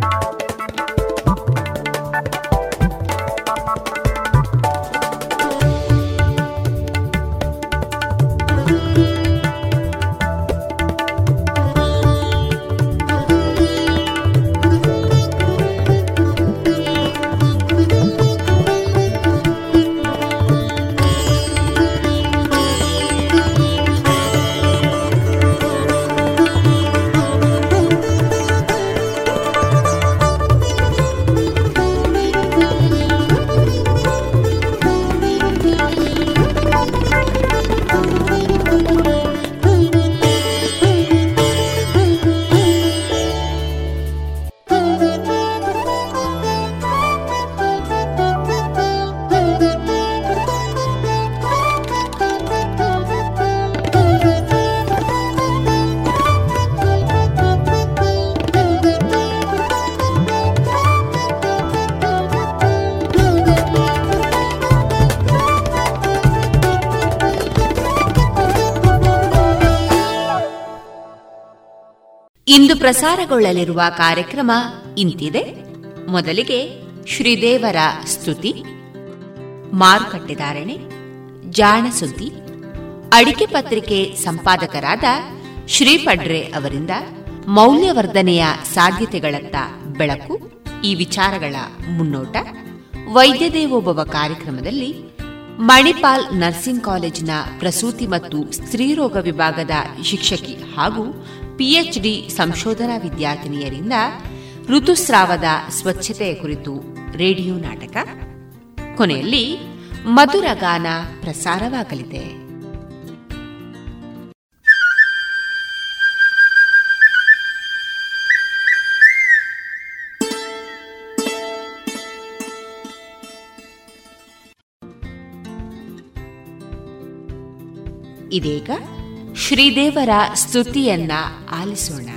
you ಇಂದು ಪ್ರಸಾರಗೊಳ್ಳಲಿರುವ ಕಾರ್ಯಕ್ರಮ ಇಂತಿದೆ. ಮೊದಲಿಗೆ ಶ್ರೀದೇವರ ಸ್ತುತಿ ಮಾರುಕಟ್ಟೆದಾರಣೆ ಜಾಣ ಸುದ್ದಿ. ಅಡಿಕೆ ಪತ್ರಿಕೆ ಸಂಪಾದಕರಾದ ಶ್ರೀಪಡ್ರೆ ಅವರಿಂದ ಮೌಲ್ಯವರ್ಧನೆಯ ಸಾಧ್ಯತೆಗಳತ್ತ ಬೆಳಕು, ಈ ವಿಚಾರಗಳ ಮುನ್ನೋಟ. ವೈದ್ಯ ದೇವೋಭವ ಕಾರ್ಯಕ್ರಮದಲ್ಲಿ ಮಣಿಪಾಲ್ ನರ್ಸಿಂಗ್ ಕಾಲೇಜಿನ ಪ್ರಸೂತಿ ಮತ್ತು ಸ್ತ್ರೀರೋಗ ವಿಭಾಗದ ಶಿಕ್ಷಕಿ ಹಾಗೂ ಪಿಎಚ್ಡಿ ಸಂಶೋಧನಾ ವಿದ್ಯಾರ್ಥಿನಿಯರಿಂದ ಋತುಸ್ರಾವದ ಸ್ವಚ್ಛತೆಯ ಕುರಿತು ರೇಡಿಯೋ ನಾಟಕ. ಕೊನೆಯಲ್ಲಿ ಮಧುರ ಗಾನ ಪ್ರಸಾರವಾಗಲಿದೆ. ಇದೀಗ ಶ್ರೀದೇವರ ಸ್ತುತಿಯನ್ನ ಆಲಿಸೋಣ.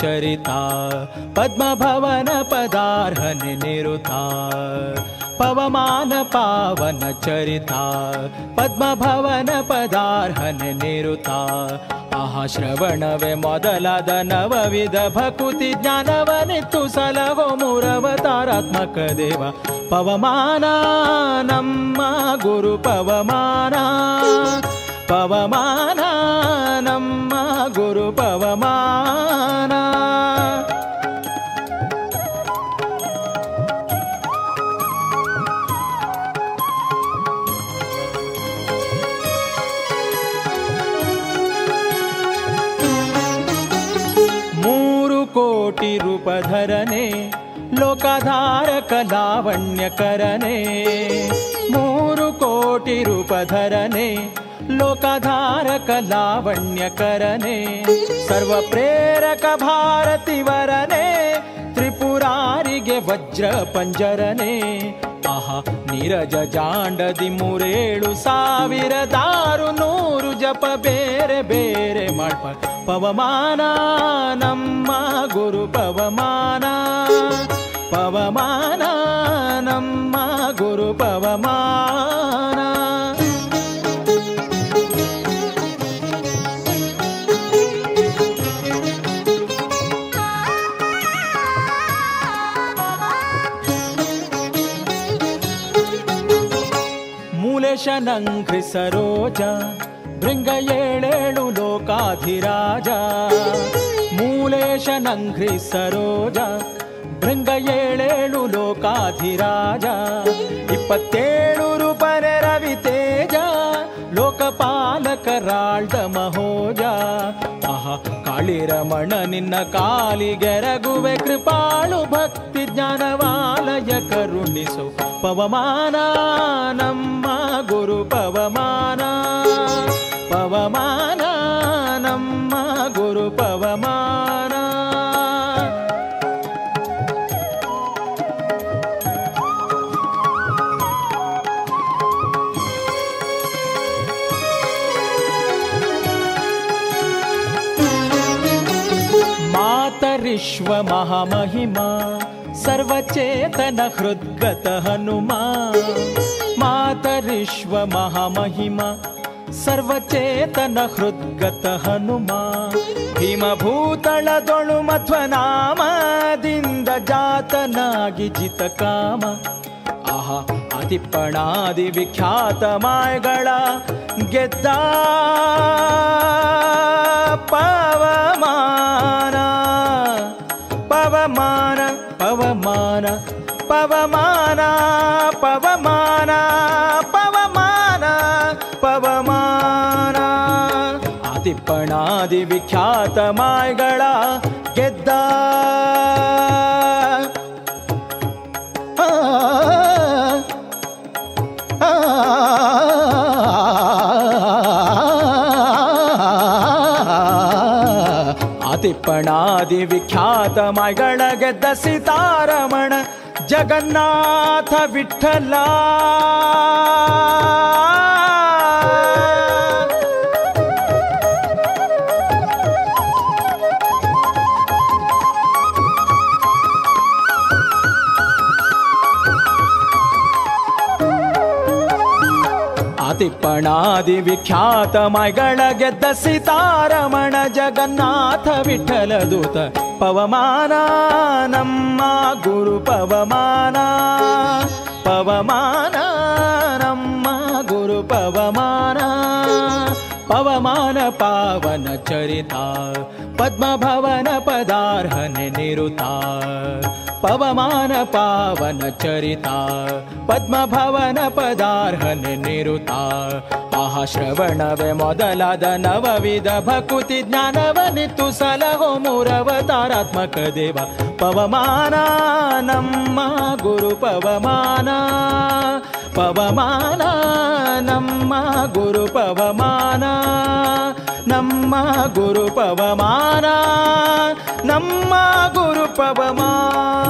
ಪಾವನ ಚರಿತ ಪದ್ಮಭವನ ಪದಾರ್ಹನ ನಿರುತ ಪವಮಾನ ಪಾವನ ಚರಿತ ಪದ್ಮಭವನ ಪದಾರ್ಹನ ನಿರುತ ಆಹಾ ಶ್ರವಣವೇ ಮೊದಲಾದ ನವವಿಧ ಭಕುತಿ ಜ್ಞಾನವನಿತ್ತು ಸಲಹೋ ಮುರವತಾರಾತ್ಮಕ ದೇವ ಪವಮಾನ ನಮ್ಮ ಗುರು ಪವಮಾನ ಪವಮಾನ ನಮ್ಮ ಗುರು ಪವಮಾನ ರೂಪಧರನೆ ಲೋಕಧಾರಕ ಲಾವಣ್ಯಕರನೆ ಮೂರು ಕೋಟಿ ರೂಪಧರನೆ ಲೋಕಧಾರಕ ಲಾವಣ್ಯಕರನೆ ಸರ್ವ ಪ್ರೇರಕ ಭಾರತಿವರನೆ ತ್ರಿಪುರಾರಿಗೆ ವಜ್ರ ಪಂಜರನೆ ನೀರಜ ಜಾಂಡದಿ ಮೂರೇಳು ಸಾವಿರ ದಾರು ನೂರು ಜಪ ಬೇರೆ ಬೇರೆ ಮಾಡ್ಪ ಪವಮಾನ, ನಮ್ಮ ಗುರು ಪವಮಾನ. ಪವಮಾನ, ನಮ್ಮ ಗುರು ಪವಮಾನ. ಮೂಲೇಶನಂಘ್ರಿ ಸರೋಜ ಭೃಂಗ ಏಳೇಳು ಲೋಕಾಧಿರಾಜ. ಮೂಲೇಶನಂಘ್ರಿ ಸರೋಜ ಭೃಂಗ ಏಳೇಳು ಲೋಕಾಧಿರಾಜ. ಇಪ್ಪತ್ತೇಳು ರೂಪರೆ ರವಿ ತೇಜ ಲೋಕಪಾಲಕ ರಾಳ್ದ ಮಹೋಜ. ಆಹ, ಕಾಳಿರಮಣ, ನಿನ್ನ ಕಾಲಿಗೆರಗುವೆ ಕೃಪಾಳು, ಭಕ್ತಿ ಜ್ಞಾನವಾಲಯ ಕರುಣಿಸು ಪವಮಾನ ನಮ್ಮ गुरुपवमाना मातरिश्वमहामहिमा सर्वचेतनहृद्गतः हनुमा। मातरिश्वमहामहिमा ಸರ್ವಚೇತನ ಹೃದ್ಗತ ಹನುಮಾ. ಭೀಮಭೂತಳದೊಳು ಮಧ್ವನಾಮದಿಂದ ಜಾತನಾಗಿ ಜಿತ ಕಾಮ. ಆಹ ಅತಿಪ್ಪಣಾದಿ ವಿಖ್ಯಾತ ಮಾಯಗಳ ಗೆದ್ದ ಪವಮಾನ. ಪವಮಾನ ಪವಮಾನ ಪವಮಾನ. ಆದಿಪ್ಪಣಾದಿ ವಿಖ್ಯಾತ ಮಾಯಗಳ ಗೆದ್ದ. ಆದಿಪ್ಪಣಾದಿ ವಿಖ್ಯಾತ ಮಾಯಗಳ ಗೆದ್ದ ಸೀತಾರಮಣ ಜಗನ್ನಾಥ ವಿಠಲ. ಆತಿಪ್ಪಣಾದಿ ವಿಖ್ಯಾತ ಮೈಗಳ ಗೆದ್ದ ಸಿತಾರಮಣ ಜಗನ್ನಾಥ ವಿಠಲ ದೂತ. ಪವಮಾನ, ನಮ್ಮ ಗುರು ಪವಮಾನ. ಪವಮಾನ, ನಮ್ಮ ಗುರು ಪವಮಾನ. ಪವಮಾನ ಪಾವನ ಚರಿತ, ಪದ್ಮಭವನ ಪದಾರ್ಹನೆ ನಿರುತ. ಪವಮಾನ ಪಾವನ ಚರಿತ, ಪದ್ಮಭವನ ಪದಾರ್ಹನೆ ನಿರುತ. ಆಹಾ ಶ್ರವಣವೇ ಮೊದಲಾದ ನವವಿಧ ಭಕುತಿ ಜ್ಞಾನವನಿತ್ತು ಸಲಹೋ ಮೂರವತಾರಾತ್ಮಕ ದೇವ. ಪವಮಾನ, ನಮ್ಮ ಗುರು ಪವಮಾನ ಪವಮಾನ, ನಮ್ಮ ಗುರು ಪವಮಾನ, ನಮ್ಮ ಗುರು ಪವಮಾನ, ನಮ್ಮ ಗುರು ಪವಮಾನ.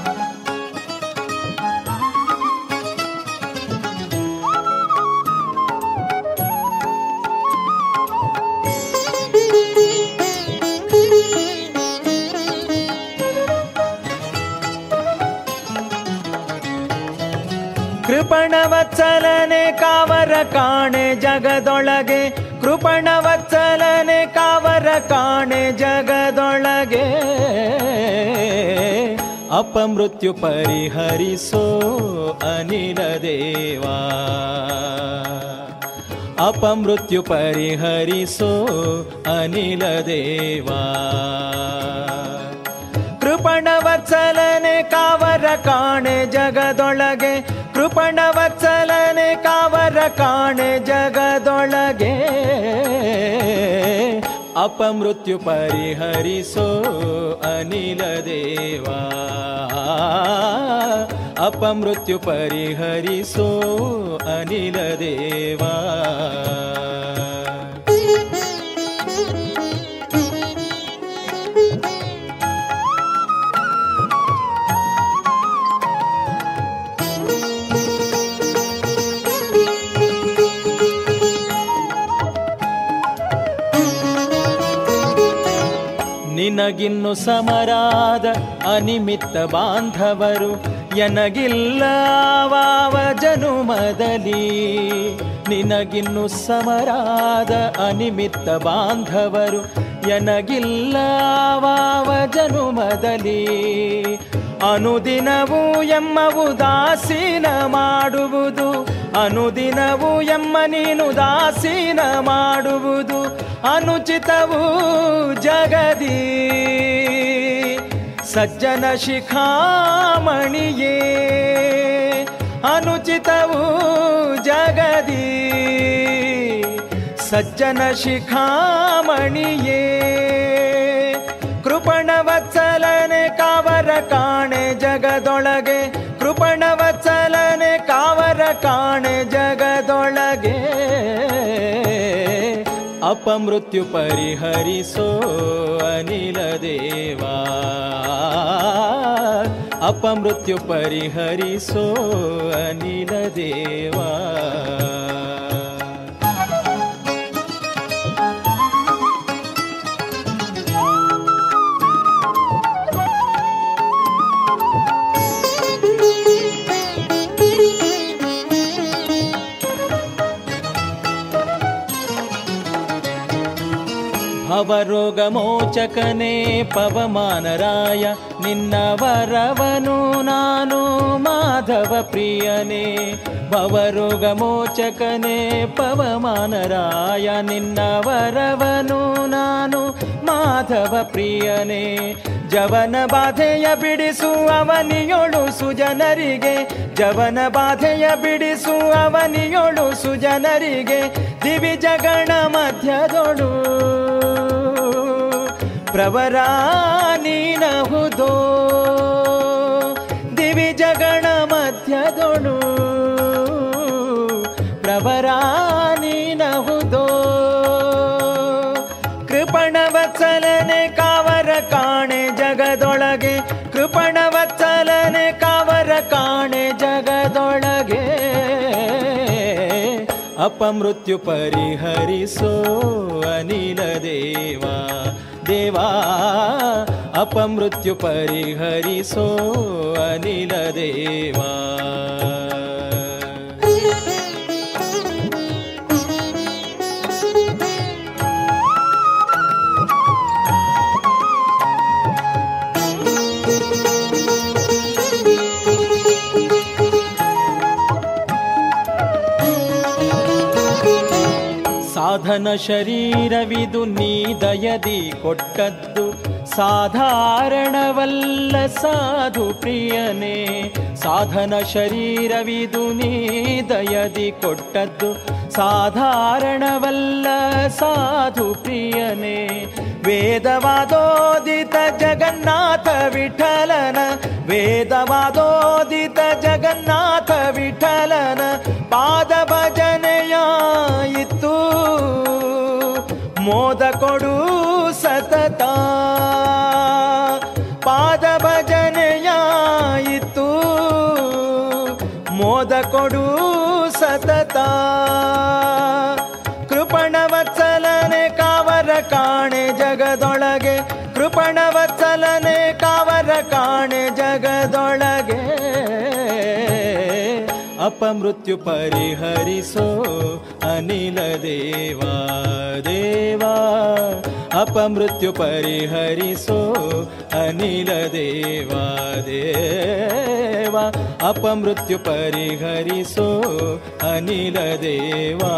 ಕಾಣೆ ಜಗದೊಳಗೆ ಕೃಪಣವತ್ಸಲನೆ ಕಾವರ ಕಾಣೆ ಜಗದೊಳಗೆ. ಅಪಮೃತ್ಯು ಪರಿಹರಿಸೋ ಅನಿಲ ದೇವಾ. ಅಪಮೃತ್ಯು ಪರಿಹರಿಸೋ ಅನಿಲ ದೇವಾ. ಕೃಪಣವತ್ಸಲನೆ ಕಾವರ ಕಾಣೆ ಜಗದೊಳಗೆ ಕೃಪಣವತ್ಸಲನೆ ಕಾವರ ಕಾಣೆ ಜಗದೊಳಗೆ. ಅಪಮೃತ್ಯು ಪರಿಹರಿಸೋ ಅನಿಲ ದೇವಾ. ಅಪಮೃತ್ಯು ಪರಿಹರಿಸೋ ಅನಿಲ ದೇವಾ. ನಿನಗಿನ್ನು ಸಮರಾದ ಅನಿಮಿತ್ತ ಬಾಂಧವರು ಎನಗಿಲ್ಲವಾವ ಜನುಮದಲ್ಲಿ. ನಿನಗಿನ್ನು ಸಮರಾದ ಅನಿಮಿತ್ತ ಬಾಂಧವರು ಎನಗಿಲ್ಲವಾವ ಜನುಮದಲ್ಲಿ. ಅನುದಿನವೂ ಎಮ್ಮ ಉದಾಸೀನ ಮಾಡುವುದು, ಅನುದಿನವೂ ಎಮ್ಮ ನೀನು ದಾಸೀನ ಮಾಡುವುದು ಅನುಚಿತವು ಜಗದಿ ಸಜ್ಜನ ಶಿಖಾಮಣಿಯೇ ಅನುಚಿತವು ಜಗದಿ ಸಜ್ಜನ ಶಿಖಾಮಣಿಯೇ ಕೃಪಣ ವತ್ಸಲನೆ ಕಾವರ ಕಾಣೆ ಜಗದೊಳಗೆ ಕೃಪಣ ವತ್ಸಲನೆ ಕಾವರ ಕಾಣೆ ಜಗದೊಳಗೆ अपमृत्युपरिहरिसो अनिलदेवा। अपमृत्युपरिहरिषो अनिलदेवा। अवरोगमोचकने पवमानराय ಅನಿಲ ದೇವಾ ಭವರೋಗ ಮೋಚಕನೇ ಪವಮಾನರಾಯ ನಿನ್ನ ವರವನು ನಾನು ಮಾಧವ ಪ್ರಿಯನೇ ಭವರೋಗ ಮೋಚಕನೇ ಪವಮಾನರಾಯ ನಿನ್ನ ವರವನು ನಾನು ಮಾಧವ ಪ್ರಿಯನೇ. ಜವನ ಬಾಧೆಯ ಬಿಡಿಸು ಅವನಿಯೊಳು ಸುಜನರಿಗೆ, ಜವನ ಬಾಧೆಯ ಬಿಡಿಸು ಅವನಿಯೊಳು ಸುಜನರಿಗೆ ದಿವಿ ಜಗಣ ಮಧ್ಯದೊಳು. ಪ್ರವರ ನೀನಹುದೋ ದಿವಿ ಜಗಣ ಮಧ್ಯದೊಳು ಪ್ರವರ ನೀನಹುದೋ ಕೃಪಣ ವತ್ಸಲನೆ ಕಾವರ ಕಾಣೆ ಜಗದೊಳಗೆ. ಕೃಪಣ ವತ್ಸಲನೆ ಕಾವರ ಕಾಣೆ ಜಗದೊಳಗೆ. ಅಪಮೃತ್ಯು ಪರಿಹರಿಸೋ ಅನಿಲ ದೇವಾ. वा अपमृत्युपरिहरिसो अनिलदेवा ಸಾಧನ ಶರೀರವಿದು ನೀ ದಯದಿ ಕೊಟ್ಟದ್ದು. ಸಾಧಾರಣವಲ್ಲ ಸಾಧು ಪ್ರಿಯನೇ. ಸಾಧನ ಶರೀರವಿದು ನೀ ದಯದಿ ಕೊಟ್ಟದ್ದು. ಸಾಧಾರಣವಲ್ಲ ಸಾಧು ಪ್ರಿಯನೇ. ವೇದವಾದೋದಿತ ಜಗನ್ನಾಥ ವಿಠಲನ. ವೇದವಾದೋದಿತ ಜಗನ್ನಾಥ ವಿಠಲನ. ಪಾದ ಭಜನೆಯ ಇತ್ತು. ಮೋದ ಕೊಡು ಸತತ. मृत्यु परिहरिषो अनिलदेवा देवा। अपमृत्यु अनिलदेवा देवा। अपमृत्यु परिहरिषो अनिलदेवा।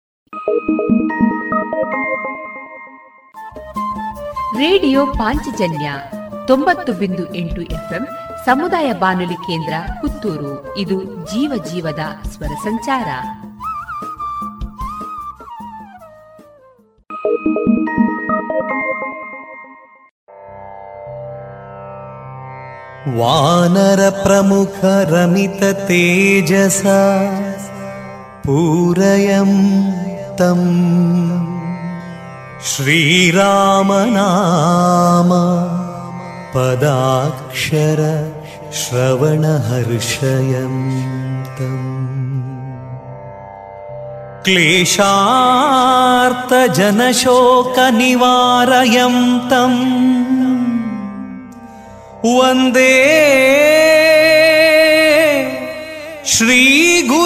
ರೇಡಿಯೋ ಪಾಂಚಜನ್ಯ ತೊಂಬತ್ತು ಬಿಂದು ಎಂಟು ಎಫ್ಎಂ ಸಮುದಾಯ ಬಾನುಲಿ ಕೇಂದ್ರ ಪುತ್ತೂರು. ಇದು ಜೀವ ಜೀವದ ಸ್ವರ ಸಂಚಾರ. ವಾನರ ಪ್ರಮುಖ ರಮಿತ ತೇಜಸ. पूरयं तम् श्रीरामनाम पदाक्षरश्रवणहर्षयं तम् क्लेशार्तजनशोकनिवारयं तम् वन्दे श्री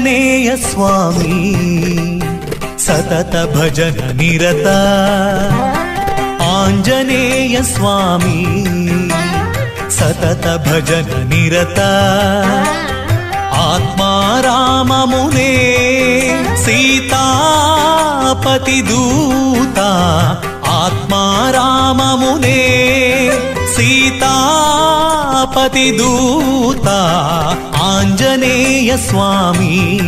नेय स्वामी सतत भजन निरत। आञ्जनेय स्वामी सतत भजन निरत। आत्मा राममुने सीतापतिदूता ದೂತ ಆತ್ಮಾರಾಮ ಮುನೇ ಸೀತಾಪತಿ ದೂತ ಆಂಜನೇಯ ಸ್ವಾಮಿ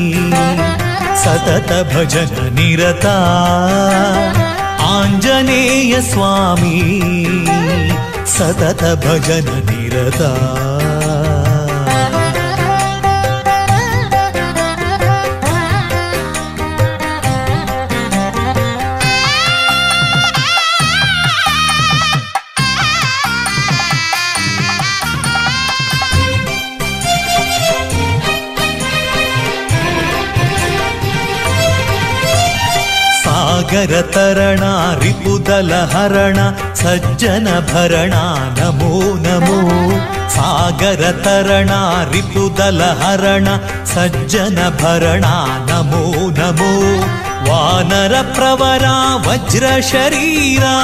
ಸತತ ಭಜನ ನಿರತ ಆಂಜನೇಯ ಸ್ವಾಮಿ ಸತತ सागरतरणा रिपुदलहरण सज्जनभरणा नमो। नमो सागरतरणा रिपुदलहरण सज्जनभरणा नमो नमो। वानरप्रवरा वज्रशरीरा।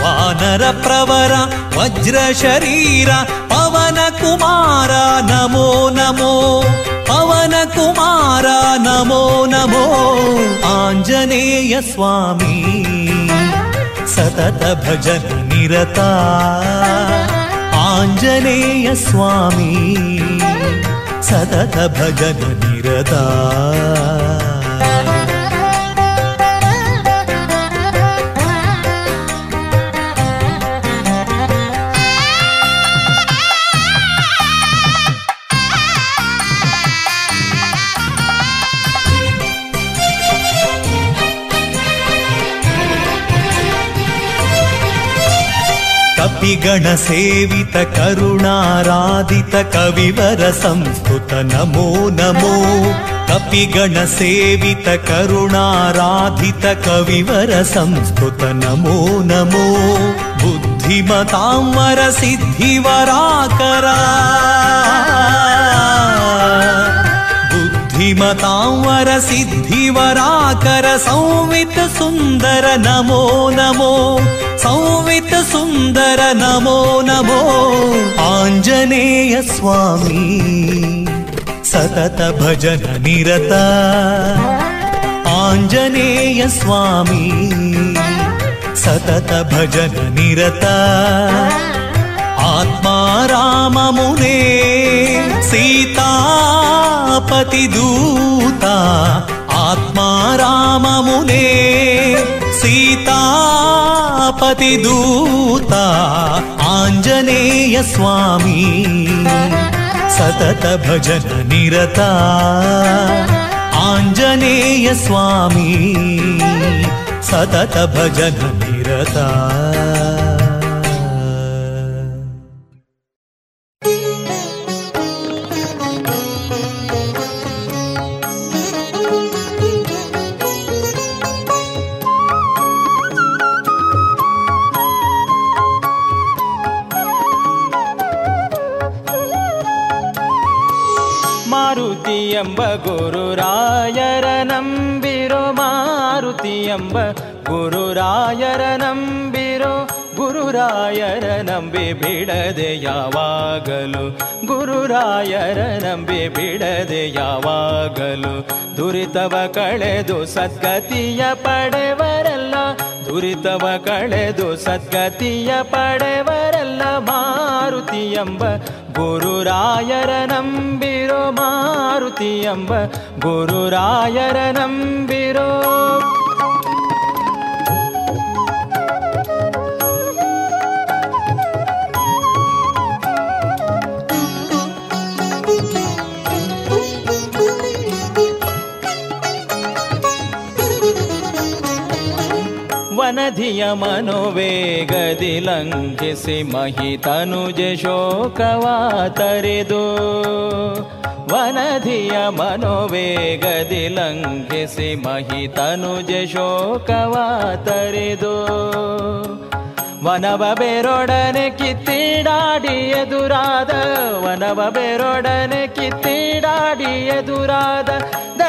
वानरप्रवरा वज्रशरीर पवनकुमारा नमो नमो। कुमारा नमो नमो आञ्जनेय स्वामी सतत भजन निरता आञ्जनेय स्वामी सतत भजन निरता कपिगणसेवित करुणाराधित कविवर संस्कृत नमो। नमो कपिगणसेवित करुणाराधित कविवर संस्कृत नमो। नमो बुद्धिमतांवर सिद्धिवराकरा बुद्धिमतांवर सिद्धिवराकर संवित सुन्दर नमो नमो। संवित సుందర నమో నమో. ఆంజనేయ స్వామి సతత భజన నిరత. ఆంజనేయ స్వామి సతత భజన నిరత. ఆత్మారామమునే సీతాపతి దూత. ఆత్మారామమునే సీతా आत्मा राम मुने सीतापति दूता आञ्जनेय स्वामी सतत भजन निरता आञ्जनेय स्वामी सतत भजन निरता ಎಂಬ ಗುರುರಾಯರ ನಂಬಿರೋ ಮಾರುತಿ ಎಂಬ ಗುರುರಾಯರ ನಂಬಿರೋ ಗುರುರಾಯರ ನಂಬಿ ಬಿಡದೆ ಯಾವಾಗಲು, ಗುರುರಾಯರ ನಂಬಿ ಬಿಡದೆ ಯಾವಾಗಲು. ದುರಿತವ ಕಳೆದು ಸದ್ಗತಿಯ ಪಡೆವರಲ್ಲ, ದುರಿತವ ಕಳೆದು ಸದ್ಗತಿಯ ಪಡೆವರಲ್ಲ ಮಾರುತಿ ಎಂಬ ಗುರುರಾಯರ ನಂಬಿರೋ ಮಾರುತಿ ಎಂಬ ಗುರುರಾಯರ ನಂಬಿರೋ ವನಧಿಯ ಮನೋವೇಗದಿ ಲಂಘಿಸಿ ಮಹಿತನುಜ ಶೋಕವ ತರೆದು ವನಧಿಯ ಮನೋವೇಗದಿ ಲಂಘಿಸಿ ಮಹಿತನುಜ ಶೋಕವ ತರೆದು ವನವ ಬೇರೊಡನೆ ಕಿತ್ತಿಡಾಡಿ ಎದುರಾದ ವನವ ಬೇರೊಡನೆ ಕಿತ್ತಿಡಾಡಿ ಎದುರಾದ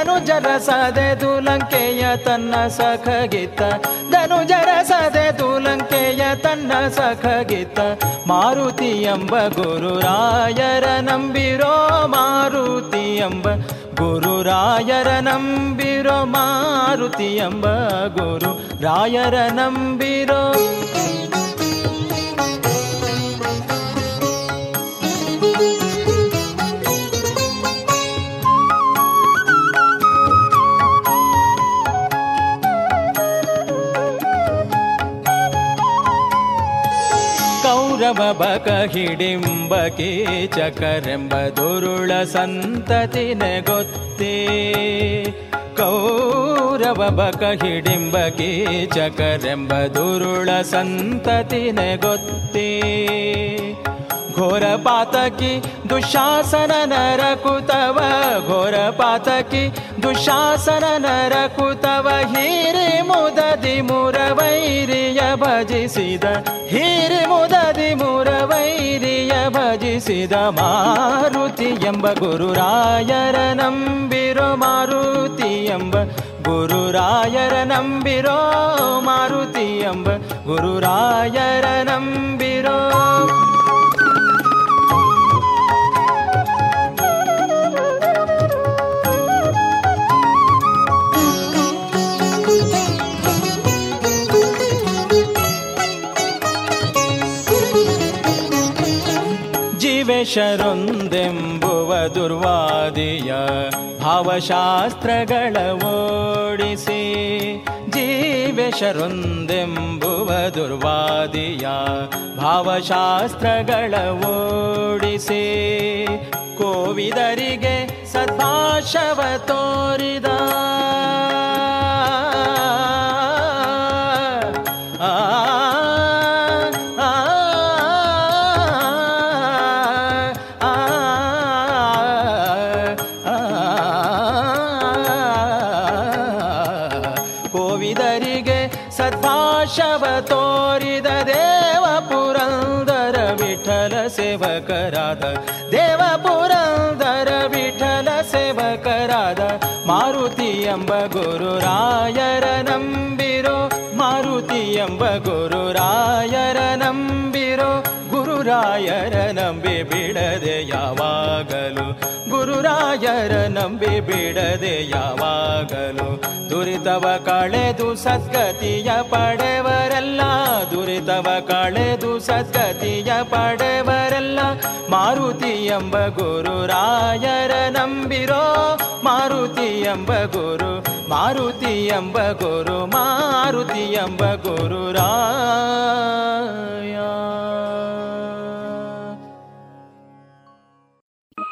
ಧನುಜರ ಸದೆದು ದುಲಂಕೆಯ ತನ್ನ ಸಖಗಿತ್ತ. ಧನುಜರ ಸದೆದು ದುಲಂಕೆಯ ತನ್ನ ಸಖಗಿತ್ತ. ಮಾರುತಿ ಎಂಬ ಗುರುರಾಯರ ನಂಬಿರೋ ಮಾರುತಿ ಎಂಬ ಗುರುರಾಯರ ನಂಬಿರೋ ಮಾರುತಿ ಎಂಬ ಗುರು ರಾಯರ ನಂಬಿರೋ ಬಕ ಹಿಡಿಂಬ ಕೀಚಕರೆಂಬ ದುರುಳ ಸಂತತಿನೆ ಗೊತ್ತೇ. ಕೌರವ ಬಕ ಹಿಡಿಂಬ ಕೀಚಕರೆಂಬ ದುರುಳ ಸಂತತಿನೆ ಗೊತ್ತೇ. ಘೋರ ಪಾತಕಿ ದುಶಾಸನ ನರಕುತವ, ಘೋರ ಪಾತಕಿ ದುಶಾಸನ ನರಕುತವ, ಹೀರಿ ಮುದದಿ ಮುರವೈರಿಯ ಭಜಿಸಿದ, ಹೀರಿ ಮುದದಿ ಮುರವೈರಿಯ ಭಜಿಸಿದ ಮಾರುತಿ ಎಂಬ ಗುರುರಾಯರ ನಂಬಿರೋ ಮಾರುತಿ ಎಂಬ ಗುರುರಾಯರ ನಂಬಿರೋ ಮಾರುತಿ ಎಂಬ ಗುರುರಾಯರ ನಂಬಿರೋ ಜೀವೇಶರೊಂದೆಂಬುವ ದುರ್ವಾದಿಯ ಭಾವಶಾಸ್ತ್ರಗಳ ಓಡಿಸಿ ಜೀವೇಶರೊಂದೆಂಬುವ ದುರ್ವಾದಿಯ ಭಾವಶಾಸ್ತ್ರಗಳ ಓಡಿಸಿ ಕೋವಿದರಿಗೆ ಸದ್ಭಾಷವ ತೋರಿದ ಎಂಬ ಗುರುರಾಯರ ನಂಬಿರೋ ಮಾರುತಿ ಎಂಬ ಗುರುರಾಯರ ನಂಬಿರೋ ಗುರುರಾಯರ ನಂಬಿ ಬಿಡದೆ ಯಾವಾಗಲು ಗುರುರಾಯರ ನಂಬಿ ಬಿಡದೆ ಯಾವಾಗಲು. ದುರಿತವ ಕಳೆದು ಸದ್ಗತಿಯ ಪಡೆವರೆಲ್ಲ, ದುರಿತವ ಕಳೆದು ಸದ್ಗತಿಯ ಪಡೆವರೆಲ್ಲ. ಮಾರುತಿ ಎಂಬ ಗುರು ಗುರುರಾಯರ ನಂಬಿರೋ, ಮಾರುತಿ ಎಂಬ ಗುರು, ಮಾರುತಿ ಎಂಬ ಗುರು, ಮಾರುತಿ ಎಂಬ ಗುರು ಗುರುರಾಯ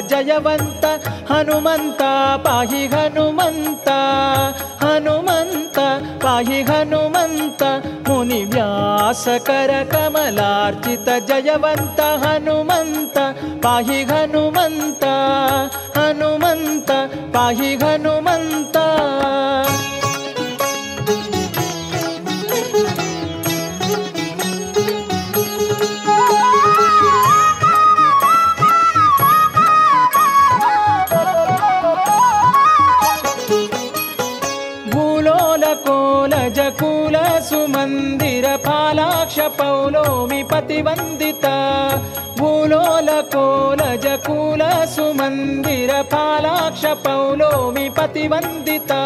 ಜಯವಂತ, ಹನುಮಂತ, ಪಾಹಿ ಹನುಮಂತ ಹನುಮಂತ, ಪಾಹಿ ಹನುಮಂತ, ಮುನಿ ವ್ಯಾಸಕರ ಕಮಲಾರ್ಚಿತ ಜಯವಂತ, ಹನುಮಂತ, ಪಾಹಿ ಹನುಮಂತ ಹನುಮಂತ, ಪಾಹಿ ಹನುಮಂತ. फालाक्ष पौलोमि पतिवन्दिता भूलोलकोलजकुल सुमन्दिर फालाक्ष पौलोमि पतिवन्दिता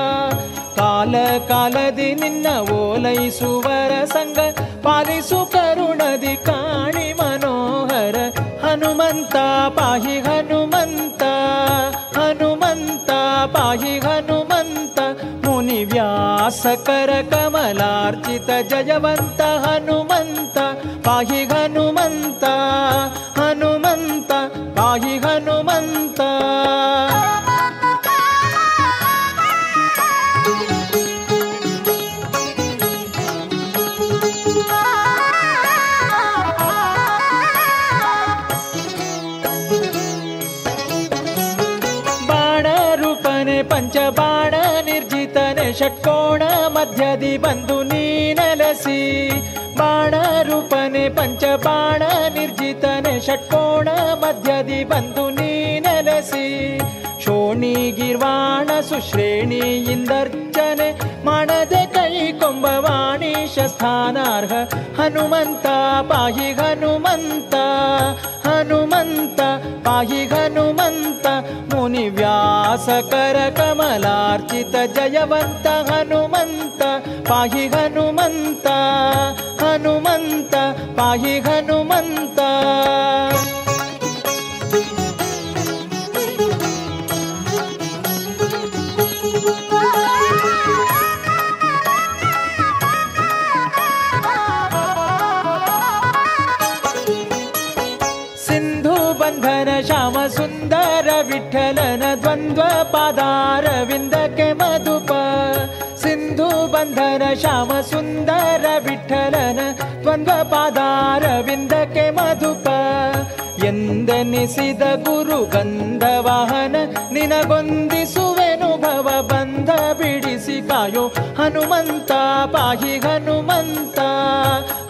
ಕಾಲ ಕಾಲದಿ ನಿನ್ನ ಓಲೈಸುವರ ಸಂಗ ಪಾಲಿಸು ಕರುಣದಿ ಕಾಣಿ ಮನೋಹರ ಹನುಮಂತ ಪಾಹಿ ಹನುಮಂತ ಹನುಮಂತ ಪಾಹಿ ಹನುಮಂತ ಮುನಿ ವ್ಯಾಸಕರ ಕಮಲಾರ್ಚಿತ ಜಯವಂತ ಹನುಮಂತ ಪಾಹಿ ಹನುಮಂತ ಹನುಮಂತ ಪಾಹಿ ಹನುಮಂತ. ಮಧ್ಯದಿ ಬಂದು ನೀ ನೆಲೆಸಿ ಬಾಣರೂಪನೆ ಪಂಚಬಾಣ ನಿರ್ಜಿತನೆ ಷಟ್ಕೋಣ ಮಧ್ಯದಿ ಬಂದು ನೀ ನೆಲೆಸಿ. ಗಿರ್ವಾಣ ಸುಶ್ರೇಣಿಯಿಂದರ್ಚನೆ ಮಾಡದೆ ಕೈ ಕೊಂಬವಾಣೀಶ ಸ್ಥಾನಾರ್ಹ ಹನುಮಂತ, ಪಾಹಿ ಹನುಮಂತ ಹನುಮಂತ, ಪಾಹಿ ಹನುಮಂತ ಮುನಿ ವ್ಯಾಸಕರ ಕಮಲಾರ್ಚಿತ ಜಯವಂತ ಹನುಮಂತ, ಪಾಹಿ ಹನುಮಂತ ಹನುಮಂತ, ಪಾಹಿ ಹನುಮಂತ. ವಿಠಲನ ದ್ವಂದ್ವ ಪಾದಾರವಿಂದಕ್ಕೆ ಮಧುಪ. ಎಂದೆನಿಸಿದ ಗುರು ಗಂಧವಾಹನ ನಿನಗೊಂದಿಸುವೆನು ಭವ ಬಂಧ ಬಿಡಿಸಿ ಕಾಯೋ ಹನುಮಂತ, ಪಾಹಿ ಹನುಮಂತ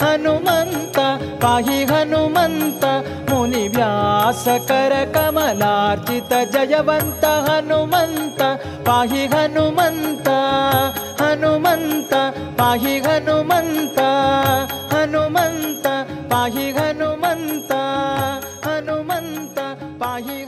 ಹನುಮಂತ, ಪಾಹಿ ಹನುಮಂತ, ಮುನಿ ವ್ಯಾಸಕರ ಕಮಲಾರ್ಚಿತ ಜಯವಂತ ಹನುಮಂತ, ಪಾಹಿ ಹನುಮಂತ ಹನುಮಂತ, ಪಾಹಿ ಹನುಮಂತ ಹನುಮಂತ, ಪಾಹಿ ಹನುಮಂತ ಹನುಮಂತ, ಪಾಹಿ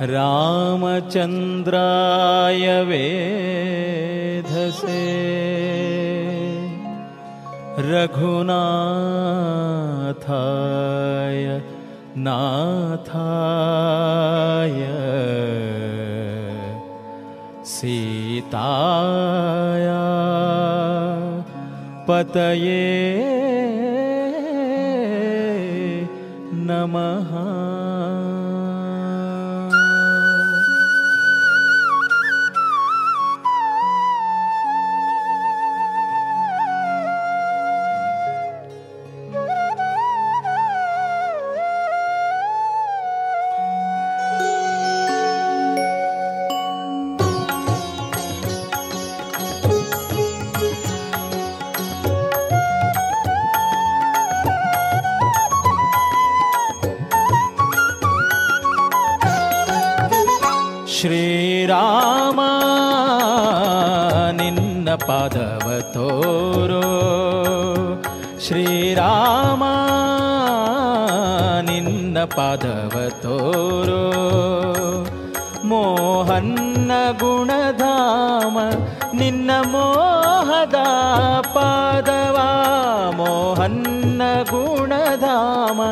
रामचन्द्राय वेधसे। रघुनाथाय नाथाय सीताया पतये नमः ಪಾದವ ತೋರೋ. ಶ್ರೀರಾಮ, ನಿನ್ನ ಪಾದವ ತೋರೋ. ಮೋಹನ್ನ ಗುಣಧಾಮ, ನಿನ್ನ ಮೋಹದ ಪಾದವ. ಮೋಹನ್ನ ಗುಣಧಾಮ,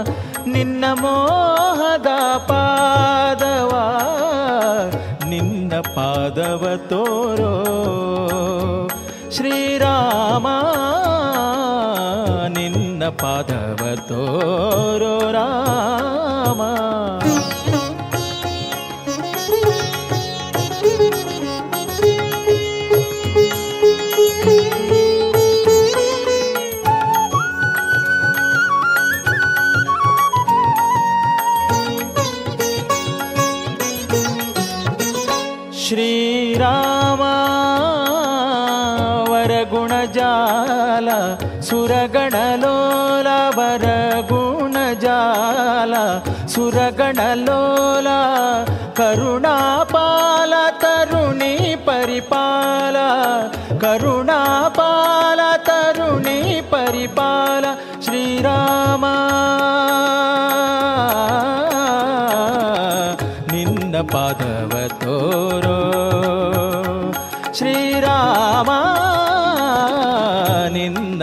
ನಿನ್ನ ಮೋಹದ ಪಾದವ. ನಿನ್ನ ಪಾದವ ತೋರೋ. ಶ್ರೀರಾಮ ನಿನ್ನ ಪಾದವ ತೋರೋ ರಾಮ ಶ್ರೀರಾಮ గుణజాల సురగణలోల వరగుణజాల సురగణలోల కరుణాపాల తరుణి పరిపాల కరుణాపాల తరుణి పరిపాల శ్రీరామ. నిన్న పాదవతో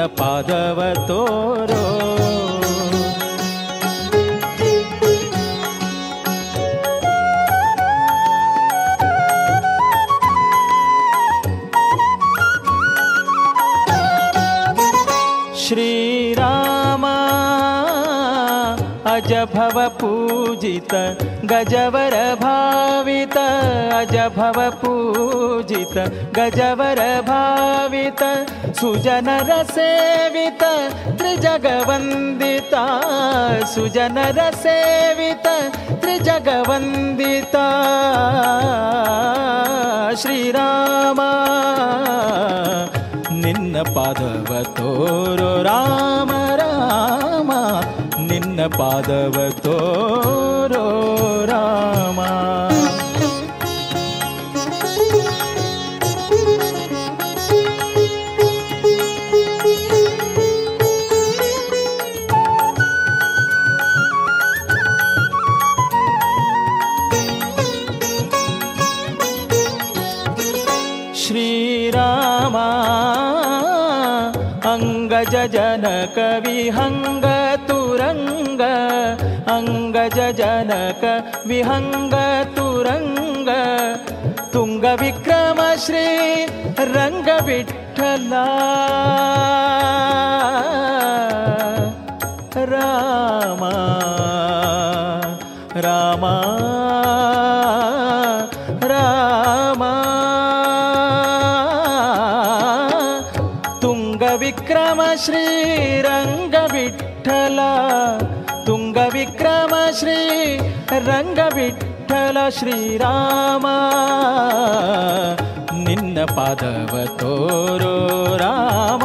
ನಿನ್ನ ಪಾದವ ತೋರೋ ಶ್ರೀರಾಮ ಅಜ ಭವ गजवर भावित, अजभव पूजित। गजवर भावित, सुजन रसेवित, त्रिजगवन्दिता। सुजन रसेवित, त्रिजगवन्दिता। श्रीराम, निन्न पादव तोरो राम राम। पादवतो रामा। श्रीरामा अङ्गज जनकविहङ्ग अङ्गज जनक विहङ्ग तु रङ्गविक्रम श्री रङ्गविठला राम राम राम। तुङ्गक्रम श्री रङ्गविठला ಶ್ರೀ ರಂಗ ವಿಠಲ ಶ್ರೀರಾಮ. ನಿನ್ನ ಪಾದವ ತೋರೋ ರಾಮ.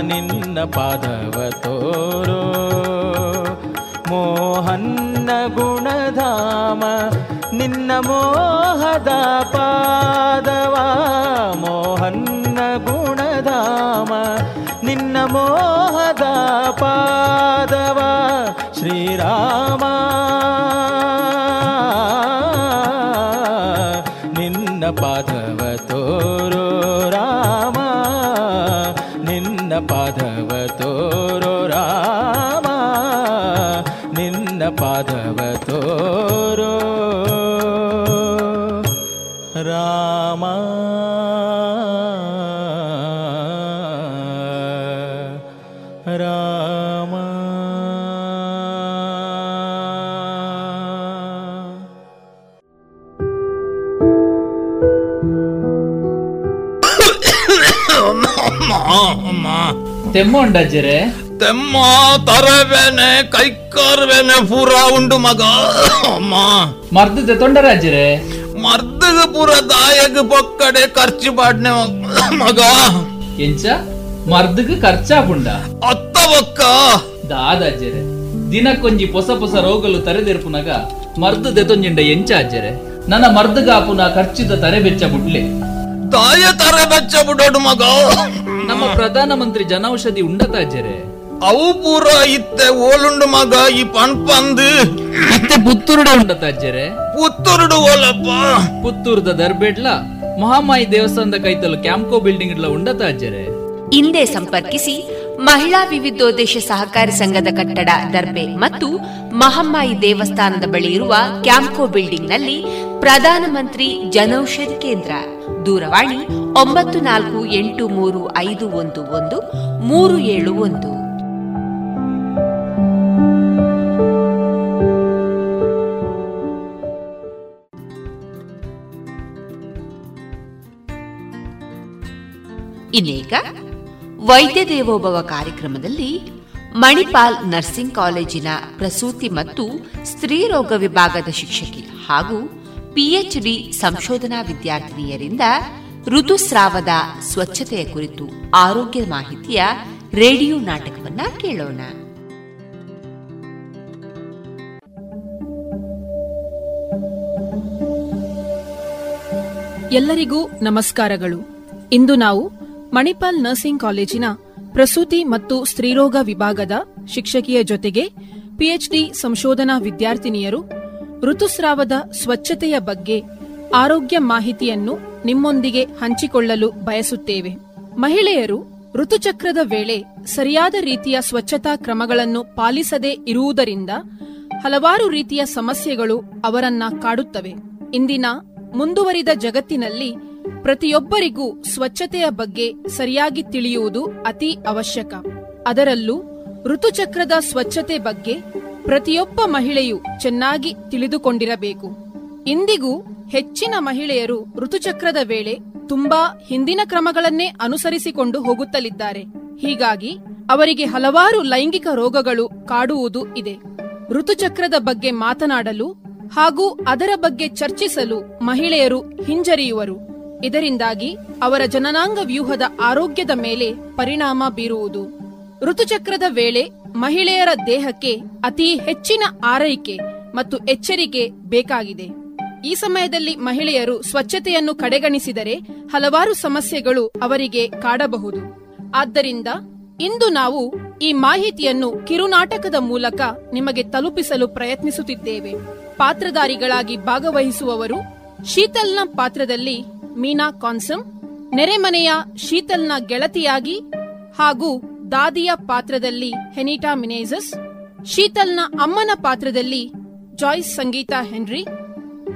ನಿನ್ನ ಪಾದವ ತೋರೋ ಮೋಹನ್ನ ಗುಣಧಾಮ. ನಿನ್ನ ಮೋಹದ ಪಾದವ. ಮೋಹನ್ನ ಗುಣಧಾಮ. ನಿನ್ನ ಮೋಹದ ಪಾದವ ಶ್ರೀರಾಮ ನಿನ್ನ ಪಾದವ ತೋರೋ ರಾಮ ನಿನ್ನ ಪಾದವ ತೋರೋ ರಾಮ ನಿನ್ನ ಪಾದವ ತೋರೋ ರಾಮ ತೆಮ್ಮ ಉಂಡಜ್ಜರೆ ತೆಮ್ಮ ತರವೇನೆ ಕೈಕಾರ್ವೇನೆ ಪೂರ ಉಂಡು ಮಗ ಅಮ್ಮ. ಮರ್ದದ ತೊಂಡರಾಜ್ಜರೆ ಮರ್ದಗ ಪೂರ ದಾಯಗ ಪೊಕ್ಕಡೆ ಖರ್ಚು ಪಾಡ್ನೆ ಮಗ. ಎಂಚ? ಮರ್ದಗ್ ಖರ್ಚಾಪುಂಡ ಅತ್ತ ಒಕ್ಕ ದಾದಾಜ್ಜರೆ ದಿನಕ್ಕೊಂಜಿ ಪೊಸ ಪೊಸ ರೋಗಲು ತರೆದೆರ್ಪುನಗ ಮರ್ದು ದೆತೊಂಜಿಂಡ ಎಂಚ ಅಜ್ಜರೆ? ನನ್ನ ಮರ್ದಗಾಪುನ ಖರ್ಚಿದ ತರೆ ಬೆಚ್ಚ ಬುಡ್ಲೆ ತಾಯ ತರೆ ಬೆಚ್ಚ ಬುಡೋಡು ಮಗ. ನಮ್ಮ ಪ್ರಧಾನ ಪ್ರಧಾನಮಂತ್ರಿ ಜನೌಷಧಿ ಉಂಡತಾಜರೆ ಅವು ಪೂರ ಇತ್ತೆ ಓಲುಂಡು ಮಗ ಈ ಪಂಪಂದು ಮತ್ತೆ ಪುತ್ತೂರುಡ ಉಂಡತಾಜರೆ ಪುತ್ತೂರುಡು ಓಲಪ್ಪ. ಪುತ್ತೂರ್ದ ದರ್ಬೇಡ್ಲ ಮಹಾಮಾಯಿ ದೇವಸ್ಥಾನದ ಕೈತಲು ಕ್ಯಾಂಪ್ಕೋ ಬಿಲ್ಡಿಂಗ್ ಇಡ್ಲ ಉಂಡತಾಜರೆ ಹಿಂದೆ ಸಂಪರ್ಕಿಸಿ ಮಹಿಳಾ ವಿವಿಧೋದ್ದೇಶ ಸಹಕಾರಿ ಸಂಘದ ಕಟ್ಟಡ ದರ್ಬೆ ಮತ್ತು ಮಹಮ್ಮಾಯಿ ದೇವಸ್ಥಾನದ ಬಳಿ ಇರುವ ಕ್ಯಾಂಪ್ಕೋ ಬಿಲ್ಡಿಂಗ್ನಲ್ಲಿ ಪ್ರಧಾನಮಂತ್ರಿ ಜನೌಷಧಿ ಕೇಂದ್ರ. ದೂರವಾಣಿ ಒಂಬತ್ತು ನಾಲ್ಕು ಎಂಟು ಮೂರು ಐದು ಒಂದು ಒಂದು, ಮೂರು ಏಳು ಒಂದು. ವೈದ್ಯ ದೇವೋಭವ ಕಾರ್ಯಕ್ರಮದಲ್ಲಿ ಮಣಿಪಾಲ್ ನರ್ಸಿಂಗ್ ಕಾಲೇಜಿನ ಪ್ರಸೂತಿ ಮತ್ತು ಸ್ತ್ರೀರೋಗ ವಿಭಾಗದ ಶಿಕ್ಷಕಿ ಹಾಗೂ ಪಿಎಚ್ಡಿ ಸಂಶೋಧನಾ ವಿದ್ಯಾರ್ಥಿನಿಯರಿಂದ ಋತುಸ್ರಾವದ ಸ್ವಚ್ಛತೆಯ ಕುರಿತು ಆರೋಗ್ಯ ಮಾಹಿತಿಯ ರೇಡಿಯೋ ನಾಟಕವನ್ನ ಕೇಳೋಣ. ಎಲ್ಲರಿಗೂ ನಮಸ್ಕಾರಗಳು. ಇಂದು ನಾವು ಮಣಿಪಾಲ್ ನರ್ಸಿಂಗ್ ಕಾಲೇಜಿನ ಪ್ರಸೂತಿ ಮತ್ತು ಸ್ತ್ರೀರೋಗ ವಿಭಾಗದ ಶಿಕ್ಷಕಿಯ ಜೊತೆಗೆ ಪಿಎಚ್ಡಿ ಸಂಶೋಧನಾ ವಿದ್ಯಾರ್ಥಿನಿಯರು ಋತುಸ್ರಾವದ ಸ್ವಚ್ಛತೆಯ ಬಗ್ಗೆ ಆರೋಗ್ಯ ಮಾಹಿತಿಯನ್ನು ನಿಮ್ಮೊಂದಿಗೆ ಹಂಚಿಕೊಳ್ಳಲು ಬಯಸುತ್ತೇವೆ. ಮಹಿಳೆಯರು ಋತುಚಕ್ರದ ವೇಳೆ ಸರಿಯಾದ ರೀತಿಯ ಸ್ವಚ್ಛತಾ ಕ್ರಮಗಳನ್ನು ಪಾಲಿಸದೇ ಇರುವುದರಿಂದ ಹಲವಾರು ರೀತಿಯ ಸಮಸ್ಯೆಗಳು ಅವರನ್ನ ಕಾಡುತ್ತವೆ. ಇಂದಿನ ಮುಂದುವರಿದ ಜಗತ್ತಿನಲ್ಲಿ ಪ್ರತಿಯೊಬ್ಬರಿಗೂ ಸ್ವಚ್ಛತೆಯ ಬಗ್ಗೆ ಸರಿಯಾಗಿ ತಿಳಿಯುವುದು ಅತಿ ಅವಶ್ಯಕ. ಅದರಲ್ಲೂ ಋತುಚಕ್ರದ ಸ್ವಚ್ಛತೆ ಬಗ್ಗೆ ಪ್ರತಿಯೊಬ್ಬ ಮಹಿಳೆಯು ಚೆನ್ನಾಗಿ ತಿಳಿದುಕೊಂಡಿರಬೇಕು. ಇಂದಿಗೂ ಹೆಚ್ಚಿನ ಮಹಿಳೆಯರು ಋತುಚಕ್ರದ ವೇಳೆ ತುಂಬಾ ಹಿಂದಿನ ಕ್ರಮಗಳನ್ನೇ ಅನುಸರಿಸಿಕೊಂಡು ಹೋಗುತ್ತಲಿದ್ದಾರೆ. ಹೀಗಾಗಿ ಅವರಿಗೆ ಹಲವಾರು ಲೈಂಗಿಕ ರೋಗಗಳು ಕಾಡುವುದು ಇದೆ. ಋತುಚಕ್ರದ ಬಗ್ಗೆ ಮಾತನಾಡಲು ಹಾಗೂ ಅದರ ಬಗ್ಗೆ ಚರ್ಚಿಸಲು ಮಹಿಳೆಯರು ಹಿಂಜರಿಯುವರು. ಇದರಿಂದಾಗಿ ಅವರ ಜನನಾಂಗ ವ್ಯೂಹದ ಆರೋಗ್ಯದ ಮೇಲೆ ಪರಿಣಾಮ ಬೀರುವುದು. ಋತುಚಕ್ರದ ವೇಳೆ ಮಹಿಳೆಯರ ದೇಹಕ್ಕೆ ಅತಿ ಹೆಚ್ಚಿನ ಆರೈಕೆ ಮತ್ತು ಎಚ್ಚರಿಕೆ ಬೇಕಾಗಿದೆ. ಈ ಸಮಯದಲ್ಲಿ ಮಹಿಳೆಯರು ಸ್ವಚ್ಛತೆಯನ್ನು ಕಡೆಗಣಿಸಿದರೆ ಹಲವಾರು ಸಮಸ್ಯೆಗಳು ಅವರಿಗೆ ಕಾಡಬಹುದು. ಆದ್ದರಿಂದ ಇಂದು ನಾವು ಈ ಮಾಹಿತಿಯನ್ನು ಕಿರುನಾಟಕದ ಮೂಲಕ ನಿಮಗೆ ತಲುಪಿಸಲು ಪ್ರಯತ್ನಿಸುತ್ತಿದ್ದೇವೆ. ಪಾತ್ರಧಾರಿಗಳಾಗಿ ಭಾಗವಹಿಸುವವರು ಶೀತಲ್ನ ಪಾತ್ರದಲ್ಲಿ ಮೀನಾ ಕಾನ್ಸಮ್ ನೆರೆಮನೆಯ ಶೀತಲ್ನ ಗೆಳತಿಯಾಗಿ ಹಾಗೂ ದಾದಿಯ ಪಾತ್ರದಲ್ಲಿ ಹೆನಿಟಾ ಮಿನೇಜಸ್, ಶೀತಲ್ನ ಅಮ್ಮನ ಪಾತ್ರದಲ್ಲಿ ಜಾಯ್ಸ್ ಸಂಗೀತಾ ಹೆನ್ರಿ,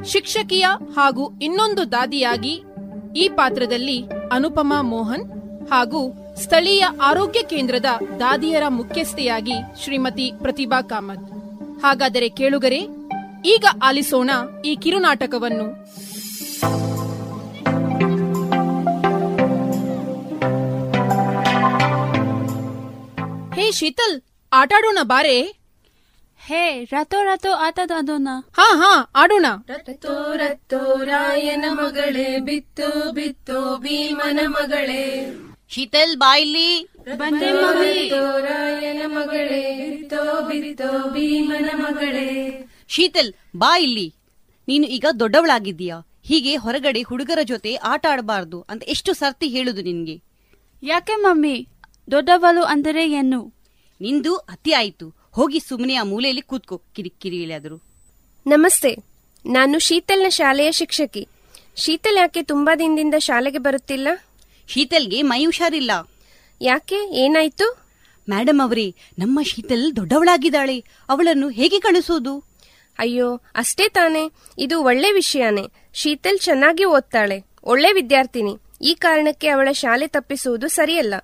ಶಿಕ್ಷಕಿಯ ಹಾಗೂ ಇನ್ನೊಂದು ದಾದಿಯಾಗಿ ಈ ಪಾತ್ರದಲ್ಲಿ ಅನುಪಮಾ ಮೋಹನ್ ಹಾಗೂ ಸ್ಥಳೀಯ ಆರೋಗ್ಯ ಕೇಂದ್ರದ ದಾದಿಯರ ಮುಖ್ಯಸ್ಥೆಯಾಗಿ ಶ್ರೀಮತಿ ಪ್ರತಿಭಾ ಕಾಮತ್. ಹಾಗಾದರೆ ಕೇಳುಗರೆ, ಈಗ ಆಲಿಸೋಣ ಈ ಕಿರುನಾಟಕವನ್ನು. ಹೇ ಶೀತಲ್ ಆಟಾಡೋಣ ಬಾರೆ. ಹೇ ರಥೋ ರಥೋ ಆಟದ ಅದೋನ ಹಾ ಹಾ ಆಡೋಣ. ರಥೋ ರಥೋ ರಾಯನ ಮಗಳೇ ಬಿತ್ತು ಬಿತ್ತು ಭೀಮನ ಮಗಳೇ. ಶೀತಲ್ ಬಾಯ್ಲಿ ಬಂದೆ ಮಗಳೇ ರಾಯನ ಮಗಳೇ ಬಿತ್ತೋ ಬಿತ್ತೋ ಭೀಮನ ಮಗಳೇ. ಶೀತಲ್ ಬಾ ಇಲ್ಲಿ. ನೀನು ಈಗ ದೊಡ್ಡವಳಾಗಿದ್ದೀಯಾ? ಹೀಗೆ ಹೊರಗಡೆ ಹುಡುಗರ ಜೊತೆ ಆಟ ಆಡಬಾರ್ದು ಅಂತ ಎಷ್ಟು ಸರ್ತಿ ಹೇಳುದು ನಿನ್ಗೆ? ಯಾಕೆ ಮಮ್ಮಿ? ದೊಡ್ಡವಳು ಅಂದರೆ ಏನು? ನಿಂದು ಅತಿ ಆಯಿತು. ಹೋಗಿ ಸುಮ್ಮನೆ ಆ ಮೂಲೆಯಲ್ಲಿ ಕೂತ್ಕೋ ಕಿರಿಕಿರಿ ಇಳಿಯಾದರು ನಮಸ್ತೆ. ನಾನು ಶೀತಲ್ನ ಶಾಲೆಯ ಶಿಕ್ಷಕಿ. ಶೀತಲ್ ಯಾಕೆ ತುಂಬಾ ದಿನದಿಂದ ಶಾಲೆಗೆ ಬರುತ್ತಿಲ್ಲ? ಶೀತಲ್ಗೆ ಮೈ ಹುಷಾರಿಲ್ಲ ಯಾಕೆ? ಏನಾಯ್ತು? ಮೇಡಮ್ ಅವರೇ ನಮ್ಮ ಶೀತಲ್ ದೊಡ್ಡವಳಾಗಿದ್ದಾಳೆ. ಅವಳನ್ನು ಹೇಗೆ ಕಳಿಸೋದು ಅಯ್ಯೋ ಅಷ್ಟೇ ತಾನೆ. ಇದು ಒಳ್ಳೆ ವಿಷಯನೇ. ಶೀತಲ್ ಚೆನ್ನಾಗಿ ಓದ್ತಾಳೆ. ಒಳ್ಳೆ ವಿದ್ಯಾರ್ಥಿನಿ. ಈ ಕಾರಣಕ್ಕೆ ಅವಳ ಶಾಲೆ ತಪ್ಪಿಸುವುದು ಸರಿಯಲ್ಲ.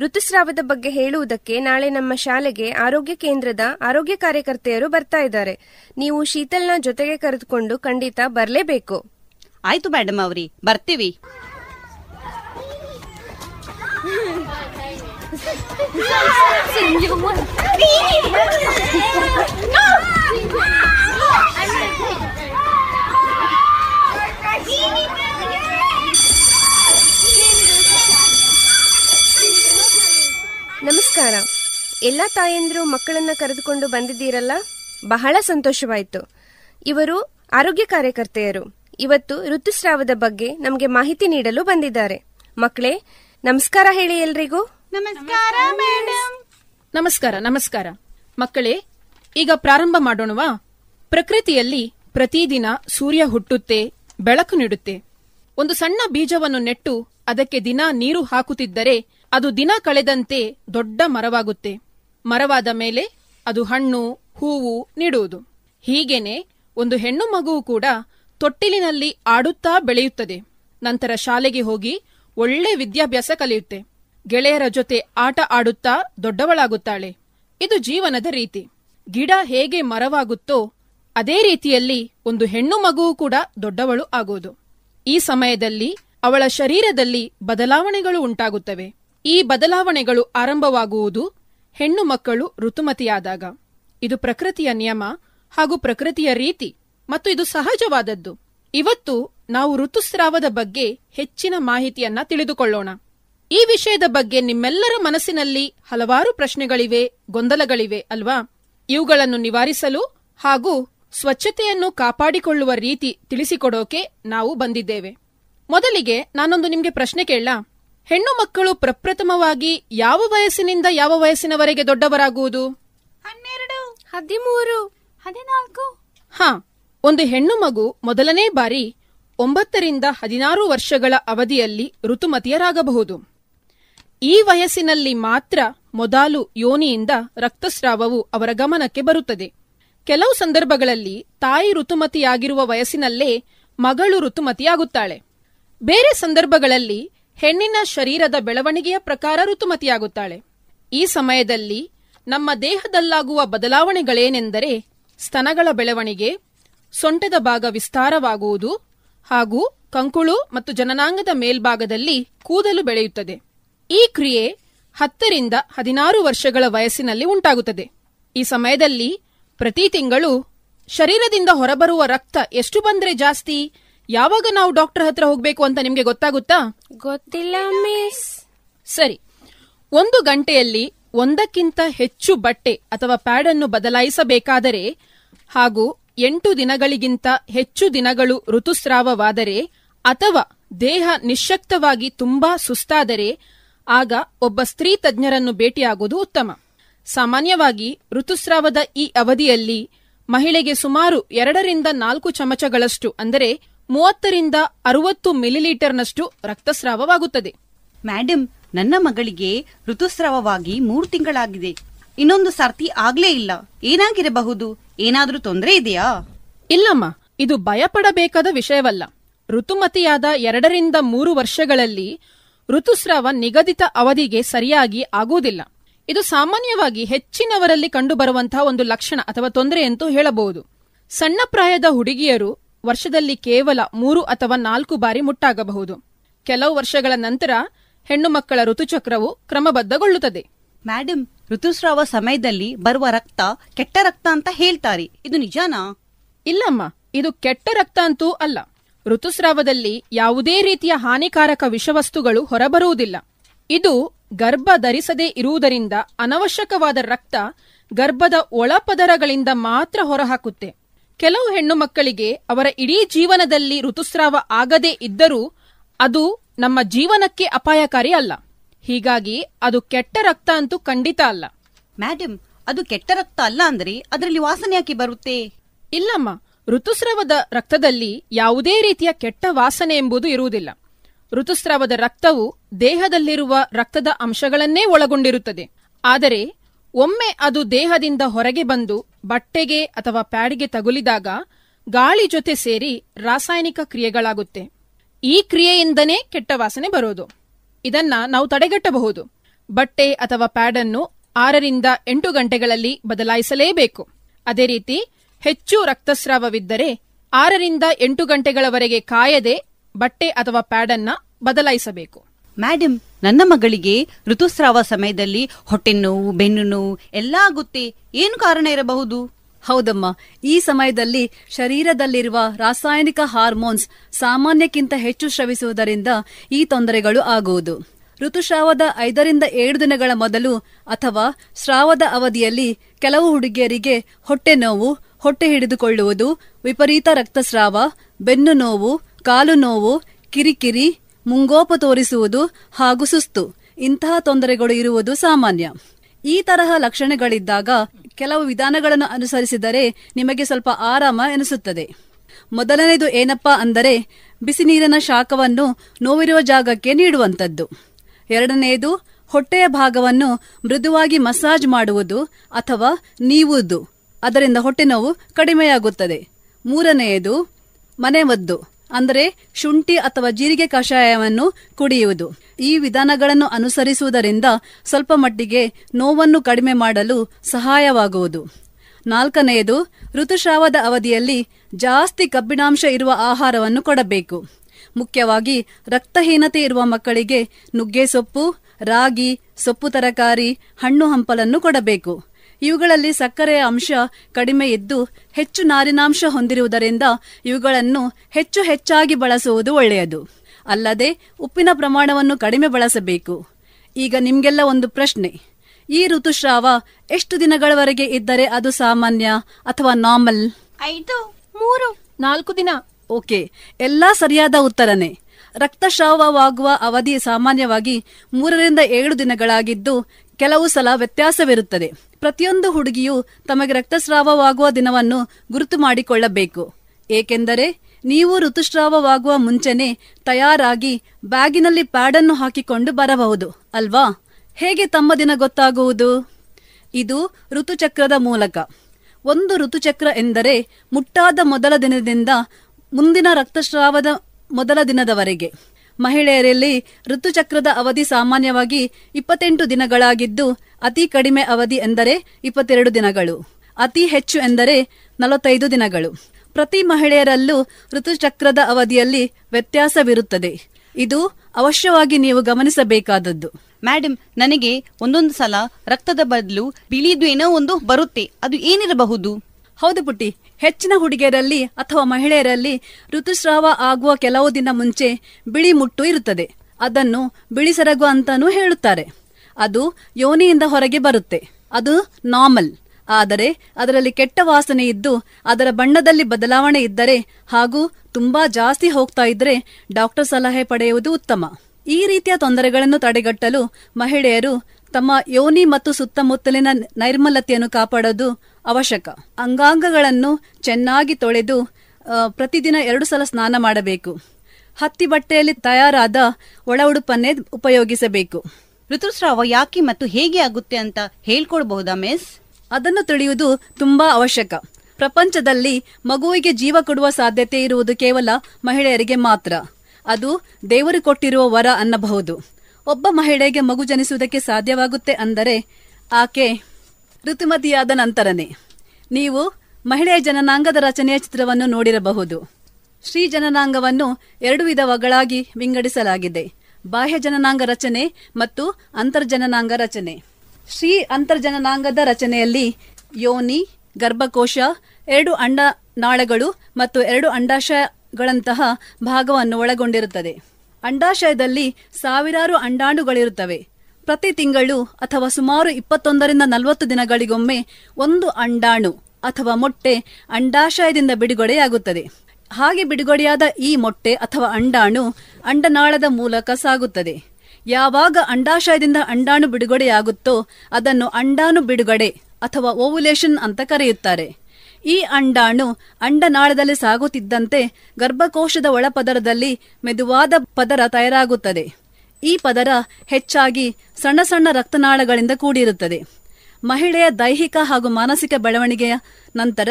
ಋತುಸ್ರಾವದ ಬಗ್ಗೆ ಹೇಳುವುದಕ್ಕೆ ನಾಳೆ ನಮ್ಮ ಶಾಲೆಗೆ ಆರೋಗ್ಯ ಕೇಂದ್ರದ ಆರೋಗ್ಯ ಕಾರ್ಯಕರ್ತೆಯರು ಬರ್ತಾ ಇದ್ದಾರೆ. ನೀವು ಶೀತಲ್ನ ಜೊತೆಗೆ ಕರೆದುಕೊಂಡು ಖಂಡಿತ ಬರಲೇಬೇಕು. ಆಯ್ತು ಮೇಡಮ್ ಅವರೇ ಬರ್ತೇವೆ. ನಮಸ್ಕಾರ. ಎಲ್ಲ ತಾಯಂದಿರು ಮಕ್ಕಳನ್ನ ಕರೆದುಕೊಂಡು ಬಂದಿದ್ದೀರಲ್ಲ? ಬಹಳ ಸಂತೋಷವಾಯಿತು. ಇವರು ಆರೋಗ್ಯ ಕಾರ್ಯಕರ್ತೆಯರು. ಇವತ್ತು ಋತುಸ್ರಾವದ ಬಗ್ಗೆ ನಮಗೆ ಮಾಹಿತಿ ನೀಡಲು ಬಂದಿದ್ದಾರೆ. ಮಕ್ಕಳೇ ನಮಸ್ಕಾರ ಹೇಳಿ ಎಲ್ರಿಗೂ. ನಮಸ್ಕಾರ ನಮಸ್ಕಾರ ನಮಸ್ಕಾರ. ಮಕ್ಕಳೇ ಈಗ ಪ್ರಾರಂಭ ಮಾಡೋಣವಾ? ಪ್ರಕೃತಿಯಲ್ಲಿ ಪ್ರತಿದಿನ ಸೂರ್ಯ ಹುಟ್ಟುತ್ತೆ ಬೆಳಕು ನೀಡುತ್ತೆ. ಒಂದು ಸಣ್ಣ ಬೀಜವನ್ನು ನೆಟ್ಟು ಅದಕ್ಕೆ ದಿನ ನೀರು ಹಾಕುತ್ತಿದ್ದರೆ ಅದು ದಿನ ಕಳೆದಂತೆ ದೊಡ್ಡ ಮರವಾಗುತ್ತೆ. ಮರವಾದ ಮೇಲೆ ಅದು ಹಣ್ಣು, ಹೂವು ನೀಡುವುದು. ಹೀಗೇನೆ ಒಂದು ಹೆಣ್ಣು ಮಗುವು ಕೂಡ ತೊಟ್ಟಿಲಿನಲ್ಲಿ ಆಡುತ್ತಾ ಬೆಳೆಯುತ್ತದೆ. ನಂತರ ಶಾಲೆಗೆ ಹೋಗಿ ಒಳ್ಳೆ ವಿದ್ಯಾಭ್ಯಾಸ ಕಲಿಯುತ್ತೆ. ಗೆಳೆಯರ ಜೊತೆ ಆಟ ಆಡುತ್ತಾ ದೊಡ್ಡವಳಾಗುತ್ತಾಳೆ. ಇದು ಜೀವನದ ರೀತಿ. ಗಿಡ ಹೇಗೆ ಮರವಾಗುತ್ತೋ ಅದೇ ರೀತಿಯಲ್ಲಿ ಒಂದು ಹೆಣ್ಣು ಮಗುವು ಕೂಡ ದೊಡ್ಡವಳು ಆಗುವುದು ಈ ಸಮಯದಲ್ಲಿ ಅವಳ ಶರೀರದಲ್ಲಿ ಬದಲಾವಣೆಗಳು ಉಂಟಾಗುತ್ತವೆ. ಈ ಬದಲಾವಣೆಗಳು ಆರಂಭವಾಗುವುದು ಹೆಣ್ಣು ಮಕ್ಕಳು ಋತುಮತಿಯಾದಾಗ. ಇದು ಪ್ರಕೃತಿಯ ನಿಯಮ ಹಾಗೂ ಪ್ರಕೃತಿಯ ರೀತಿ ಮತ್ತು ಇದು ಸಹಜವಾದದ್ದು. ಇವತ್ತು ನಾವು ಋತುಸ್ರಾವದ ಬಗ್ಗೆ ಹೆಚ್ಚಿನ ಮಾಹಿತಿಯನ್ನ ತಿಳಿದುಕೊಳ್ಳೋಣ. ಈ ವಿಷಯದ ಬಗ್ಗೆ ನಿಮ್ಮೆಲ್ಲರ ಮನಸ್ಸಿನಲ್ಲಿ ಹಲವಾರು ಪ್ರಶ್ನೆಗಳಿವೆ, ಗೊಂದಲಗಳಿವೆ ಅಲ್ವಾ? ಇವುಗಳನ್ನು ನಿವಾರಿಸಲು ಹಾಗೂ ಸ್ವಚ್ಛತೆಯನ್ನು ಕಾಪಾಡಿಕೊಳ್ಳುವ ರೀತಿ ತಿಳಿಸಿಕೊಡೋಕೆ ನಾವು ಬಂದಿದ್ದೇವೆ. ಮೊದಲಿಗೆ ನಾನೊಂದು ನಿಮ್ಗೆ ಪ್ರಶ್ನೆ ಕೇಳ ಹೆಣ್ಣು ಮಕ್ಕಳು ಪ್ರಪ್ರಥಮವಾಗಿ ಯಾವ ವಯಸ್ಸಿನಿಂದ ಯಾವ ವಯಸ್ಸಿನವರೆಗೆ ದೊಡ್ಡವರಾಗುವುದು? ಹನ್ನೆರಡು ಹದಿಮೂರು ಹದಿನಾಲ್ಕು. ಹಾ ಒಂದು ಹೆಣ್ಣು ಮಗು ಮೊದಲನೇ ಬಾರಿ ಒಂಬತ್ತರಿಂದ ಹದಿನಾರು ವರ್ಷಗಳ ಅವಧಿಯಲ್ಲಿ ಋತುಮತಿಯರಾಗಬಹುದು. ಈ ವಯಸ್ಸಿನಲ್ಲಿ ಮಾತ್ರ ಮೊದಲು ಯೋನಿಯಿಂದ ರಕ್ತಸ್ರಾವವು ಅವರ ಗಮನಕ್ಕೆ ಬರುತ್ತದೆ. ಕೆಲವು ಸಂದರ್ಭಗಳಲ್ಲಿ ತಾಯಿ ಋತುಮತಿಯಾಗಿರುವ ವಯಸ್ಸಿನಲ್ಲೇ ಮಗಳು ಋತುಮತಿಯಾಗುತ್ತಾಳೆ. ಬೇರೆ ಸಂದರ್ಭಗಳಲ್ಲಿ ಹೆಣ್ಣಿನ ಶರೀರದ ಬೆಳವಣಿಗೆಯ ಪ್ರಕಾರ ಋತುಮತಿಯಾಗುತ್ತಾಳೆ. ಈ ಸಮಯದಲ್ಲಿ ನಮ್ಮ ದೇಹದಲ್ಲಾಗುವ ಬದಲಾವಣೆಗಳೇನೆಂದರೆ ಸ್ತನಗಳ ಬೆಳವಣಿಗೆ, ಸೊಂಟದ ಭಾಗ ವಿಸ್ತಾರವಾಗುವುದು ಹಾಗೂ ಕಂಕುಳು ಮತ್ತು ಜನನಾಂಗದ ಮೇಲ್ಭಾಗದಲ್ಲಿ ಕೂದಲು ಬೆಳೆಯುತ್ತದೆ. ಈ ಕ್ರಿಯೆ ಹತ್ತರಿಂದ ಹದಿನಾರು ವರ್ಷಗಳ ವಯಸ್ಸಿನಲ್ಲಿ ಉಂಟಾಗುತ್ತದೆ. ಈ ಸಮಯದಲ್ಲಿ ಪ್ರತಿ ತಿಂಗಳು ಶರೀರದಿಂದ ಹೊರಬರುವ ರಕ್ತ ಎಷ್ಟು ಬಂದರೆ ಜಾಸ್ತಿ? ಯಾವಾಗ ನಾವು ಡಾಕ್ಟರ್ ಹತ್ರ ಹೋಗ್ಬೇಕು ಅಂತ ನಿಮ್ಗೆ ಗೊತ್ತಾಗುತ್ತಾ? ಗೊತ್ತಿಲ್ಲ ಮಿಸ್ ಸರಿ. ಒಂದು ಗಂಟೆಯಲ್ಲಿ ಒಂದಕ್ಕಿಂತ ಹೆಚ್ಚು ಬಟ್ಟೆ ಅಥವಾ ಪ್ಯಾಡ್ ಅನ್ನು ಬದಲಾಯಿಸಬೇಕಾದರೆ ಹಾಗೂ ಎಂಟು ದಿನಗಳಿಗಿಂತ ಹೆಚ್ಚು ದಿನಗಳು ಋತುಸ್ರಾವವಾದರೆ ಅಥವಾ ದೇಹ ನಿಶ್ಶಕ್ತವಾಗಿ ತುಂಬಾ ಸುಸ್ತಾದರೆ ಆಗ ಒಬ್ಬ ಸ್ತ್ರೀ ತಜ್ಞರನ್ನು ಭೇಟಿಯಾಗುವುದು ಉತ್ತಮ. ಸಾಮಾನ್ಯವಾಗಿ ಋತುಸ್ರಾವದ ಈ ಅವಧಿಯಲ್ಲಿ ಮಹಿಳೆಗೆ ಸುಮಾರು ಎರಡರಿಂದ ನಾಲ್ಕು ಚಮಚಗಳಷ್ಟು ಅಂದರೆ ಮೂವತ್ತರಿಂದ ಅರವತ್ತು ಮಿಲಿಲೀಟರ್ನಷ್ಟು ರಕ್ತಸ್ರಾವವಾಗುತ್ತದೆ. ಮ್ಯಾಡಮ್ ನನ್ನ ಮಗಳಿಗೆ ಋತುಸ್ರಾವವಾಗಿ ಮೂರು ತಿಂಗಳಾಗಿದೆ. ಇನ್ನೊಂದು ಸರ್ತಿ ಆಗ್ಲೇ ಇಲ್ಲ. ಏನಾಗಿರಬಹುದು? ಏನಾದರೂ ತೊಂದರೆ ಇದೆಯಾ? ಇಲ್ಲಮ್ಮ ಇದು ಭಯಪಡಬೇಕಾದ ವಿಷಯವಲ್ಲ. ಋತುಮತಿಯಾದ ಎರಡರಿಂದ ಮೂರು ವರ್ಷಗಳಲ್ಲಿ ಋತುಸ್ರಾವ ನಿಗದಿತ ಅವಧಿಗೆ ಸರಿಯಾಗಿ ಆಗುವುದಿಲ್ಲ. ಇದು ಸಾಮಾನ್ಯವಾಗಿ ಹೆಚ್ಚಿನವರಲ್ಲಿ ಕಂಡುಬರುವಂತಹ ಒಂದು ಲಕ್ಷಣ ಅಥವಾ ತೊಂದರೆ ಎಂದು ಹೇಳಬಹುದು. ಸಣ್ಣ ಪ್ರಾಯದ ಹುಡುಗಿಯರು ವರ್ಷದಲ್ಲಿ ಕೇವಲ ಮೂರು ಅಥವಾ ನಾಲ್ಕು ಬಾರಿ ಮುಟ್ಟಾಗಬಹುದು. ಕೆಲವು ವರ್ಷಗಳ ನಂತರ ಹೆಣ್ಣು ಮಕ್ಕಳ ಋತುಚಕ್ರವು ಕ್ರಮಬದ್ಧಗೊಳ್ಳುತ್ತದೆ. ಮೇಡಮ್ ಋತುಸ್ರಾವ ಸಮಯದಲ್ಲಿ ಬರುವ ರಕ್ತ ಕೆಟ್ಟ ರಕ್ತ ಅಂತ ಹೇಳ್ತಾರೆ. ಇದು ನಿಜಾನಾ? ಇಲ್ಲಮ್ಮ ಇದು ಕೆಟ್ಟ ರಕ್ತ ಅಂತೂ ಅಲ್ಲ. ಋತುಸ್ರಾವದಲ್ಲಿ ಯಾವುದೇ ರೀತಿಯ ಹಾನಿಕಾರಕ ವಿಷವಸ್ತುಗಳು ಹೊರಬರುವುದಿಲ್ಲ. ಇದು ಗರ್ಭ ಧರಿಸದೇ ಇರುವುದರಿಂದ ಅನವಶ್ಯಕವಾದ ರಕ್ತ ಗರ್ಭದ ಒಳಪದರಗಳಿಂದ ಮಾತ್ರ ಹೊರಹಾಕುತ್ತೆ. ಕೆಲವು ಹೆಣ್ಣು ಮಕ್ಕಳಿಗೆ ಅವರ ಇಡೀ ಜೀವನದಲ್ಲಿ ಋತುಸ್ರಾವ ಆಗದೇ ಇದ್ದರೂ ಅದು ನಮ್ಮ ಜೀವನಕ್ಕೆ ಅಪಾಯಕಾರಿ ಅಲ್ಲ. ಹೀಗಾಗಿ ಅದು ಕೆಟ್ಟ ರಕ್ತ ಅಂತೂ ಖಂಡಿತ ಅಲ್ಲ. ಮ್ಯಾಡಮ್ ಅದು ಕೆಟ್ಟ ರಕ್ತ ಅಲ್ಲ ಅಂದ್ರೆ ಅದರಲ್ಲಿ ವಾಸನೆ ಯಾಕೆ ಬರುತ್ತೆ? ಇಲ್ಲಮ್ಮ ಋತುಸ್ರಾವದ ರಕ್ತದಲ್ಲಿ ಯಾವುದೇ ರೀತಿಯ ಕೆಟ್ಟ ವಾಸನೆ ಎಂಬುದು ಇರುವುದಿಲ್ಲ. ಋತುಸ್ರಾವದ ರಕ್ತವು ದೇಹದಲ್ಲಿರುವ ರಕ್ತದ ಅಂಶಗಳನ್ನೇ ಒಳಗೊಂಡಿರುತ್ತದೆ. ಆದರೆ ಒಮ್ಮೆ ಅದು ದೇಹದಿಂದ ಹೊರಗೆ ಬಂದು ಬಟ್ಟೆಗೆ ಅಥವಾ ಪ್ಯಾಡ್ಗೆ ತಗುಲಿದಾಗ ಗಾಳಿ ಜೊತೆ ಸೇರಿ ರಾಸಾಯನಿಕ ಕ್ರಿಯೆಗಳಾಗುತ್ತೆ. ಈ ಕ್ರಿಯೆಯಿಂದನೇ ಕೆಟ್ಟ ವಾಸನೆ ಬರೋದು. ಇದನ್ನ ನಾವು ತಡೆಗಟ್ಟಬಹುದು. ಬಟ್ಟೆ ಅಥವಾ ಪ್ಯಾಡ್ ಅನ್ನು ಆರರಿಂದ ಎಂಟು ಗಂಟೆಗಳಲ್ಲಿ ಬದಲಾಯಿಸಲೇಬೇಕು. ಅದೇ ರೀತಿ ಹೆಚ್ಚು ರಕ್ತಸ್ರಾವವಿದ್ದರೆ ಆರರಿಂದ ಎಂಟು ಗಂಟೆಗಳವರೆಗೆ ಕಾಯದೆ ಬಟ್ಟೆ ಅಥವಾ ಪ್ಯಾಡ್ ಅನ್ನ ಬದಲಾಯಿಸಬೇಕು. ಮೇಡಮ್ ನನ್ನ ಮಗಳಿಗೆ ಋತುಸ್ರಾವ ಸಮಯದಲ್ಲಿ ಹೊಟ್ಟೆ ನೋವು ಬೆನ್ನು ನೋವು ಎಲ್ಲ ಆಗುತ್ತೆ. ಏನು ಕಾರಣ ಇರಬಹುದು? ಹೌದಮ್ಮ. ಈ ಸಮಯದಲ್ಲಿ ಶರೀರದಲ್ಲಿರುವ ರಾಸಾಯನಿಕ ಹಾರ್ಮೋನ್ಸ್ ಸಾಮಾನ್ಯಕ್ಕಿಂತ ಹೆಚ್ಚು ಶ್ರವಿಸುವುದರಿಂದ ಈ ತೊಂದರೆಗಳು ಆಗುವುದು. ಋತುಸ್ರಾವದ ಐದರಿಂದ ಏಳು ದಿನಗಳ ಮೊದಲು ಅಥವಾ ಸ್ರಾವದ ಅವಧಿಯಲ್ಲಿ ಕೆಲವು ಹುಡುಗಿಯರಿಗೆ ಹೊಟ್ಟೆ ನೋವು ಹೊಟ್ಟೆ ಹಿಡಿದುಕೊಳ್ಳುವುದು, ವಿಪರೀತ ರಕ್ತಸ್ರಾವ ಬೆನ್ನು ನೋವು ಕಾಲು ನೋವು, ಕಿರಿಕಿರಿ ಮುಂಗೋಪ ತೋರಿಸುವುದು ಹಾಗೂ ಸುಸ್ತು. ಇಂತಹ ತೊಂದರೆಗಳು ಇರುವುದು ಸಾಮಾನ್ಯ. ಈ ತರಹ ಲಕ್ಷಣಗಳಿದ್ದಾಗ ಕೆಲವು ವಿಧಾನಗಳನ್ನು ಅನುಸರಿಸಿದರೆ ನಿಮಗೆ ಸ್ವಲ್ಪ ಆರಾಮ ಎನಿಸುತ್ತದೆ. ಮೊದಲನೇದು ಏನಪ್ಪ ಅಂದರೆ ಬಿಸಿ ನೀರಿನ ಶಾಖವನ್ನು ನೋವಿರುವ ಜಾಗಕ್ಕೆ ನೀಡುವಂಥದ್ದು. ಎರಡನೆಯದು ಹೊಟ್ಟೆಯ ಭಾಗವನ್ನು ಮೃದುವಾಗಿ ಮಸಾಜ್ ಮಾಡುವುದು ಅಥವಾ ನೀವುದು. ಅದರಿಂದ ಹೊಟ್ಟೆ ನೋವು ಕಡಿಮೆಯಾಗುತ್ತದೆ. ಮೂರನೆಯದು ಮನೆಮದ್ದು. ಅಂದರೆ ಶುಂಠಿ ಅಥವಾ ಜೀರಿಗೆ ಕಷಾಯವನ್ನು ಕುಡಿಯುವುದು. ಈ ವಿಧಾನಗಳನ್ನು ಅನುಸರಿಸುವುದರಿಂದ ಸ್ವಲ್ಪ ಮಟ್ಟಿಗೆ ನೋವನ್ನು ಕಡಿಮೆ ಮಾಡಲು ಸಹಾಯವಾಗುವುದು. ನಾಲ್ಕನೆಯದು, ಋತುಸ್ರಾವದ ಅವಧಿಯಲ್ಲಿ ಜಾಸ್ತಿ ಕಬ್ಬಿಣಾಂಶ ಇರುವ ಆಹಾರವನ್ನು ಕೊಡಬೇಕು. ಮುಖ್ಯವಾಗಿ, ರಕ್ತಹೀನತೆ ಇರುವ ಮಕ್ಕಳಿಗೆ ನುಗ್ಗೆ ಸೊಪ್ಪು, ರಾಗಿ, ಸೊಪ್ಪು ತರಕಾರಿ, ಹಣ್ಣು ಹಂಪಲನ್ನು ಕೊಡಬೇಕು. ಇವುಗಳಲ್ಲಿ ಸಕ್ಕರೆಯ ಅಂಶ ಕಡಿಮೆ ಇದ್ದು ಹೆಚ್ಚು ನಾರಿನಾಂಶ ಹೊಂದಿರುವುದರಿಂದ ಇವುಗಳನ್ನು ಹೆಚ್ಚು ಹೆಚ್ಚಾಗಿ ಬಳಸುವುದು ಒಳ್ಳೆಯದು. ಅಲ್ಲದೆ ಉಪ್ಪಿನ ಪ್ರಮಾಣವನ್ನು ಕಡಿಮೆ ಬಳಸಬೇಕು. ಈಗ ನಿಮ್ಗೆಲ್ಲ ಒಂದು ಪ್ರಶ್ನೆ. ಈ ಋತುಸ್ರಾವ ಎಷ್ಟು ದಿನಗಳವರೆಗೆ ಇದ್ದರೆ ಅದು ಸಾಮಾನ್ಯ ಅಥವಾ ನಾರ್ಮಲ್? ಐದು ಮೂರು ನಾಲ್ಕು ದಿನ. ಓಕೆ ಎಲ್ಲಾ ಸರಿಯಾದ ಉತ್ತರನೇ. ರಕ್ತಸ್ರಾವವಾಗುವ ಅವಧಿ ಸಾಮಾನ್ಯವಾಗಿ ಮೂರರಿಂದ ಏಳು ದಿನಗಳಾಗಿದ್ದು ಕೆಲವು ಸಲ ವ್ಯತ್ಯಾಸವಿರುತ್ತದೆ. ಪ್ರತಿಯೊಂದು ಹುಡುಗಿಯು ತಮಗೆ ರಕ್ತಸ್ರಾವವಾಗುವ ದಿನವನ್ನು ಗುರುತು ಮಾಡಿಕೊಳ್ಳಬೇಕು. ಏಕೆಂದರೆ ನೀವು ಋತುಸ್ರಾವವಾಗುವ ಮುಂಚೆನೆ ತಯಾರಾಗಿ ಬ್ಯಾಗಿನಲ್ಲಿ ಪ್ಯಾಡ್ ಅನ್ನು ಹಾಕಿಕೊಂಡು ಬರಬಹುದು, ಅಲ್ವಾ? ಹೇಗೆ ತಮ್ಮ ದಿನ ಗೊತ್ತಾಗುವುದು? ಇದು ಋತುಚಕ್ರದ ಮೂಲಕ. ಒಂದು ಋತುಚಕ್ರ ಎಂದರೆ ಮುಟ್ಟಾದ ಮೊದಲ ದಿನದಿಂದ ಮುಂದಿನ ರಕ್ತಸ್ರಾವದ ಮೊದಲ ದಿನದವರೆಗೆ. ಮಹಿಳೆಯರಲ್ಲಿ ಋತುಚಕ್ರದ ಅವಧಿ ಸಾಮಾನ್ಯವಾಗಿ ಇಪ್ಪತ್ತೆಂಟು ದಿನಗಳಾಗಿದ್ದು, ಅತಿ ಕಡಿಮೆ ಅವಧಿ ಎಂದರೆ ಇಪ್ಪತ್ತೆರಡು ದಿನಗಳು, ಅತಿ ಹೆಚ್ಚು ಎಂದರೆ ನಲವತ್ತೈದು ದಿನಗಳು. ಪ್ರತಿ ಮಹಿಳೆಯರಲ್ಲೂ ಋತುಚಕ್ರದ ಅವಧಿಯಲ್ಲಿ ವ್ಯತ್ಯಾಸವಿರುತ್ತದೆ. ಇದು ಅವಶ್ಯವಾಗಿ ನೀವು ಗಮನಿಸಬೇಕಾದದ್ದು. ಮೇಡಮ್ ನನಗೆ ಒಂದೊಂದು ಸಲ ರಕ್ತದ ಬದಲು ಬಿಳಿದು ಏನೋ ಒಂದು ಬರುತ್ತೆ. ಅದು ಏನಿರಬಹುದು? ಹೌದು ಪುಟ್ಟಿ. ಹೆಚ್ಚಿನ ಹುಡುಗಿಯರಲ್ಲಿ ಅಥವಾ ಮಹಿಳೆಯರಲ್ಲಿ ಋತುಸ್ರಾವ ಆಗುವ ಕೆಲವು ದಿನ ಮುಂಚೆ ಬಿಳಿ ಮುಟ್ಟು ಇರುತ್ತದೆ. ಅದನ್ನು ಬಿಳಿ ಸರಗು ಅಂತಾನೂ ಹೇಳುತ್ತಾರೆ. ಅದು ಯೋನಿಯಿಂದ ಹೊರಗೆ ಬರುತ್ತೆ. ಅದು ನಾರ್ಮಲ್. ಆದರೆ ಅದರಲ್ಲಿ ಕೆಟ್ಟ ವಾಸನೆ ಇದ್ದು ಅದರ ಬಣ್ಣದಲ್ಲಿ ಬದಲಾವಣೆ ಇದ್ದರೆ ಹಾಗೂ ತುಂಬಾ ಜಾಸ್ತಿ ಹೋಗ್ತಾ ಇದ್ರೆ ಡಾಕ್ಟರ್ ಸಲಹೆ ಪಡೆಯುವುದು ಉತ್ತಮ. ಈ ರೀತಿಯ ತೊಂದರೆಗಳನ್ನು ತಡೆಗಟ್ಟಲು ಮಹಿಳೆಯರು ತಮ್ಮ ಯೋನಿ ಮತ್ತು ಸುತ್ತಮುತ್ತಲಿನ ನೈರ್ಮಲತೆಯನ್ನು ಕಾಪಾಡೋದು ಅವಶ್ಯಕ. ಅಂಗಾಂಗಗಳನ್ನು ಚೆನ್ನಾಗಿ ತೊಳೆದು ಪ್ರತಿದಿನ ಎರಡು ಸಲ ಸ್ನಾನ ಮಾಡಬೇಕು. ಹತ್ತಿ ಬಟ್ಟೆಯಲ್ಲಿ ತಯಾರಾದ ಒಳ ಉಡುಪನ್ನೇ ಉಪಯೋಗಿಸಬೇಕು. ಋತುಸ್ರಾವ ಯಾಕೆ ಮತ್ತು ಹೇಗೆ ಆಗುತ್ತೆ ಅಂತ ಹೇಳ್ಕೊಡ್ಬಹುದಾ ಮಿಸ್? ಅದನ್ನು ತಿಳಿಯುವುದು ತುಂಬಾ ಅವಶ್ಯಕ. ಪ್ರಪಂಚದಲ್ಲಿ ಮಗುವಿಗೆ ಜೀವ ಕೊಡುವ ಸಾಧ್ಯತೆ ಇರುವುದು ಕೇವಲ ಮಹಿಳೆಯರಿಗೆ ಮಾತ್ರ. ಅದು ದೇವರು ಕೊಟ್ಟಿರುವ ವರ ಅನ್ನಬಹುದು. ಒಬ್ಬ ಮಹಿಳೆಗೆ ಮಗು ಜನಿಸುವುದಕ್ಕೆ ಸಾಧ್ಯವಾಗುತ್ತೆ ಅಂದರೆ ಆಕೆ ಋತುಮತಿಯಾದ ನಂತರನೇ. ನೀವು ಮಹಿಳೆಯ ಜನನಾಂಗದ ರಚನೆಯ ಚಿತ್ರವನ್ನು ನೋಡಿರಬಹುದು. ಶ್ರೀ ಜನನಾಂಗವನ್ನು ಎರಡು ವಿಧಗಳಾಗಿ ವಿಂಗಡಿಸಲಾಗಿದೆ. ಬಾಹ್ಯ ಜನನಾಂಗ ರಚನೆ ಮತ್ತು ಅಂತರ್ಜನನಾಂಗ ರಚನೆ. ಶ್ರೀ ಅಂತರ್ಜನನಾಂಗದ ರಚನೆಯಲ್ಲಿ ಯೋನಿ, ಗರ್ಭಕೋಶ, ಎರಡು ಅಂಡ ನಾಳಗಳು ಮತ್ತು ಎರಡು ಅಂಡಾಶಯಗಳಂತಹ ಭಾಗವನ್ನು ಒಳಗೊಂಡಿರುತ್ತದೆ. ಅಂಡಾಶಯದಲ್ಲಿ ಸಾವಿರಾರು ಅಂಡಾಣುಗಳಿರುತ್ತವೆ. ಪ್ರತಿ ತಿಂಗಳು ಅಥವಾ ಸುಮಾರು ಇಪ್ಪತ್ತೊಂದರಿಂದ ನಲವತ್ತು ದಿನಗಳಿಗೊಮ್ಮೆ ಒಂದು ಅಂಡಾಣು ಅಥವಾ ಮೊಟ್ಟೆ ಅಂಡಾಶಯದಿಂದ ಬಿಡುಗಡೆಯಾಗುತ್ತದೆ. ಹಾಗೆ ಬಿಡುಗಡೆಯಾದ ಈ ಮೊಟ್ಟೆ ಅಥವಾ ಅಂಡಾಣು ಅಂಡನಾಳದ ಮೂಲಕ ಸಾಗುತ್ತದೆ. ಯಾವಾಗ ಅಂಡಾಶಯದಿಂದ ಅಂಡಾಣು ಬಿಡುಗಡೆಯಾಗುತ್ತೋ ಅದನ್ನು ಅಂಡಾಣು ಬಿಡುಗಡೆ ಅಥವಾ ಓವುಲೇಷನ್ ಅಂತ ಕರೆಯುತ್ತಾರೆ. ಈ ಅಂಡಾಣು ಅಂಡನಾಳದಲ್ಲಿ ಸಾಗುತ್ತಿದ್ದಂತೆ ಗರ್ಭಕೋಶದ ಒಳಪದರದಲ್ಲಿ ಮೆದುವಾದ ಪದರ ತಯಾರಾಗುತ್ತದೆ. ಈ ಪದರ ಹೆಚ್ಚಾಗಿ ಸಣ್ಣ ಸಣ್ಣ ರಕ್ತನಾಳಗಳಿಂದ ಕೂಡಿರುತ್ತದೆ. ಮಹಿಳೆಯ ದೈಹಿಕ ಹಾಗೂ ಮಾನಸಿಕ ಬೆಳವಣಿಗೆಯ ನಂತರ,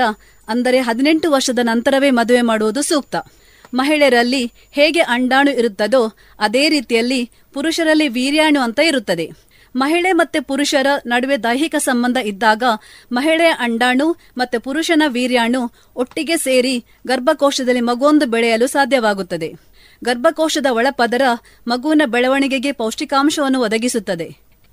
ಅಂದರೆ ಹದಿನೆಂಟು ವರ್ಷದ ನಂತರವೇ ಮದುವೆ ಮಾಡುವುದು ಸೂಕ್ತ. ಮಹಿಳೆಯರಲ್ಲಿ ಹೇಗೆ ಅಂಡಾಣು ಇರುತ್ತದೋ, ಅದೇ ರೀತಿಯಲ್ಲಿ ಪುರುಷರಲ್ಲಿ ವೀರ್ಯಾಣು ಅಂತ ಇರುತ್ತದೆ. ಮಹಿಳೆ ಮತ್ತೆ ಪುರುಷರ ನಡುವೆ ದೈಹಿಕ ಸಂಬಂಧ ಇದ್ದಾಗ ಮಹಿಳೆಯ ಅಂಡಾಣು ಮತ್ತೆ ಪುರುಷನ ವೀರ್ಯಾಣು ಒಟ್ಟಿಗೆ ಸೇರಿ ಗರ್ಭಕೋಶದಲ್ಲಿ ಮಗುವೊಂದು ಬೆಳೆಯಲು ಸಾಧ್ಯವಾಗುತ್ತದೆ. ಗರ್ಭಕೋಶದ ಒಳಪದರ ಮಗುವಿನ ಬೆಳವಣಿಗೆಗೆ ಪೌಷ್ಟಿಕಾಂಶವನ್ನು ಒದಗಿಸುತ್ತದೆ.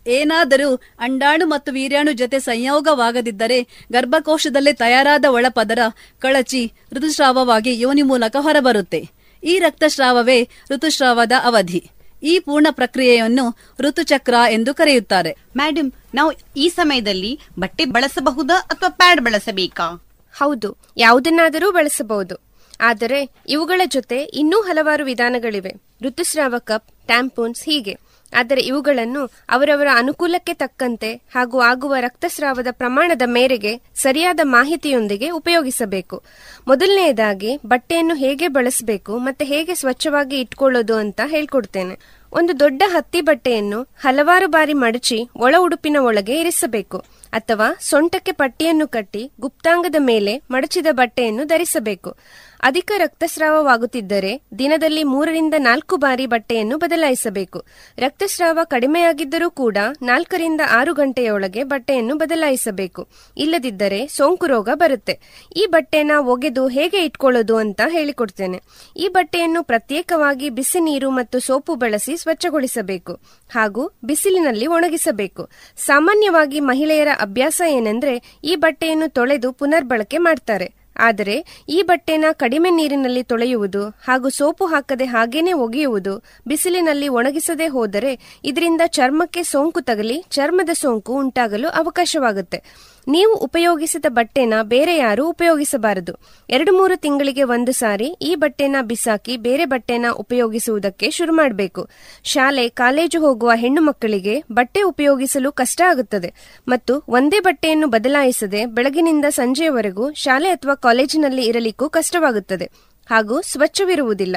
ಏನಾದರೂ ಅಂಡಾಣು ಮತ್ತು ವೀರ್ಯಾಣು ಜೊತೆ ಸಂಯೋಗವಾಗದಿದ್ದರೆ ಗರ್ಭಕೋಶದಲ್ಲಿ ತಯಾರಾದ ಒಳಪದರ ಕಳಚಿ ಋತುಸ್ರಾವವಾಗಿ ಯೋನಿ ಮೂಲಕ ಹೊರಬರುತ್ತೆ. ಈ ರಕ್ತಸ್ರಾವವೇ ಋತುಸ್ರಾವದ ಅವಧಿ. ಈ ಪೂರ್ಣ ಪ್ರಕ್ರಿಯೆಯನ್ನು ಋತುಚಕ್ರ ಎಂದು ಕರೆಯುತ್ತಾರೆ. ಮ್ಯಾಡಮ್ ನಾವು ಈ ಸಮಯದಲ್ಲಿ ಬಟ್ಟೆ ಬಳಸಬಹುದಾ ಅಥವಾ ಪ್ಯಾಡ್ ಬಳಸಬೇಕಾ? ಹೌದು ಯಾವುದನ್ನಾದರೂ ಬಳಸಬಹುದು. ಆದರೆ ಇವುಗಳ ಜೊತೆ ಇನ್ನೂ ಹಲವಾರು ವಿಧಾನಗಳಿವೆ. ಋತುಸ್ರಾವ ಕಪ್ ಟ್ಯಾಂಪೂನ್ಸ್ ಹೀಗೆ. ಆದರೆ ಇವುಗಳನ್ನು ಅವರವರ ಅನುಕೂಲಕ್ಕೆ ತಕ್ಕಂತೆ ಹಾಗೂ ಆಗುವ ರಕ್ತಸ್ರಾವದ ಪ್ರಮಾಣದ ಮೇರೆಗೆ ಸರಿಯಾದ ಮಾಹಿತಿಯೊಂದಿಗೆ ಉಪಯೋಗಿಸಬೇಕು. ಮೊದಲನೆಯದಾಗಿ ಬಟ್ಟೆಯನ್ನು ಹೇಗೆ ಬಳಸಬೇಕು ಮತ್ತೆ ಹೇಗೆ ಸ್ವಚ್ಛವಾಗಿ ಇಟ್ಕೊಳ್ಳೋದು ಅಂತ ಹೇಳ್ಕೊಡ್ತೇನೆ. ಒಂದು ದೊಡ್ಡ ಹತ್ತಿ ಬಟ್ಟೆಯನ್ನು ಹಲವಾರು ಬಾರಿ ಮಡಚಿ ಒಳ ಉಡುಪಿನ ಒಳಗೆ ಇರಿಸಬೇಕು ಅಥವಾ ಸೊಂಟಕ್ಕೆ ಪಟ್ಟಿಯನ್ನು ಕಟ್ಟಿ ಗುಪ್ತಾಂಗದ ಮೇಲೆ ಮಡಚಿದ ಬಟ್ಟೆಯನ್ನು ಧರಿಸಬೇಕು. ಅಧಿಕ ರಕ್ತಸ್ರಾವವಾಗುತ್ತಿದ್ದರೆ ದಿನದಲ್ಲಿ ಮೂರರಿಂದ ನಾಲ್ಕು ಬಾರಿ ಬಟ್ಟೆಯನ್ನು ಬದಲಾಯಿಸಬೇಕು. ರಕ್ತಸ್ರಾವ ಕಡಿಮೆಯಾಗಿದ್ದರೂ ಕೂಡ ನಾಲ್ಕರಿಂದ ಆರು ಗಂಟೆಯೊಳಗೆ ಬಟ್ಟೆಯನ್ನು ಬದಲಾಯಿಸಬೇಕು. ಇಲ್ಲದಿದ್ದರೆ ಸೋಂಕು ರೋಗ ಬರುತ್ತೆ. ಈ ಬಟ್ಟೆನ ಒಗೆದು ಹೇಗೆ ಇಟ್ಕೊಳ್ಳೋದು ಅಂತ ಹೇಳಿಕೊಡ್ತೇನೆ. ಈ ಬಟ್ಟೆಯನ್ನು ಪ್ರತ್ಯೇಕವಾಗಿ ಬಿಸಿ ನೀರು ಮತ್ತು ಸೋಪು ಬಳಸಿ ಸ್ವಚ್ಛಗೊಳಿಸಬೇಕು ಹಾಗೂ ಬಿಸಿಲಿನಲ್ಲಿ ಒಣಗಿಸಬೇಕು. ಸಾಮಾನ್ಯವಾಗಿ ಮಹಿಳೆಯರ ಅಭ್ಯಾಸ ಏನೆಂದ್ರೆ ಈ ಬಟ್ಟೆಯನ್ನು ತೊಳೆದು ಪುನರ್ಬಳಕೆ ಮಾಡ್ತಾರೆ. ಆದರೆ ಈ ಬಟ್ಟೆನ ಕಡಿಮೆ ನೀರಿನಲ್ಲಿ ತೊಳೆಯುವುದು ಹಾಗೂ ಸೋಪು ಹಾಕದೆ ಹಾಗೇನೆ ಒಗೆಯುವುದು ಬಿಸಿಲಿನಲ್ಲಿ ಒಣಗಿಸದೆ ಹೋದರೆ ಇದರಿಂದ ಚರ್ಮಕ್ಕೆ ಸೋಂಕು ತಗಲಿ ಚರ್ಮದ ಸೋಂಕು ಉಂಟಾಗಲು ಅವಕಾಶವಾಗುತ್ತೆ. ನೀವು ಉಪಯೋಗಿಸಿದ ಬಟ್ಟೆನ ಬೇರೆ ಯಾರು ಉಪಯೋಗಿಸಬಾರದು. ಎರಡು ಮೂರು ತಿಂಗಳಿಗೆ ಒಂದು ಸಾರಿ ಈ ಬಟ್ಟೆನ ಬಿಸಾಕಿ ಬೇರೆ ಬಟ್ಟೆನ ಉಪಯೋಗಿಸುವುದಕ್ಕೆ ಶುರು ಮಾಡಬೇಕು. ಶಾಲೆ, ಕಾಲೇಜು ಹೋಗುವ ಹೆಣ್ಣು ಮಕ್ಕಳಿಗೆ ಬಟ್ಟೆ ಉಪಯೋಗಿಸಲು ಕಷ್ಟ ಆಗುತ್ತದೆ. ಮತ್ತು ಒಂದೇ ಬಟ್ಟೆಯನ್ನು ಬದಲಾಯಿಸದೆ ಬೆಳಗಿನಿಂದ ಸಂಜೆಯವರೆಗೂ ಶಾಲೆ ಅಥವಾ ಕಾಲೇಜಿನಲ್ಲಿ ಇರಲಿಕ್ಕೂ ಕಷ್ಟವಾಗುತ್ತದೆ. ಹಾಗೂ ಸ್ವಚ್ಛವಿರುವುದಿಲ್ಲ.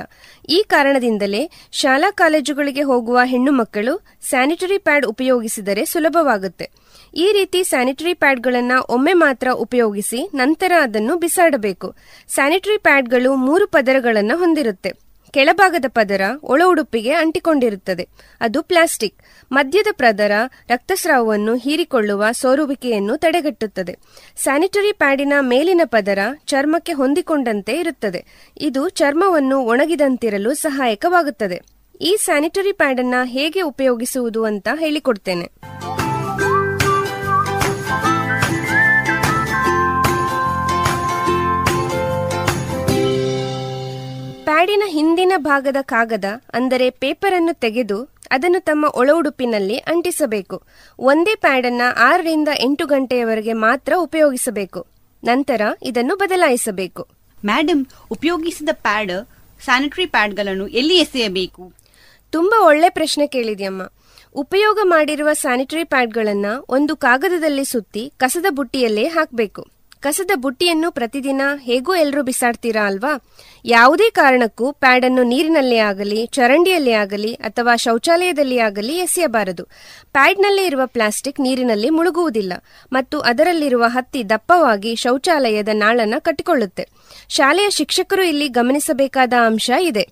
ಈ ಕಾರಣದಿಂದಲೇ ಶಾಲಾ ಕಾಲೇಜುಗಳಿಗೆ ಹೋಗುವ ಹೆಣ್ಣು ಮಕ್ಕಳು ಸ್ಯಾನಿಟರಿ ಪ್ಯಾಡ್ ಉಪಯೋಗಿಸಿದರೆ ಸುಲಭವಾಗುತ್ತೆ. ಈ ರೀತಿ ಸ್ಯಾನಿಟರಿ ಪ್ಯಾಡ್ಗಳನ್ನು ಒಮ್ಮೆ ಮಾತ್ರ ಉಪಯೋಗಿಸಿ ನಂತರ ಅದನ್ನು ಬಿಸಾಡಬೇಕು. ಸ್ಯಾನಿಟರಿ ಪ್ಯಾಡ್ಗಳು ಮೂರು ಪದರಗಳನ್ನು ಹೊಂದಿರುತ್ತೆ. ಕೆಳಭಾಗದ ಪದರ ಒಳ ಉಡುಪಿಗೆ ಅಂಟಿಕೊಂಡಿರುತ್ತದೆ. ಅದು ಪ್ಲಾಸ್ಟಿಕ್. ಮಧ್ಯದ ಪದರ ರಕ್ತಸ್ರಾವವನ್ನು ಹೀರಿಕೊಳ್ಳುವ ಸೋರುವಿಕೆಯನ್ನು ತಡೆಗಟ್ಟುತ್ತದೆ. ಸ್ಯಾನಿಟರಿ ಪ್ಯಾಡಿನ ಮೇಲಿನ ಪದರ ಚರ್ಮಕ್ಕೆ ಹೊಂದಿಕೊಂಡಂತೆ ಇರುತ್ತದೆ. ಇದು ಚರ್ಮವನ್ನು ಒಣಗಿದಂತಿರಲು ಸಹಾಯಕವಾಗುತ್ತದೆ. ಈ ಸ್ಯಾನಿಟರಿ ಪ್ಯಾಡ್ ಅನ್ನ ಹೇಗೆ ಉಪಯೋಗಿಸುವುದು ಅಂತ ಹೇಳಿಕೊಡ್ತೇನೆ. ಪ್ಯಾಡಿನ ಹಿಂದಿನ ಭಾಗದ ಕಾಗದ ಅಂದರೆ ಪೇಪರ್ ಅನ್ನು ತೆಗೆದು ಅದನ್ನು ತಮ್ಮ ಒಳ ಉಡುಪಿನಲ್ಲಿ ಅಂಟಿಸಬೇಕು. ಒಂದೇ ಪ್ಯಾಡ್ ಅನ್ನ ಆರರಿಂದ ಎಂಟು ಗಂಟೆಯವರೆಗೆ ಮಾತ್ರ ಉಪಯೋಗಿಸಬೇಕು. ನಂತರ ಇದನ್ನು ಬದಲಾಯಿಸಬೇಕು. ಮೇಡಮ್ ಉಪಯೋಗಿಸಿದ ಪ್ಯಾಡ್ ಸ್ಯಾನಿಟರಿ ಪ್ಯಾಡ್ಗಳನ್ನು ಎಲ್ಲಿ ಎಸೆಯಬೇಕು? ತುಂಬಾ ಒಳ್ಳೆ ಪ್ರಶ್ನೆ ಕೇಳಿದೆಯಮ್ಮ. ಉಪಯೋಗ ಮಾಡಿರುವ ಸ್ಯಾನಿಟರಿ ಪ್ಯಾಡ್ಗಳನ್ನ ಒಂದು ಕಾಗದದಲ್ಲಿ ಸುತ್ತಿ ಕಸದ ಬುಟ್ಟಿಯಲ್ಲೇ ಹಾಕಬೇಕು. ಕಸದ ಬುಟ್ಟಿಯನ್ನು ಪ್ರತಿದಿನ ಹೇಗೂ ಎಲ್ಲರೂ ಬಿಸಾಡ್ತೀರಾ ಅಲ್ವಾ? ಯಾವುದೇ ಕಾರಣಕ್ಕೂ ಪ್ಯಾಡ್ ಅನ್ನು ನೀರಿನಲ್ಲಿ ಆಗಲಿ, ಚರಂಡಿಯಲ್ಲಿ ಆಗಲಿ ಅಥವಾ ಶೌಚಾಲಯದಲ್ಲಿ ಆಗಲಿ ಎಸೆಯಬಾರದು. ಪ್ಯಾಡ್ನಲ್ಲೇ ಇರುವ ಪ್ಲಾಸ್ಟಿಕ್ ನೀರಿನಲ್ಲಿ ಮುಳುಗುವುದಿಲ್ಲ ಮತ್ತು ಅದರಲ್ಲಿರುವ ಹತ್ತಿ ದಪ್ಪವಾಗಿ ಶೌಚಾಲಯದ ನಾಳನ್ನು ಕಟ್ಟಿಕೊಳ್ಳುತ್ತೆ. ಶಾಲೆಯ ಶಿಕ್ಷಕರು ಇಲ್ಲಿ ಗಮನಿಸಬೇಕಾದ ಅಂಶ ಇದೆ.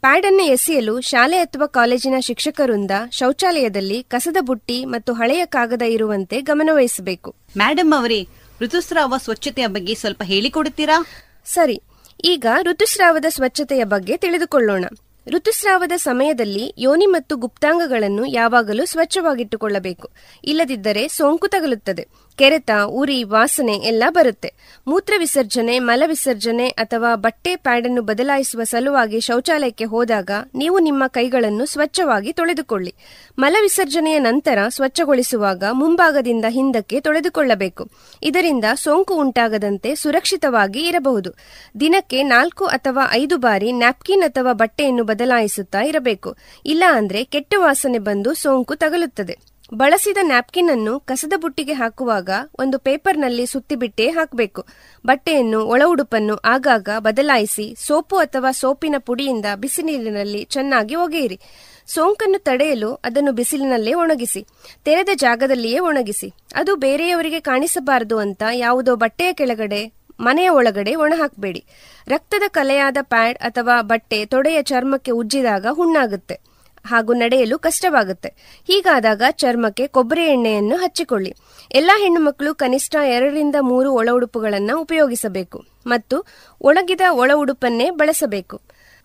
ಪ್ಯಾಡ್ ಅನ್ನು ಎಸೆಯಲು ಶಾಲೆ ಅಥವಾ ಕಾಲೇಜಿನ ಶಿಕ್ಷಕರಿಂದ ಶೌಚಾಲಯದಲ್ಲಿ ಕಸದ ಬುಟ್ಟಿ ಮತ್ತು ಹಳೆಯ ಕಾಗದ ಇರುವಂತೆ ಗಮನವಹಿಸಬೇಕು. ಮೇಡಮ್ ಅವರೇ ಋತುಸ್ರಾವ ಸ್ವಚ್ಛತೆಯ ಬಗ್ಗೆ ಸ್ವಲ್ಪ ಹೇಳಿಕೊಡುತ್ತೀರಾ ಸರಿ, ಈಗ ಋತುಸ್ರಾವದ ಸ್ವಚ್ಛತೆಯ ಬಗ್ಗೆ ತಿಳಿದುಕೊಳ್ಳೋಣ. ಋತುಸ್ರಾವದ ಸಮಯದಲ್ಲಿ ಯೋನಿ ಮತ್ತು ಗುಪ್ತಾಂಗಗಳನ್ನು ಯಾವಾಗಲೂ ಸ್ವಚ್ಛವಾಗಿಟ್ಟುಕೊಳ್ಳಬೇಕು. ಇಲ್ಲದಿದ್ದರೆ ಸೋಂಕು ತಗುಲುತ್ತದೆ. ಕೆರೆತ, ಉರಿ, ವಾಸನೆ ಎಲ್ಲ ಬರುತ್ತೆ. ಮೂತ್ರ ವಿಸರ್ಜನೆ, ಮಲ ವಿಸರ್ಜನೆ ಅಥವಾ ಬಟ್ಟೆ ಪ್ಯಾಡ್ ಅನ್ನು ಬದಲಾಯಿಸುವ ಸಲುವಾಗಿ ಶೌಚಾಲಯಕ್ಕೆ ಹೋದಾಗ ನೀವು ನಿಮ್ಮ ಕೈಗಳನ್ನು ಸ್ವಚ್ಛವಾಗಿ ತೊಳೆದುಕೊಳ್ಳಿ. ಮಲ ವಿಸರ್ಜನೆಯ ನಂತರ ಸ್ವಚ್ಛಗೊಳಿಸುವಾಗ ಮುಂಭಾಗದಿಂದ ಹಿಂದಕ್ಕೆ ತೊಳೆದುಕೊಳ್ಳಬೇಕು. ಇದರಿಂದ ಸೋಂಕು ಉಂಟಾಗದಂತೆ ಸುರಕ್ಷಿತವಾಗಿ ಇರಬಹುದು. ದಿನಕ್ಕೆ ನಾಲ್ಕು ಅಥವಾ ಐದು ಬಾರಿ ನ್ಯಾಪ್ಕಿನ್ ಅಥವಾ ಬಟ್ಟೆಯನ್ನು ಬದಲಾಯಿಸುತ್ತಾ ಇರಬೇಕು. ಇಲ್ಲ ಅಂದ್ರೆ ಕೆಟ್ಟ ವಾಸನೆ ಬಂದು ಸೋಂಕು ತಗುಲುತ್ತದೆ. ಬಳಸಿದ ನ್ಯಾಪ್ಕಿನ್ ಅನ್ನು ಕಸದ ಬುಟ್ಟಿಗೆ ಹಾಕುವಾಗ ಒಂದು ಪೇಪರ್ನಲ್ಲಿ ಸುತ್ತಿಬಿಟ್ಟೇ ಹಾಕಬೇಕು. ಬಟ್ಟೆಯನ್ನು, ಒಳ ಉಡುಪನ್ನು ಆಗಾಗ ಬದಲಾಯಿಸಿ ಸೋಪು ಅಥವಾ ಸೋಪಿನ ಪುಡಿಯಿಂದ ಬಿಸಿ ನೀರಿನಲ್ಲಿ ಚೆನ್ನಾಗಿ ಒಗೆಯಿರಿ. ಸೋಂಕನ್ನು ತಡೆಯಲು ಅದನ್ನು ಬಿಸಿಲಿನಲ್ಲೇ ಒಣಗಿಸಿ, ತೆರೆದ ಜಾಗದಲ್ಲಿಯೇ ಒಣಗಿಸಿ. ಅದು ಬೇರೆಯವರಿಗೆ ಕಾಣಿಸಬಾರದು ಅಂತ ಯಾವುದೋ ಬಟ್ಟೆಯ ಕೆಳಗಡೆ, ಮನೆಯ ಒಳಗಡೆ ಒಣ ಹಾಕಬೇಡಿ. ರಕ್ತದ ಕಲೆಯಾದ ಪ್ಯಾಡ್ ಅಥವಾ ಬಟ್ಟೆ ತೊಡೆಯ ಚರ್ಮಕ್ಕೆ ಉಜ್ಜಿದಾಗ ಹುಣ್ಣಾಗುತ್ತೆ. ಹಾಗೂ ನಡೆಯಲು ಕಷ್ಟವಾಗುತ್ತೆ. ಹೀಗಾದಾಗ ಚರ್ಮಕ್ಕೆ ಕೊಬ್ಬರಿ ಎಣ್ಣೆಯನ್ನು ಹಚ್ಚಿಕೊಳ್ಳಿ. ಎಲ್ಲಾ ಹೆಣ್ಣುಮಕ್ಕಳು ಕನಿಷ್ಠ ಎರಡರಿಂದ ಮೂರು ಒಳ ಉಡುಪುಗಳನ್ನು ಉಪಯೋಗಿಸಬೇಕು ಮತ್ತು ಒಣಗಿದ ಒಳ ಉಡುಪನ್ನೇ ಬಳಸಬೇಕು.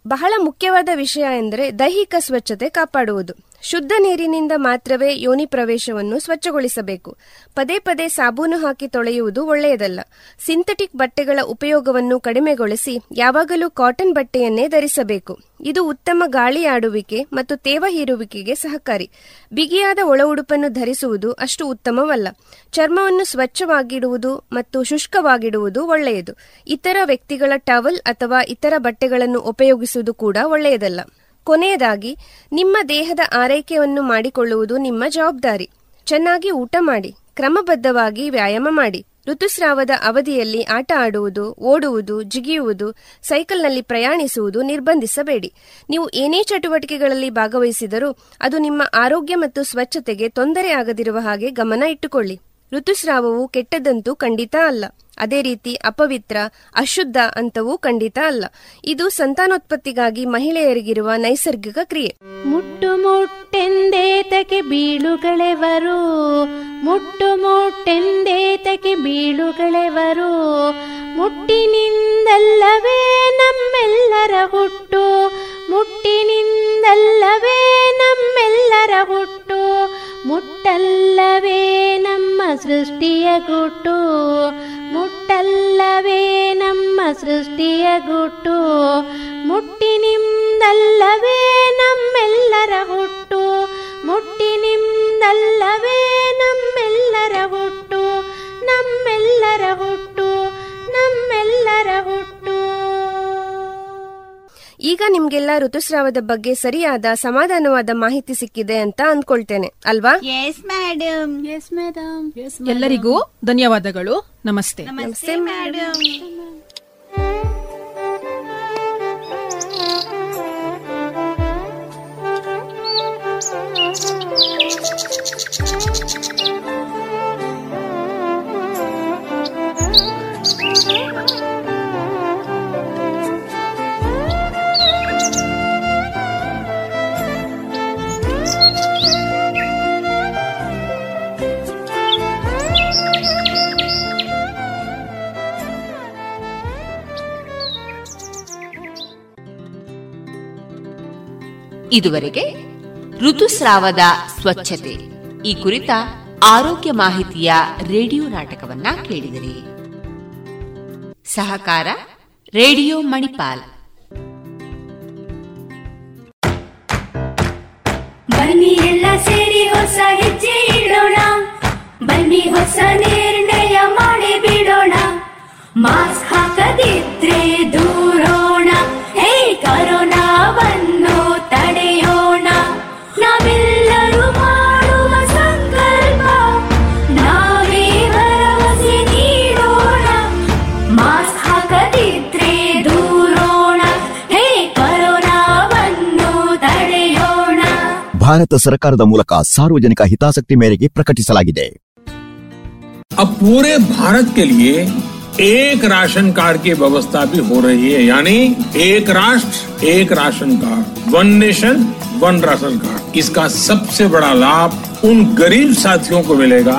ಬಹಳ ಮುಖ್ಯವಾದ ವಿಷಯ ಎಂದರೆ ದೈಹಿಕ ಸ್ವಚ್ಛತೆ ಕಾಪಾಡುವುದು. ಶುದ್ಧ ನೀರಿನಿಂದ ಮಾತ್ರವೇ ಯೋನಿ ಪ್ರವೇಶವನ್ನು ಸ್ವಚ್ಛಗೊಳಿಸಬೇಕು. ಪದೇ ಪದೇ ಸಾಬೂನು ಹಾಕಿ ತೊಳೆಯುವುದು ಒಳ್ಳೆಯದಲ್ಲ. ಸಿಂಥೆಟಿಕ್ ಬಟ್ಟೆಗಳ ಉಪಯೋಗವನ್ನು ಕಡಿಮೆಗೊಳಿಸಿ ಯಾವಾಗಲೂ ಕಾಟನ್ ಬಟ್ಟೆಯನ್ನೇ ಧರಿಸಬೇಕು. ಇದು ಉತ್ತಮ ಗಾಳಿ ಆಡುವಿಕೆ ಮತ್ತು ತೇವ ಹೀರುವಿಕೆಗೆ ಸಹಕಾರಿ. ಬಿಗಿಯಾದ ಒಳ ಉಡುಪನ್ನು ಧರಿಸುವುದು ಅಷ್ಟು ಉತ್ತಮವಲ್ಲ. ಚರ್ಮವನ್ನು ಸ್ವಚ್ಛವಾಗಿಡುವುದು ಮತ್ತು ಶುಷ್ಕವಾಗಿಡುವುದು ಒಳ್ಳೆಯದು. ಇತರ ವ್ಯಕ್ತಿಗಳ ಟವಲ್ ಅಥವಾ ಇತರ ಬಟ್ಟೆಗಳನ್ನು ಉಪಯೋಗಿಸುವುದು ಕೂಡ ಒಳ್ಳೆಯದಲ್ಲ. ಕೊನೆಯದಾಗಿ, ನಿಮ್ಮ ದೇಹದ ಆರೈಕೆಯನ್ನು ಮಾಡಿಕೊಳ್ಳುವುದು ನಿಮ್ಮ ಜವಾಬ್ದಾರಿ. ಚೆನ್ನಾಗಿ ಊಟ ಮಾಡಿ, ಕ್ರಮಬದ್ಧವಾಗಿ ವ್ಯಾಯಾಮ ಮಾಡಿ. ಋತುಸ್ರಾವದ ಅವಧಿಯಲ್ಲಿ ಆಟ ಆಡುವುದು, ಓಡುವುದು, ಜಿಗಿಯುವುದು, ಸೈಕಲ್ನಲ್ಲಿ ಪ್ರಯಾಣಿಸುವುದು ನಿರ್ಬಂಧಿಸಬೇಡಿ. ನೀವು ಏನೇ ಚಟುವಟಿಕೆಗಳಲ್ಲಿ ಭಾಗವಹಿಸಿದರೂ ಅದು ನಿಮ್ಮ ಆರೋಗ್ಯ ಮತ್ತು ಸ್ವಚ್ಛತೆಗೆ ತೊಂದರೆ ಆಗದಿರುವ ಹಾಗೆ ಗಮನ ಇಟ್ಟುಕೊಳ್ಳಿ. ಋತುಸ್ರಾವವು ಕೆಟ್ಟದಂತೂ ಖಂಡಿತ ಅಲ್ಲ. ಅದೇ ರೀತಿ ಅಪವಿತ್ರ, ಅಶುದ್ಧ ಅಂತವೂ ಖಂಡಿತ ಅಲ್ಲ. ಇದು ಸಂತಾನೋತ್ಪತ್ತಿಗಾಗಿ ಮಹಿಳೆಯರಿಗಿರುವ ನೈಸರ್ಗಿಕ ಕ್ರಿಯೆ. ಮುಟ್ಟು ಮುಟ್ಟೆಂದೇತಕ್ಕೆ ಬೀಳುಗಳೆವರು? ಮುಟ್ಟು ಮುಟ್ಟೆಂದೇತಕ್ಕೆ ಬೀಳುಗಳೆವರು? ಮುಟ್ಟಿನಿಂದಲ್ಲವೇ ನಮ್ಮೆಲ್ಲರ ಹುಟ್ಟು? ಮುಟ್ಟಿನಿಂದಲ್ಲವೇ ನಮ್ಮೆಲ್ಲರ ಹುಟ್ಟು? ಮುಟ್ಟಲ್ಲವೇ ನಮ್ಮ ಸೃಷ್ಟಿಯ ಗುಟ್ಟು? ಮುಟ್ಟಲ್ಲವೇ ನಮ್ಮ ಸೃಷ್ಟಿಯ ಗುಟ್ಟು? ಮುಟ್ಟಿನಿಂದಲ್ಲವೇ ನಮ್ಮೆಲ್ಲರ ಹುಟ್ಟು ಮುಟ್ಟಿ ನಿಮ್ದಲ್ಲವೇ ನಮ್ಮೆಲ್ಲರ ಹುಟ್ಟು ನಮ್ಮೆಲ್ಲರ ಹುಟ್ಟು ನಮ್ಮೆಲ್ಲರ ಹುಟ್ಟು. ಈಗ ನಿಮ್ಗೆಲ್ಲ ಋತುಸ್ರಾವದ ಬಗ್ಗೆ ಸರಿಯಾದ ಸಮಾಧಾನವಾದ ಮಾಹಿತಿ ಸಿಕ್ಕಿದೆ ಅಂತ ಅಂದ್ಕೊಳ್ತೇನೆ ಅಲ್ವಾ? ಎಲ್ಲರಿಗೂ ಧನ್ಯವಾದಗಳು. ನಮಸ್ತೆ. ನಮಸ್ತೆ ಇದುವರೆಗೆ ಋತುಸ್ರಾವದ ಸ್ವಚ್ಛತೆ. ಈ ಕುರಿತ ಆರೋಗ್ಯ ಮಾಹಿತಿಯ ರೇಡಿಯೋ ನಾಟಕವನ್ನ ಕೇಳಿದಿರಿ. ಸಹಕಾರ ರೇಡಿಯೋ ಮಣಿಪಾಲ್. ಬನ್ನಿ ಎಲ್ಲ ಸೇರಿ ಹೊಸ ಹೆಜ್ಜೆ ಇಡೋಣ. ಬನ್ನಿ ಹೊಸ ನಿರ್ಣಯ ಮಾಡಿ ಬಿಡೋಣ. ಮಾಸ್ಕ್ ಹಾಕದಿದ್ರೆ ದೂರೋಣ ಭಾರತ ಸರ್ಕಾರದ ಮೂಲಕ ಸಾರ್ವಜನಿಕ ಹಿತಾಸಕ್ತಿ ಮೇರೆಗೆ ಪ್ರಕಟಿಸಲಾಗಿದೆ अब पूरे भारत के लिए एक राशन कार्ड की व्यवस्था भी हो रही है यानी एक राष्ट्र एक ration card one nation one ration card इसका सबसे बड़ा लाभ उन गरीब साथियों को मिलेगा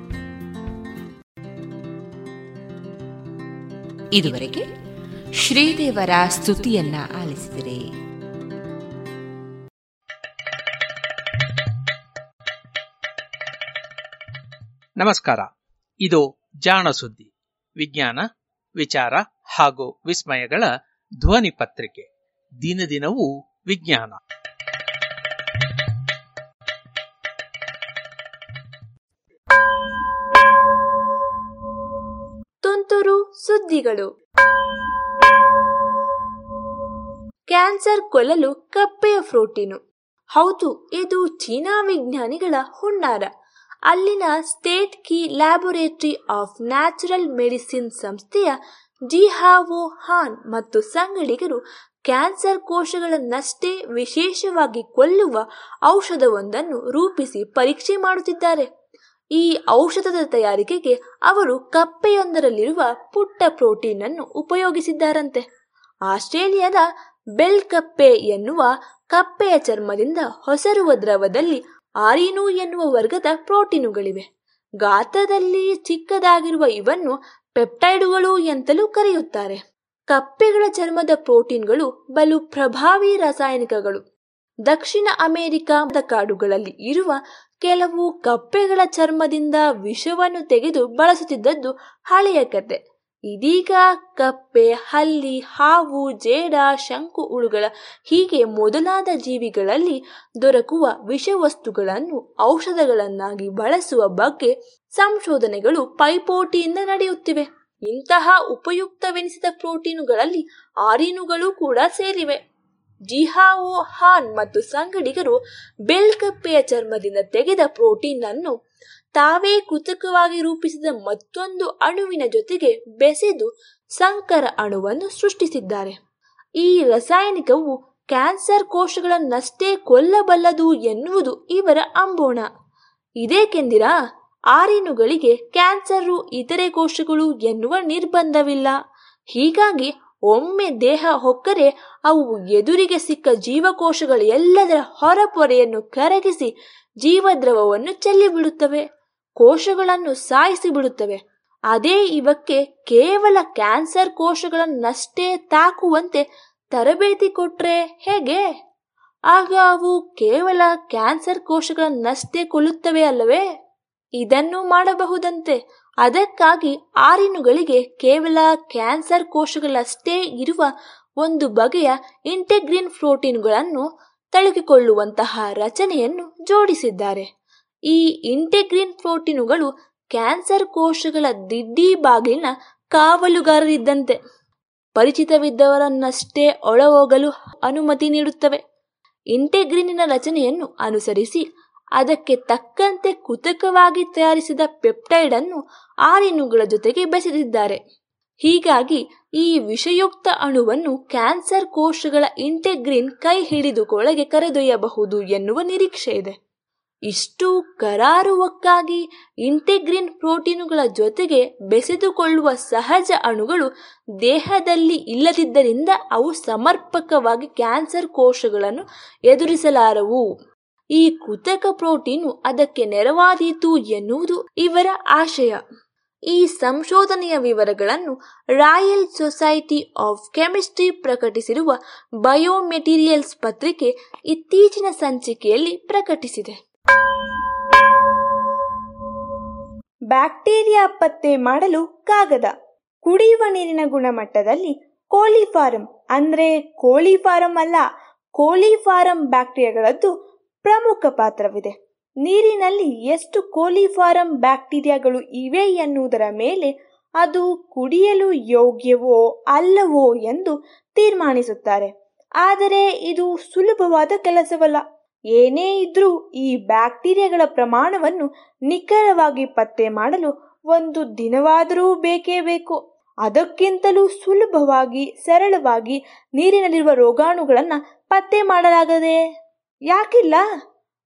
ಇದುವರೆಗೆ ಶ್ರೀದೇವರ ಸ್ತುತಿಯನ್ನ ಆಲಿಸಿದರೆ. ನಮಸ್ಕಾರ. ಇದು ಜಾಣ ಸುದ್ದಿ, ವಿಜ್ಞಾನ, ವಿಚಾರ ಹಾಗೂ ವಿಸ್ಮಯಗಳ ಧ್ವನಿ ಪತ್ರಿಕೆ ದಿನ ದಿನವೂ ವಿಜ್ಞಾನ. ಸುದ್ದಿಗಳು. ಕ್ಯಾನ್ಸರ್ ಕೊಲ್ಲಲು ಕಪ್ಪೆಯ ಪ್ರೋಟೀನು ಹೌದು, ಇದು ಚೀನಾ ವಿಜ್ಞಾನಿಗಳ ಹುನ್ನಾರ. ಅಲ್ಲಿನ state key laboratory of natural medicine ಸಂಸ್ಥೆಯ ಜಿಹಾವೋ ಹಾನ್ ಮತ್ತು ಸಂಗಡಿಗರು ಕ್ಯಾನ್ಸರ್ ಕೋಶಗಳನ್ನಷ್ಟೇ ವಿಶೇಷವಾಗಿ ಕೊಲ್ಲುವ ಔಷಧವೊಂದನ್ನು ರೂಪಿಸಿ ಪರೀಕ್ಷೆ ಮಾಡುತ್ತಿದ್ದಾರೆ. ಈ ಔಷಧದ ತಯಾರಿಕೆಗೆ ಅವರು ಕಪ್ಪೆಯೊಂದರಲ್ಲಿರುವ ಪುಟ್ಟ ಪ್ರೋಟೀನ್ ಅನ್ನು ಉಪಯೋಗಿಸಿದ್ದಾರಂತೆ. ಆಸ್ಟ್ರೇಲಿಯಾದ ಬೆಲ್ ಕಪ್ಪೆ ಎನ್ನುವ ಕಪ್ಪೆಯ ಚರ್ಮದಿಂದ ಹೊಸರುವ ದ್ರವದಲ್ಲಿ ಆರೀನು ಎನ್ನುವ ವರ್ಗದ ಪ್ರೋಟೀನುಗಳಿವೆ. ಗಾತ್ರದಲ್ಲಿ ಚಿಕ್ಕದಾಗಿರುವ ಇವನ್ನು ಪೆಪ್ಟೈಡುಗಳು ಎಂತಲೂ ಕರೆಯುತ್ತಾರೆ. ಕಪ್ಪೆಗಳ ಚರ್ಮದ ಪ್ರೋಟೀನ್ಗಳು ಬಲು ಪ್ರಭಾವಿ ರಾಸಾಯನಿಕಗಳು. ದಕ್ಷಿಣ ಅಮೆರಿಕಾದ ಕಾಡುಗಳಲ್ಲಿ ಇರುವ ಕೆಲವು ಕಪ್ಪೆಗಳ ಚರ್ಮದಿಂದ ವಿಷವನ್ನು ತೆಗೆದು ಬಳಸುತ್ತಿದ್ದದ್ದು ಹಳೆಯ ಕತೆ. ಇದೀಗ ಕಪ್ಪೆ, ಹಲ್ಲಿ, ಹಾವು, ಜೇಡ, ಶಂಕು ಹುಳುಗಳ ಹೀಗೆ ಮೊದಲಾದ ಜೀವಿಗಳಲ್ಲಿ ದೊರಕುವ ವಿಷವಸ್ತುಗಳನ್ನು ಔಷಧಗಳನ್ನಾಗಿ ಬಳಸುವ ಬಗ್ಗೆ ಸಂಶೋಧನೆಗಳು ಪೈಪೋಟಿಯಿಂದ ನಡೆಯುತ್ತಿವೆ. ಇಂತಹ ಉಪಯುಕ್ತವೆನಿಸಿದ ಪ್ರೋಟೀನುಗಳಲ್ಲಿ ಆರೀನುಗಳು ಕೂಡ ಸೇರಿವೆ. ಜಿಹಾವೋ, ಹಾನ್ ಮತ್ತು ಸಂಗಡಿಗರು ಬೆಲ್ ಕಪ್ಪೆಯ ಚರ್ಮದಿಂದ ತೆಗೆದ ಪ್ರೋಟೀನ್ ಅನ್ನು ತಾವೇ ಕೃತಕವಾಗಿ ರೂಪಿಸಿದ ಮತ್ತೊಂದು ಅಣುವಿನ ಜೊತೆಗೆ ಬೆಸೆದು ಸಂಕರ ಅಣುವನ್ನು ಸೃಷ್ಟಿಸಿದ್ದಾರೆ. ಈ ರಾಸಾಯನಿಕವು ಕ್ಯಾನ್ಸರ್ ಕೋಶಗಳನ್ನಷ್ಟೇ ಕೊಲ್ಲಬಲ್ಲದು ಎನ್ನುವುದು ಇವರ ಅಂಬೋಣ. ಇದೇಕೆಂದಿರಾ, ಆರಿನುಗಳಿಗೆ ಕ್ಯಾನ್ಸರು ಇತರೆ ಕೋಶಗಳು ಎನ್ನುವ ನಿರ್ಬಂಧವಿಲ್ಲ. ಹೀಗಾಗಿ ಒಮ್ಮೆ ದೇಹ ಹೊಕ್ಕರೆ ಅವು ಎದುರಿಗೆ ಸಿಕ್ಕ ಜೀವಕೋಶಗಳು ಎಲ್ಲದರ ಹೊರಪೊರೆಯನ್ನು ಕರಗಿಸಿ ಜೀವದ್ರವವನ್ನು ಚೆಲ್ಲಿಬಿಡುತ್ತವೆ, ಕೋಶಗಳನ್ನು ಸಾಯಿಸಿ ಬಿಡುತ್ತವೆ ಅದೇ ಇವಕ್ಕೆ ಕೇವಲ ಕ್ಯಾನ್ಸರ್ ಕೋಶಗಳನ್ನಷ್ಟೇ ತಾಕುವಂತೆ ತರಬೇತಿ ಕೊಟ್ರೆ ಹೇಗೆ? ಆಗ ಅವು ಕೇವಲ ಕ್ಯಾನ್ಸರ್ ಕೋಶಗಳನ್ನಷ್ಟೇ ಕೊಲ್ಲುತ್ತವೆ ಅಲ್ಲವೇ? ಇದನ್ನು ಮಾಡಬಹುದಂತೆ. ಅದಕ್ಕಾಗಿ ಆರಿನುಗಳಿಗೆ ಕೇವಲ ಕ್ಯಾನ್ಸರ್ ಕೋಶಗಳಷ್ಟೇ ಇರುವ ಒಂದು ಬಗೆಯ ಇಂಟೆಗ್ರಿನ್ ಪ್ರೋಟೀನ್ಗಳನ್ನು ತಳುಕಿಕೊಳ್ಳುವಂತಹ ರಚನೆಯನ್ನು ಜೋಡಿಸಿದ್ದಾರೆ. ಈ ಇಂಟೆಗ್ರಿನ್ ಪ್ರೋಟೀನುಗಳು ಕ್ಯಾನ್ಸರ್ ಕೋಶಗಳ ದಿಡ್ಡಿ ಬಾಗಿಲಿನ ಕಾವಲುಗಾರರಿದ್ದಂತೆ ಪರಿಚಿತವಿದ್ದವರನ್ನಷ್ಟೇ ಒಳಹೋಗಲು ಅನುಮತಿ ನೀಡುತ್ತವೆ. ಇಂಟೆಗ್ರಿನಿನ ರಚನೆಯನ್ನು ಅನುಸರಿಸಿ ಅದಕ್ಕೆ ತಕ್ಕಂತೆ ಕೃತಕವಾಗಿ ತಯಾರಿಸಿದ ಪೆಪ್ಟೈಡ್ ಅನ್ನು ಆರಿನುಗಳ ಜೊತೆಗೆ ಬೆಸೆದಿದ್ದಾರೆ. ಹೀಗಾಗಿ ಈ ವಿಷಯುಕ್ತ ಅಣುವನ್ನು ಕ್ಯಾನ್ಸರ್ ಕೋಶಗಳ ಇಂಟೆಗ್ರಿನ್ ಕೈ ಹಿಡಿದುಕೊಳಗೆ ಕರೆದೊಯ್ಯಬಹುದು ಎನ್ನುವ ನಿರೀಕ್ಷೆ ಇದೆ. ಇಷ್ಟು ಕರಾರುವಕ್ಕಾಗಿ ಇಂಟೆಗ್ರಿನ್ ಪ್ರೋಟೀನುಗಳ ಜೊತೆಗೆ ಬೆಸೆದುಕೊಳ್ಳುವ ಸಹಜ ಅಣುಗಳು ದೇಹದಲ್ಲಿ ಇಲ್ಲದಿದ್ದರಿಂದ ಅವು ಸಮರ್ಪಕವಾಗಿ ಕ್ಯಾನ್ಸರ್ ಕೋಶಗಳನ್ನು ಎದುರಿಸಲಾರವು. ಈ ಕೃತಕ ಪ್ರೋಟೀನು ಅದಕ್ಕೆ ನೆರವಾದೀತು ಎನ್ನುವುದು ಇವರ ಆಶಯ. ಈ ಸಂಶೋಧನೆಯ ವಿವರಗಳನ್ನು ರಾಯಲ್ ಸೊಸೈಟಿ ಆಫ್ ಕೆಮಿಸ್ಟ್ರಿ ಪ್ರಕಟಿಸಿರುವ ಬಯೋಮೆಟೀರಿಯಲ್ಸ್ ಪತ್ರಿಕೆ ಇತ್ತೀಚಿನ ಸಂಚಿಕೆಯಲ್ಲಿ ಪ್ರಕಟಿಸಿದೆ. ಬ್ಯಾಕ್ಟೀರಿಯಾ ಪತ್ತೆ ಮಾಡಲು ಕಾಗದ. ಕುಡಿಯುವ ನೀರಿನ ಗುಣಮಟ್ಟದಲ್ಲಿ ಕೋಳಿ ಫಾರಂ ಅಂದ್ರೆ ಕೋಳಿ ಫಾರಂ ಅಲ್ಲ ಕೋಳಿ ಫಾರಂ ಬ್ಯಾಕ್ಟೀರಿಯಾಗಳದ್ದು ಪ್ರಮುಖ ಪಾತ್ರವಿದೆ. ನೀರಿನಲ್ಲಿ ಎಷ್ಟು ಕೋಲಿಫಾರಂ ಬ್ಯಾಕ್ಟೀರಿಯಾಗಳು ಇವೆ ಎನ್ನುವುದರ ಮೇಲೆ ಅದು ಕುಡಿಯಲು ಯೋಗ್ಯವೋ ಅಲ್ಲವೋ ಎಂದು ತೀರ್ಮಾನಿಸುತ್ತಾರೆ. ಆದರೆ ಇದು ಸುಲಭವಾದ ಕೆಲಸವಲ್ಲ. ಏನೇ ಇದ್ರೂ ಈ ಬ್ಯಾಕ್ಟೀರಿಯಾಗಳ ಪ್ರಮಾಣವನ್ನು ನಿಖರವಾಗಿ ಪತ್ತೆ ಮಾಡಲು ಒಂದು ದಿನವಾದರೂ ಬೇಕೇ ಬೇಕು. ಅದಕ್ಕಿಂತಲೂ ಸುಲಭವಾಗಿ ಸರಳವಾಗಿ ನೀರಿನಲ್ಲಿರುವ ರೋಗಾಣುಗಳನ್ನು ಪತ್ತೆ ಮಾಡಲಾಗದೆ ಯಾಕಿಲ್ಲ?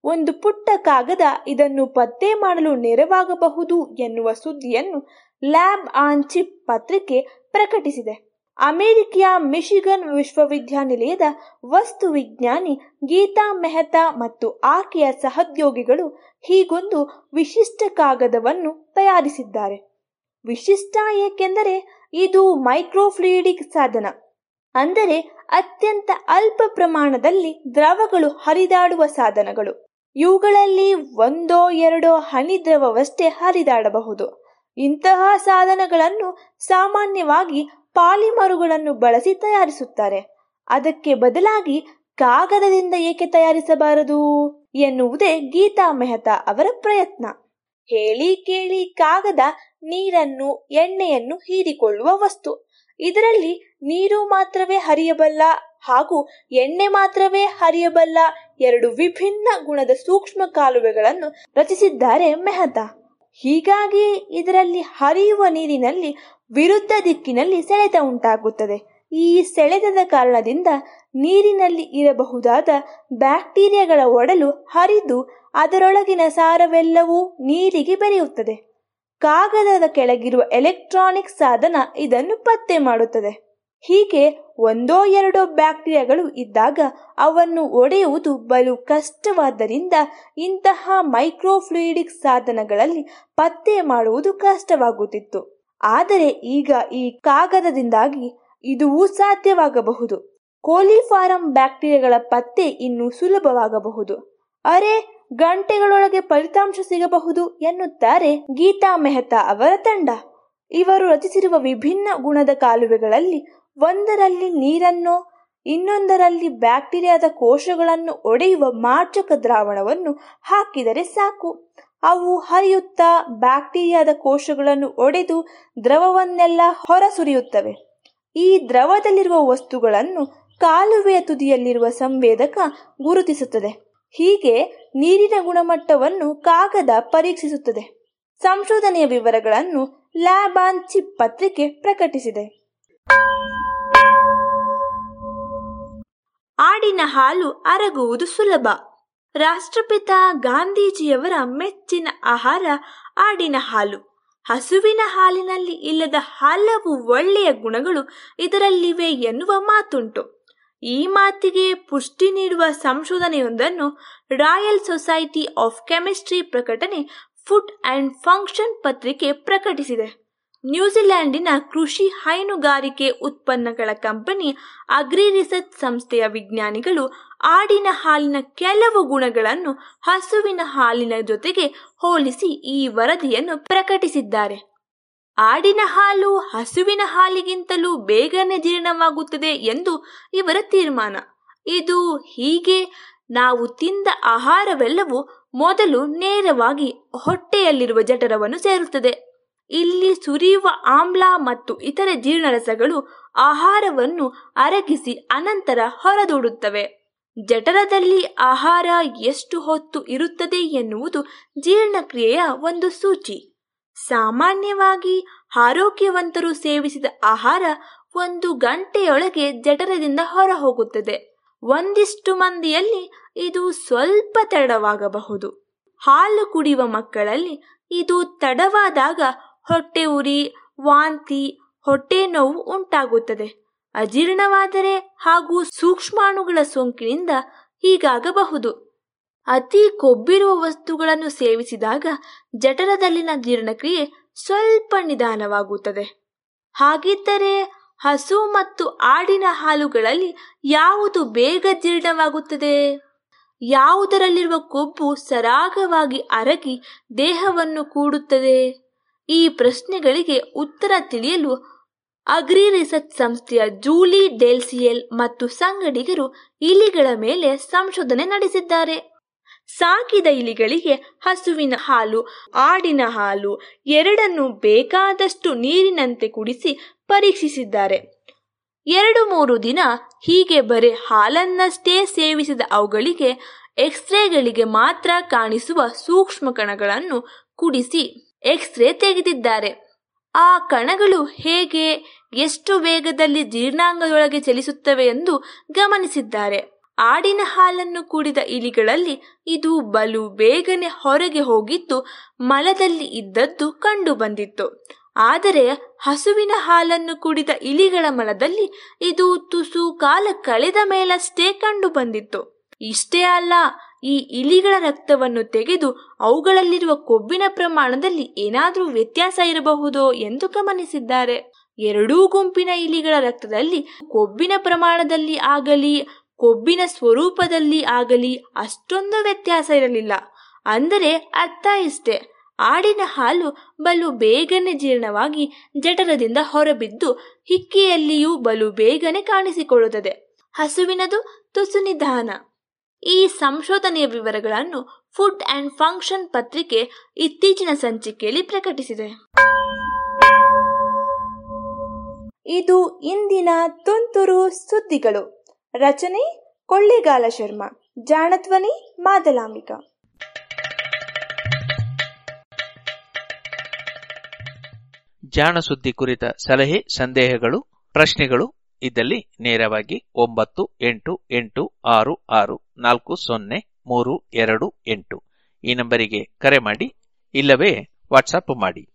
ಒಂದು ಪುಟ್ಟ ಕಾಗದ ಇದನ್ನು ಪತ್ತೆ ಮಾಡಲು ನೆರವಾಗಬಹುದು ಎನ್ನುವ ಸುದ್ದಿಯನ್ನು ಲ್ಯಾಬ್ ಆನ್ ಚಿಪ್ ಪತ್ರಿಕೆ ಪ್ರಕಟಿಸಿದೆ. ಅಮೆರಿಕೆಯ ಮಿಶಿಗನ್ ವಿಶ್ವವಿದ್ಯಾನಿಲಯದ ವಸ್ತು ವಿಜ್ಞಾನಿ ಗೀತಾ ಮೆಹ್ತಾ ಮತ್ತು ಆಕೆಯ ಸಹೋದ್ಯೋಗಿಗಳು ಹೀಗೊಂದು ವಿಶಿಷ್ಟ ಕಾಗದವನ್ನು ತಯಾರಿಸಿದ್ದಾರೆ. ವಿಶಿಷ್ಟ ಏಕೆಂದರೆ ಇದು ಮೈಕ್ರೋಫ್ಲೂಯಿಡಿಕ್ ಸಾಧನ. ಅಂದರೆ ಅತ್ಯಂತ ಅಲ್ಪ ಪ್ರಮಾಣದಲ್ಲಿ ದ್ರವಗಳು ಹರಿದಾಡುವ ಸಾಧನಗಳು. ಇವುಗಳಲ್ಲಿ ಒಂದೋ ಎರಡೋ ಹನಿ ದ್ರವವಷ್ಟೇ ಹರಿದಾಡಬಹುದು. ಇಂತಹ ಸಾಧನಗಳನ್ನು ಸಾಮಾನ್ಯವಾಗಿ ಪಾಲಿಮರುಗಳನ್ನು ಬಳಸಿ ತಯಾರಿಸುತ್ತಾರೆ. ಅದಕ್ಕೆ ಬದಲಾಗಿ ಕಾಗದದಿಂದ ಏಕೆ ತಯಾರಿಸಬಾರದು? ಎನ್ನುವುದೇ ಗೀತಾ ಮೆಹ್ತಾ ಅವರ ಪ್ರಯತ್ನ. ಹೇಳಿ ಕೇಳಿ ಕಾಗದ ನೀರನ್ನು, ಎಣ್ಣೆಯನ್ನು ಹೀರಿಕೊಳ್ಳುವ ವಸ್ತು. ಇದರಲ್ಲಿ ನೀರು ಮಾತ್ರವೇ ಹರಿಯಬಲ್ಲ ಹಾಗೂ ಎಣ್ಣೆ ಮಾತ್ರವೇ ಹರಿಯಬಲ್ಲ ಎರಡು ವಿಭಿನ್ನ ಗುಣದ ಸೂಕ್ಷ್ಮ ಕಾಲುವೆಗಳನ್ನು ರಚಿಸಿದ್ದಾರೆ ಮೆಹತಾ. ಹೀಗಾಗಿ ಇದರಲ್ಲಿ ಹರಿಯುವ ನೀರಿನಲ್ಲಿ ವಿರುದ್ಧ ದಿಕ್ಕಿನಲ್ಲಿ ಸೆಳೆತ ಉಂಟಾಗುತ್ತದೆ. ಈ ಸೆಳೆತದ ಕಾರಣದಿಂದ ನೀರಿನಲ್ಲಿ ಇರಬಹುದಾದ ಬ್ಯಾಕ್ಟೀರಿಯಾಗಳ ಒಡಲು ಹರಿದು ಅದರೊಳಗಿನ ಸಾರವೆಲ್ಲವೂ ನೀರಿಗೆ ಬೆರೆಯುತ್ತದೆ. ಕಾಗದದ ಕೆಳಗಿರುವ ಎಲೆಕ್ಟ್ರಾನಿಕ್ ಸಾಧನ ಇದನ್ನು ಪತ್ತೆ ಮಾಡುತ್ತದೆ. ಹೀಗೆ ಒಂದೋ ಎರಡೋ ಬ್ಯಾಕ್ಟೀರಿಯಾಗಳು ಇದ್ದಾಗ ಅವನ್ನು ಒಡೆಯುವುದು ಬಲು ಕಷ್ಟವಾದ್ದರಿಂದ ಇಂತಹ ಮೈಕ್ರೋಫ್ಲೂಯಿಡಿಕ್ ಸಾಧನಗಳಲ್ಲಿ ಪತ್ತೆ ಮಾಡುವುದು ಕಷ್ಟವಾಗುತ್ತಿತ್ತು. ಆದರೆ ಈಗ ಈ ಕಾಗದದಿಂದಾಗಿ ಇದು ಸಾಧ್ಯವಾಗಬಹುದು. ಕೋಲಿಫಾರಂ ಬ್ಯಾಕ್ಟೀರಿಯಾಗಳ ಪತ್ತೆ ಇನ್ನು ಸುಲಭವಾಗಬಹುದು. ಅರೆ ಗಂಟೆಗಳೊಳಗೆ ಫಲಿತಾಂಶ ಸಿಗಬಹುದು ಎನ್ನುತ್ತಾರೆ ಗೀತಾ ಮೆಹ್ತಾ ಅವರ ತಂಡ. ಇವರು ರಚಿಸಿರುವ ವಿಭಿನ್ನ ಗುಣದ ಕಾಲುವೆಗಳಲ್ಲಿ ಒಂದರಲ್ಲಿ ನೀರನ್ನು, ಇನ್ನೊಂದರಲ್ಲಿ ಬ್ಯಾಕ್ಟೀರಿಯಾದ ಕೋಶಗಳನ್ನು ಒಡೆಯುವ ಮಾರ್ಜಕ ದ್ರಾವಣವನ್ನು ಹಾಕಿದರೆ ಸಾಕು. ಅವು ಹರಿಯುತ್ತಾ ಬ್ಯಾಕ್ಟೀರಿಯಾದ ಕೋಶಗಳನ್ನು ಒಡೆದು ದ್ರವವನ್ನೆಲ್ಲ ಹೊರಸುರಿಯುತ್ತವೆ. ಈ ದ್ರವದಲ್ಲಿರುವ ವಸ್ತುಗಳನ್ನು ಕಾಲುವೆಯ ತುದಿಯಲ್ಲಿರುವ ಸಂವೇದಕ ಗುರುತಿಸುತ್ತದೆ. ಹೀಗೆ ನೀರಿನ ಗುಣಮಟ್ಟವನ್ನು ಕಾಗದ ಪರೀಕ್ಷಿಸುತ್ತದೆ. ಸಂಶೋಧನೆಯ ವಿವರಗಳನ್ನು ಲ್ಯಾಬ್ ಆನ್ ಚಿಪ್ ಪತ್ರಿಕೆ ಪ್ರಕಟಿಸಿದೆ. ಆಡಿನ ಹಾಲು ಅರಗುವುದು ಸುಲಭ. ರಾಷ್ಟ್ರಪಿತ ಗಾಂಧೀಜಿಯವರ ಮೆಚ್ಚಿನ ಆಹಾರ ಆಡಿನ ಹಾಲು. ಹಸುವಿನ ಹಾಲಿನಲ್ಲಿ ಇಲ್ಲದ ಹಲವು ಒಳ್ಳೆಯ ಗುಣಗಳು ಇದರಲ್ಲಿವೆ ಎನ್ನುವ ಮಾತುಂಟು. ಈ ಮಾತಿಗೆ ಪುಷ್ಟಿ ನೀಡುವ ಸಂಶೋಧನೆಯೊಂದನ್ನು ರಾಯಲ್ ಸೊಸೈಟಿ ಆಫ್ ಕೆಮಿಸ್ಟ್ರಿ ಪ್ರಕಟಣೆ ಫುಡ್ ಅಂಡ್ ಫಂಕ್ಷನ್ ಪತ್ರಿಕೆ ಪ್ರಕಟಿಸಿದೆ. ನ್ಯೂಜಿಲ್ಯಾಂಡಿನ ಕೃಷಿ ಹೈನುಗಾರಿಕೆ ಉತ್ಪನ್ನಗಳ ಕಂಪನಿ ಅಗ್ರಿ ರಿಸರ್ಚ್ ಸಂಸ್ಥೆಯ ವಿಜ್ಞಾನಿಗಳು ಆಡಿನ ಹಾಲಿನ ಕೆಲವು ಗುಣಗಳನ್ನು ಹಸುವಿನ ಹಾಲಿನ ಜೊತೆಗೆ ಹೋಲಿಸಿ ಈ ವರದಿಯನ್ನು ಪ್ರಕಟಿಸಿದ್ದಾರೆ. ಆಡಿನ ಹಾಲು ಹಸುವಿನ ಹಾಲಿಗಿಂತಲೂ ಬೇಗನೆ ಜೀರ್ಣವಾಗುತ್ತದೆ ಎಂದು ಇವರ ತೀರ್ಮಾನ. ಇದು ಹೀಗೆ ನಾವು ತಿಂದ ಆಹಾರವೆಲ್ಲವೂ ಮೊದಲು ನೇರವಾಗಿ ಹೊಟ್ಟೆಯಲ್ಲಿರುವ ಜಠರವನ್ನು ಸೇರುತ್ತದೆ. ಇಲ್ಲಿ ಸುರಿಯುವ ಆಮ್ಲ ಮತ್ತು ಇತರ ಜೀರ್ಣರಸಗಳು ಆಹಾರವನ್ನು ಅರಗಿಸಿ ಅನಂತರ ಹೊರದೂಡುತ್ತವೆ. ಜಠರದಲ್ಲಿ ಆಹಾರ ಎಷ್ಟು ಹೊತ್ತು ಇರುತ್ತದೆ ಎನ್ನುವುದು ಜೀರ್ಣಕ್ರಿಯೆಯ ಒಂದು ಸೂಚಿ. ಸಾಮಾನ್ಯವಾಗಿ ಆರೋಗ್ಯವಂತರು ಸೇವಿಸಿದ ಆಹಾರ ಒಂದು ಗಂಟೆಯೊಳಗೆ ಜಠರದಿಂದ ಹೊರ ಹೋಗುತ್ತದೆ ಒಂದಿಷ್ಟು ಮಂದಿಯಲ್ಲಿ ಇದು ಸ್ವಲ್ಪ ತಡವಾಗಬಹುದು. ಹಾಲು ಕುಡಿಯುವ ಮಕ್ಕಳಲ್ಲಿ ಇದು ತಡವಾದಾಗ ಹೊಟ್ಟೆ ಉರಿ, ವಾಂತಿ, ಹೊಟ್ಟೆ ನೋವು ಉಂಟಾಗುತ್ತದೆ. ಅಜೀರ್ಣವಾದರೆ ಹಾಗೂ ಸೂಕ್ಷ್ಮಾಣುಗಳ ಸೋಂಕಿನಿಂದ ಹೀಗಾಗಬಹುದು. ಅತಿ ಕೊಬ್ಬಿರುವ ವಸ್ತುಗಳನ್ನು ಸೇವಿಸಿದಾಗ ಜಠರದಲ್ಲಿನ ಜೀರ್ಣಕ್ರಿಯೆ ಸ್ವಲ್ಪ ನಿಧಾನವಾಗುತ್ತದೆ. ಹಾಗಿದ್ದರೆ ಹಸು ಮತ್ತು ಆಡಿನ ಹಾಲುಗಳಲ್ಲಿ ಯಾವುದು ಬೇಗ ಜೀರ್ಣವಾಗುತ್ತದೆ? ಯಾವುದರಲ್ಲಿರುವ ಕೊಬ್ಬು ಸರಾಗವಾಗಿ ಅರಗಿ ದೇಹವನ್ನು ಕೂಡುತ್ತದೆ? ಈ ಪ್ರಶ್ನೆಗಳಿಗೆ ಉತ್ತರ ತಿಳಿಯಲು ಅಗ್ರಿ ರಿಸರ್ಚ್ ಸಂಸ್ಥೆಯ ಜೂಲಿ ಡೆಲ್ಸಿಯಲ್ ಮತ್ತು ಸಂಗಡಿಗರು ಇಲಿಗಳ ಮೇಲೆ ಸಂಶೋಧನೆ ನಡೆಸಿದ್ದಾರೆ. ಸಾಕಿದ ಇಲಿಗಳಿಗೆ ಹಸುವಿನ ಹಾಲು, ಆಡಿನ ಹಾಲು, ಎರಡನ್ನು ಬೇಕಾದಷ್ಟು ನೀರಿನಂತೆ ಕುಡಿಸಿ ಪರೀಕ್ಷಿಸಿದ್ದಾರೆ. ಎರಡು ಮೂರು ದಿನ ಹೀಗೆ ಬರೆ ಹಾಲನ್ನಷ್ಟೇ ಸೇವಿಸಿದ ಅವುಗಳಿಗೆ ಎಕ್ಸ್ರೇಗಳಿಗೆ ಮಾತ್ರ ಕಾಣಿಸುವ ಸೂಕ್ಷ್ಮ ಕಣಗಳನ್ನು ಕುಡಿಸಿ ಎಕ್ಸ್ರೇ ತೆಗೆದಿದ್ದಾರೆ. ಆ ಕಣಗಳು ಹೇಗೆ ಎಷ್ಟು ವೇಗದಲ್ಲಿ ಜೀರ್ಣಾಂಗದೊಳಗೆ ಚಲಿಸುತ್ತವೆ ಎಂದು ಗಮನಿಸಿದ್ದಾರೆ. ಆಡಿನ ಹಾಲನ್ನು ಕುಡಿದ ಇಲಿಗಳಲ್ಲಿ ಇದು ಬಲು ಬೇಗನೆ ಹೊರಗೆ ಹೋಗಿದ್ದು ಮಲದಲ್ಲಿ ಇದ್ದದ್ದು ಕಂಡು ಬಂದಿತ್ತು. ಆದರೆ ಹಸುವಿನ ಹಾಲನ್ನು ಕುಡಿದ ಇಲಿಗಳ ಮಲದಲ್ಲಿ ಇದು ತುಸು ಕಾಲ ಕಳೆದ ಮೇಲಷ್ಟೇ ಕಂಡು ಬಂದಿತ್ತು. ಇಷ್ಟೇ ಅಲ್ಲ, ಈ ಇಲಿಗಳ ರಕ್ತವನ್ನು ತೆಗೆದು ಅವುಗಳಲ್ಲಿರುವ ಕೊಬ್ಬಿನ ಪ್ರಮಾಣದಲ್ಲಿ ಏನಾದರೂ ವ್ಯತ್ಯಾಸ ಇರಬಹುದೋ ಎಂದು ಗಮನಿಸಿದ್ದಾರೆ. ಎರಡೂ ಗುಂಪಿನ ಇಲಿಗಳ ರಕ್ತದಲ್ಲಿ ಕೊಬ್ಬಿನ ಪ್ರಮಾಣದಲ್ಲಿ ಆಗಲಿ ಕೊಬ್ಬಿನ ಸ್ವರೂಪದಲ್ಲಿ ಆಗಲಿ ಅಷ್ಟೊಂದು ವ್ಯತ್ಯಾಸ ಇರಲಿಲ್ಲ. ಅಂದರೆ ಅರ್ಥ ಇಷ್ಟೇ. ಆಡಿನ ಹಾಲು ಬಲು ಬೇಗನೆ ಜೀರ್ಣವಾಗಿ ಜಠರದಿಂದ ಹೊರಬಿದ್ದು ಹಿಕ್ಕಿಯಲ್ಲಿಯೂ ಬಲು ಬೇಗನೆ ಕಾಣಿಸಿಕೊಳ್ಳುತ್ತದೆ. ಹಸುವಿನದು ತುಸು ನಿಧಾನ. ಈ ಸಂಶೋಧನೆಯ ವಿವರಗಳನ್ನು ಫುಡ್ ಅಂಡ್ ಫಂಕ್ಷನ್ ಪತ್ರಿಕೆ ಇತ್ತೀಚಿನ ಸಂಚಿಕೆಯಲ್ಲಿ ಪ್ರಕಟಿಸಿದೆ. ಇದು ಇಂದಿನ ತುಂತುರು ಸುದ್ದಿಗಳು. ರಚನೆ ಕೊಳ್ಳೇಗಾಲ ಶರ್ಮಾ ಜಾಣತ್ವನಿ ಮಾದಲಾಂಬಿಕಾ. ಜಾಣ ಸುದ್ದಿ ಕುರಿತ ಸಲಹೆ, ಸಂದೇಹಗಳು, ಪ್ರಶ್ನೆಗಳು ಇದ್ದಲ್ಲಿ ನೇರವಾಗಿ ಒಂಬತ್ತು, ಎಂಟು ಎಂಟು, ಆರು ಆರು, ನಾಲ್ಕು, ಸೊನ್ನೆ, ಮೂರು, ಎರಡು, ಎಂಟು. ಈ ನಂಬರಿಗೆ ಕರೆ ಮಾಡಿ, ಇಲ್ಲವೇ ವಾಟ್ಸಪ್ ಮಾಡಿ.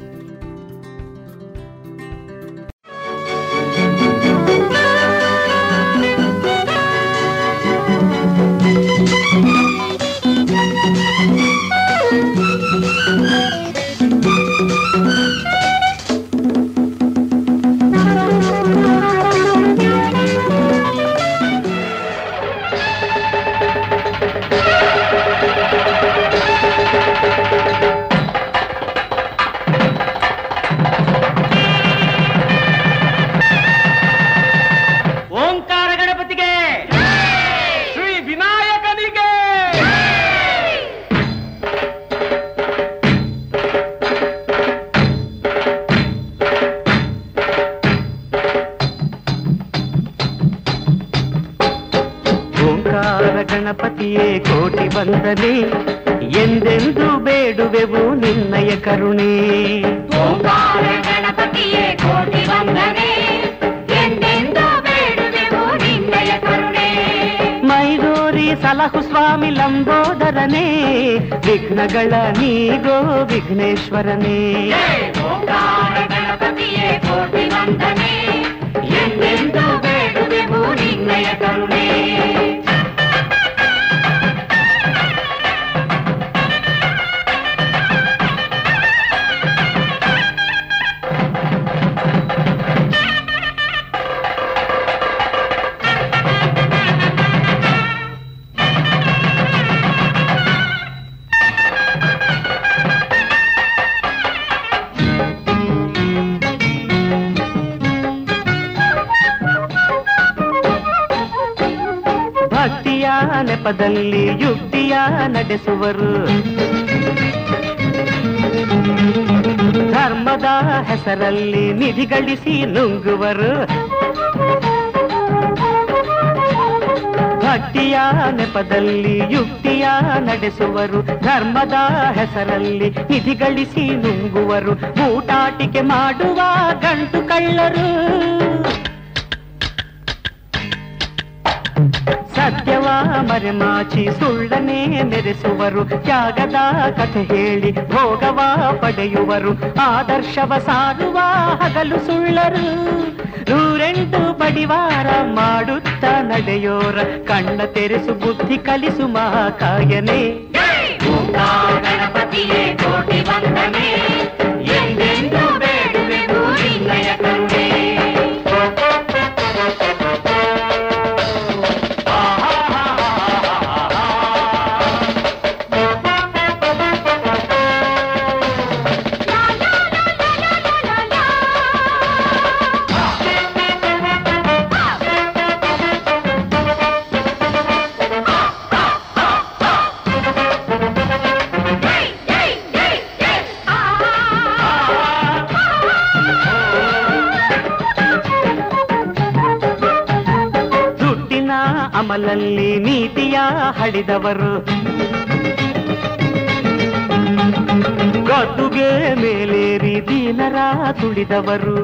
ನೆಪದಲ್ಲಿ ಯುಕ್ತಿಯ ನಡೆಸುವರು. ಧರ್ಮದ ಹೆಸರಲ್ಲಿ ನಿಧಿ ಗಳಿಸಿ ನುಂಗುವರು. ಊಟಾಟಿಕೆ ಮಾಡುವ ಗಂಟು ಕಳ್ಳರು. ಸತ್ಯವ ಮರೆಮಾಚಿ ಸುಳ್ಳನೆ ಮೆರೆಸುವರು ತ್ಯಾಗದ ಕಥೆ ಹೇಳಿ ಭೋಗವ ಪಡೆಯುವರು. ಆದರ್ಶವ ಸಾರುವ ಹಗಲು ಸುಳ್ಳರು. ನೂರೆಂಟು ಬಡಿವಾರ ಮಾಡುತ್ತ ನಡೆಯೋರ ಕಣ್ಣ ತೆರೆಸು ಬುದ್ಧಿ ಕಲಿಸು ಮಹಾಕಾಯನೇ. ಗಣಪತಿಯೇ ಕೋಟಿ ವಂದನೆ. ದುಡ್ಡಿನ ಅಮಲಲ್ಲಿ ನೀತಿಯ ಹಡಿದವರು ಗದ್ದುಗೆ ಮೇಲೇರಿ ದೀನರ ತುಳಿದವರು.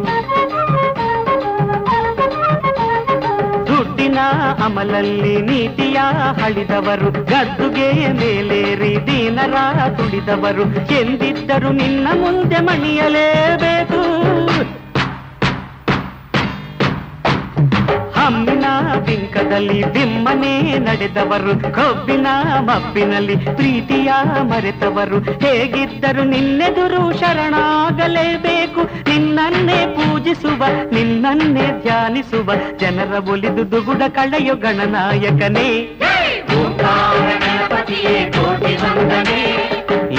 ದುಡ್ಡಿನ ಅಮಲಲ್ಲಿ ನೀತಿಯ ಹಳಿದವರು. ಗದ್ದುಗೆ ಮೇಲೇರಿ ದೀನರ ತುಳಿದವರು. ಎಂದಿದ್ದರು ನಿನ್ನ ಮುಂದೆ ಮಣಿಯಲೇಬೇಕು. ಹಮ್ಮಿನ ಬಿಂಕದಲ್ಲಿ ಬಿಮ್ಮನೆ ನಡೆದವರು, ಕಬ್ಬಿನ ಮಬ್ಬಿನಲ್ಲಿ ಪ್ರೀತಿಯ ಮರೆತವರು. ಹೇಗಿದ್ದರು ನಿನ್ನೆದುರು ಶರಣಾಗಲೇಬೇಕು, ನಿನ್ನನ್ನೇ ಪೂಜಿಸುವ, ನಿನ್ನನ್ನೇ ಧ್ಯಾನಿಸುವ. ಜನರ ಒಲಿದು ದುಗುಡ ಕಳೆಯು ಗಣನಾಯಕನೇ.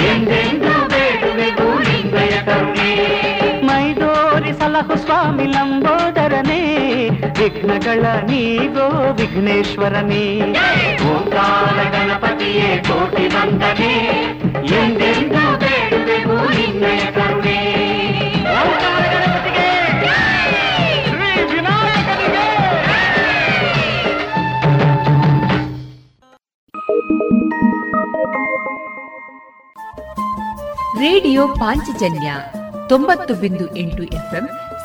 ಎಂದೆಂದ ನಮಃ ಸ್ವಾಮಿ ಲಂಬೋದರನೇ ವಿಘ್ನಗಳ ನೀಗೋ ವಿಘ್ನೇಶ್ವರನೇ ಓಂಕಾರ ಗಣಪತಿಯೇ ಕೋಟಿ ಬಂದನೆ ಎಂದೆಂದು ಬೇಡುವೆವು ನಿನ್ನಯ ಕರುಣೆ ರೇಡಿಯೋ ಪಾಂಚಜನ್ಯ ತೊಂಬತ್ತು ಬಿಂದು ಎಂಟು ಎಫ್ಎಂ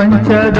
panchada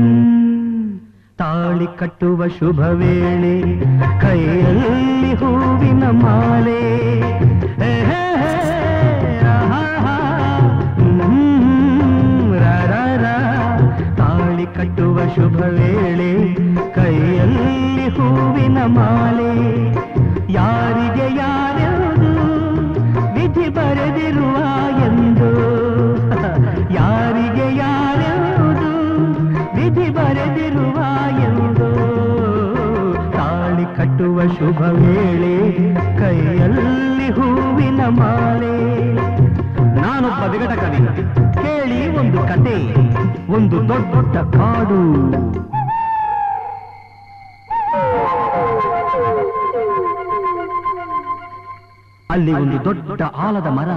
ಕಟ್ಟುವ ಶುಭ ವೇಳೆ, ಕೈಯಲ್ಲಿ ಹೂವಿನ ಮಾಲೆ. ತಾಳಿ ಕಟ್ಟುವ ಶುಭ ವೇಳೆ, ಕೈಯಲ್ಲಿ ಹೂವಿನ ಮಾಲೆ. ಯಾರಿಗೆ ಯಾರದು ವಿಧಿ ಬರೆದಿರುವ ಎಂದು, ಯಾರಿಗೆ ಯಾರ್ಯಾವುದು ವಿಧಿ ಬರೆದಿರುವ ಕಟ್ಟುವ ಶುಭ ವೇಳೆ, ಕೈಯಲ್ಲಿ ಹೂವಿನ ಮಾಲೆ. ನಾನೊಬ್ಬ ವಿಗಟ ಕವಿ ಕೇಳಿ ಒಂದು ಕತೆ, ಒಂದು ದೊಡ್ಡ ಕಾಡು. ಅಲ್ಲಿ ಒಂದು ದೊಡ್ಡ ಆಲದ ಮರ.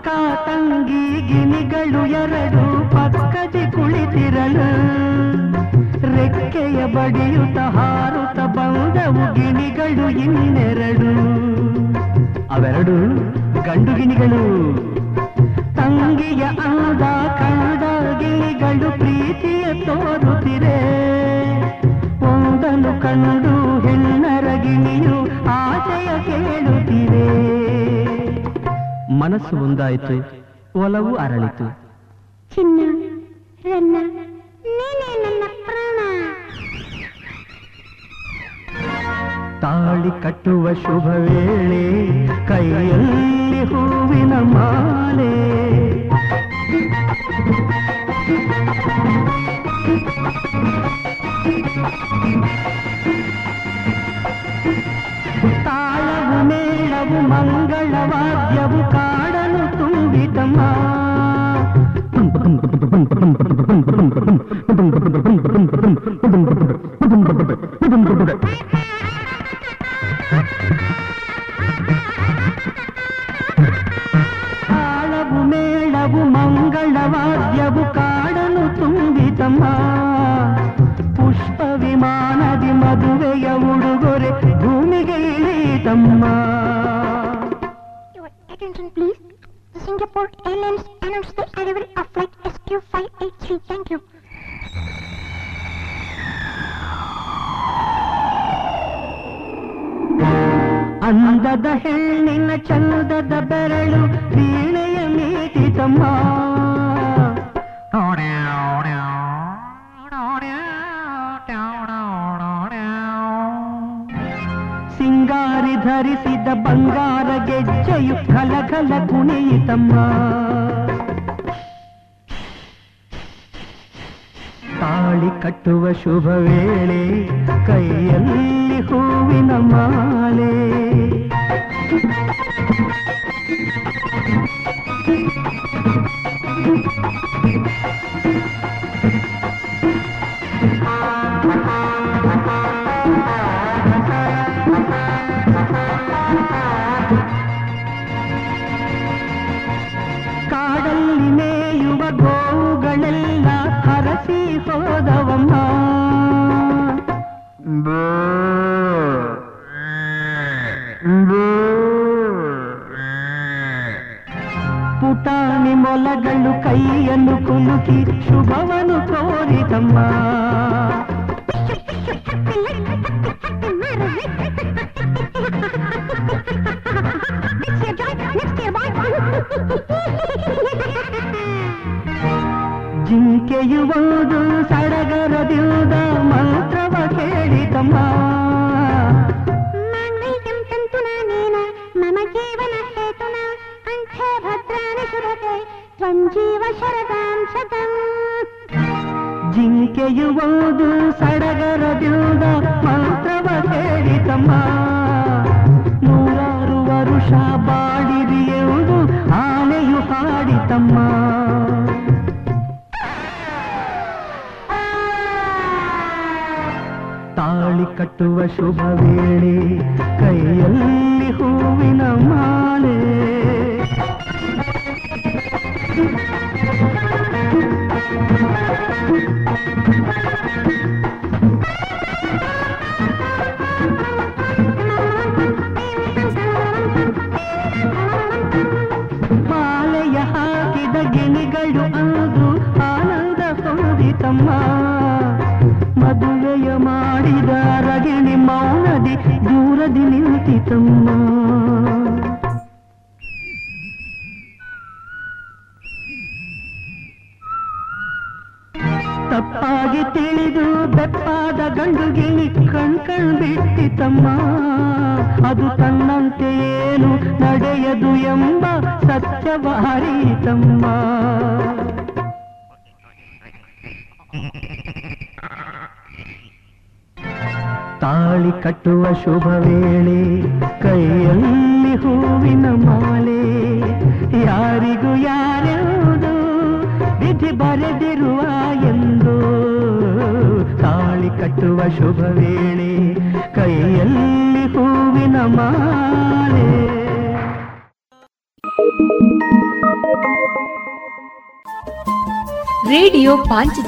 ಅಕ್ಕ ತಂಗಿ ಗಿನಿಗಳು ಎರಡು ಪಕ್ಕದಿ ಕುಳಿತಿರಲು ರೆಕ್ಕೆಯ ಬಡಿಯುತ ಹಾರುತ ಬಂದವು ಗಿಣಿಗಳು ಇನ್ನೆರಡು. ಅವೆರಡು ಗಂಡು ಗಿಣಿಗಳು. ತಂಗಿಯ ಅಂದ ಕಂಡ ಗಿನಿಗಳು ಪ್ರೀತಿಯ ತೋರುತ್ತಿರೆ ಒಂದನ್ನು ಕಂಡು ಹೆಣ್ಣರ ಗಿಣಿಯು ಆಶಯ ಕೇಳುತ್ತಿವೆ. ಮನಸ್ಸು ಒಂದಾಯಿತು ಒಲವು ಅರಳಿತು. ಚಿನ್ನ ರನ್ನ ನೀನೇ ನನ್ನ ಪ್ರಾಣ. ತಾಳಿ ಕಟ್ಟುವ ಶುಭ ವೇಳೆ ಕೈಯಲ್ಲಿ ಹೂವಿನ ಮಾಲೆ. ತಾಳವು ಮೇಳವು ಮಂಗಳವಾದ್ಯವು ಕಾಡಲು ತುಂಬಿತಮ್ಮ ತಾಳವು The Singapore Airlines announced the arrival of flight SQ583. Thank you. ಅಂದದ ಹೆಣ್ಣಿನ ಚಂದದ ಬೆರಳು ವೀಣೆಯ ಮೀಟಿತಮ್ಮ ಸಿಂಗಾರಿ ಧರಿಸಿದ ಬಂಗಾರ ಗೆಜ್ಜೆಯು ಖಲಖಲ ಕುಣಿಯಿತಮ್ಮ ತಾಳಿ ಕಟ್ಟುವ ಶುಭ ವೇಳೆ ಕೈಯಲ್ಲಿ ಹೂವಿನ ಮಾಲೆ.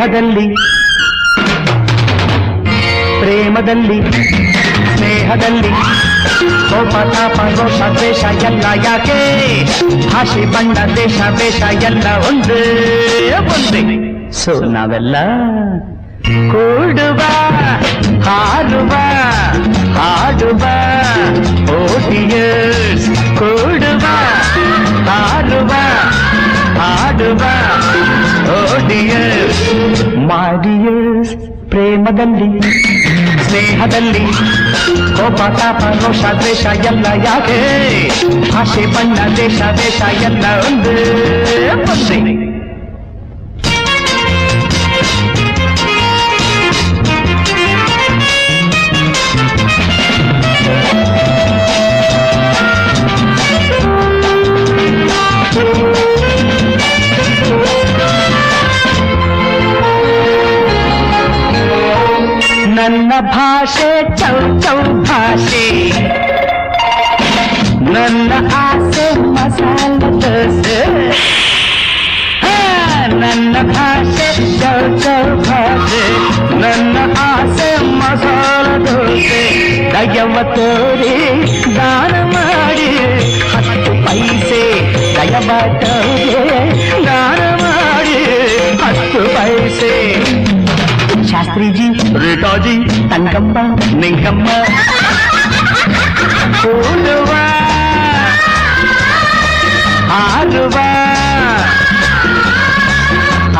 ಸ್ನೇಹದಲ್ಲಿ ಪ್ರೇಮದಲ್ಲಿ, ಸ್ನೇಹದಲ್ಲಿ. ಕೋಪ, ತಾಪ ರೋಷ ದ್ವೇಷ ಎಲ್ಲ ಯಾಕೆ? ಭಾಷೆ, ಬಣ್ಣ, ದೇಶ, ವೇಷ ಎಲ್ಲ ಒಂದೇ ಒಂದೇ. ಸೊ, ನಾವೆಲ್ಲ ಕೂಡುವ, ಹಾಡುವ ಹಾಡುವ ಓಟಿಯರ್ಸ್ ಕೂಡುವ, ಹಾಡುವ ಹಾಡುವ ಓಟಿಯರ್ಸ್ ಮಾಡಿಯರ್ಸ್ ಪ್ರೇಮದಲ್ಲಿ, ಸ್ನೇಹದಲ್ಲಿ ಕೋಪ ತಾಪ, ರೋಷ, ದ್ವೇಷ, ಎಲ್ಲ ಯಾಕೆ? ಭಾಷೆ, ಬಣ್ಣ, ದೇಶ ದೇಶ, ಎಲ್ಲ ಒಂದೇ. ನನ್ನ ಭಾಷೆ ಚೌ ಚೌ ಭಾಷೆ. ನನ್ನ ಆಸೆ ಮಸಾಲ ದೋಸೆ ಹಾ, ನನ್ನ ಭಾಷೆ ಚೌ ಚೌ ಭಾಷೆ. ನನ್ನ ಆಸೆ ಮಸಾಲ ದೋಸೆ ದಯವ ತೋರಿ ದಾನ ಮಾಡಿ. ಹತ್ತು ಪೈಸೆ ದಯವ ತೋರಿ ದಾನ ಮಾಡಿ. ಹತ್ತು ಪೈಸೆ சாஸ்திரிஜி ரேட்டாஜி தங்கம்மா நெங்கம்மா. ஓடுவா ஆடுவா.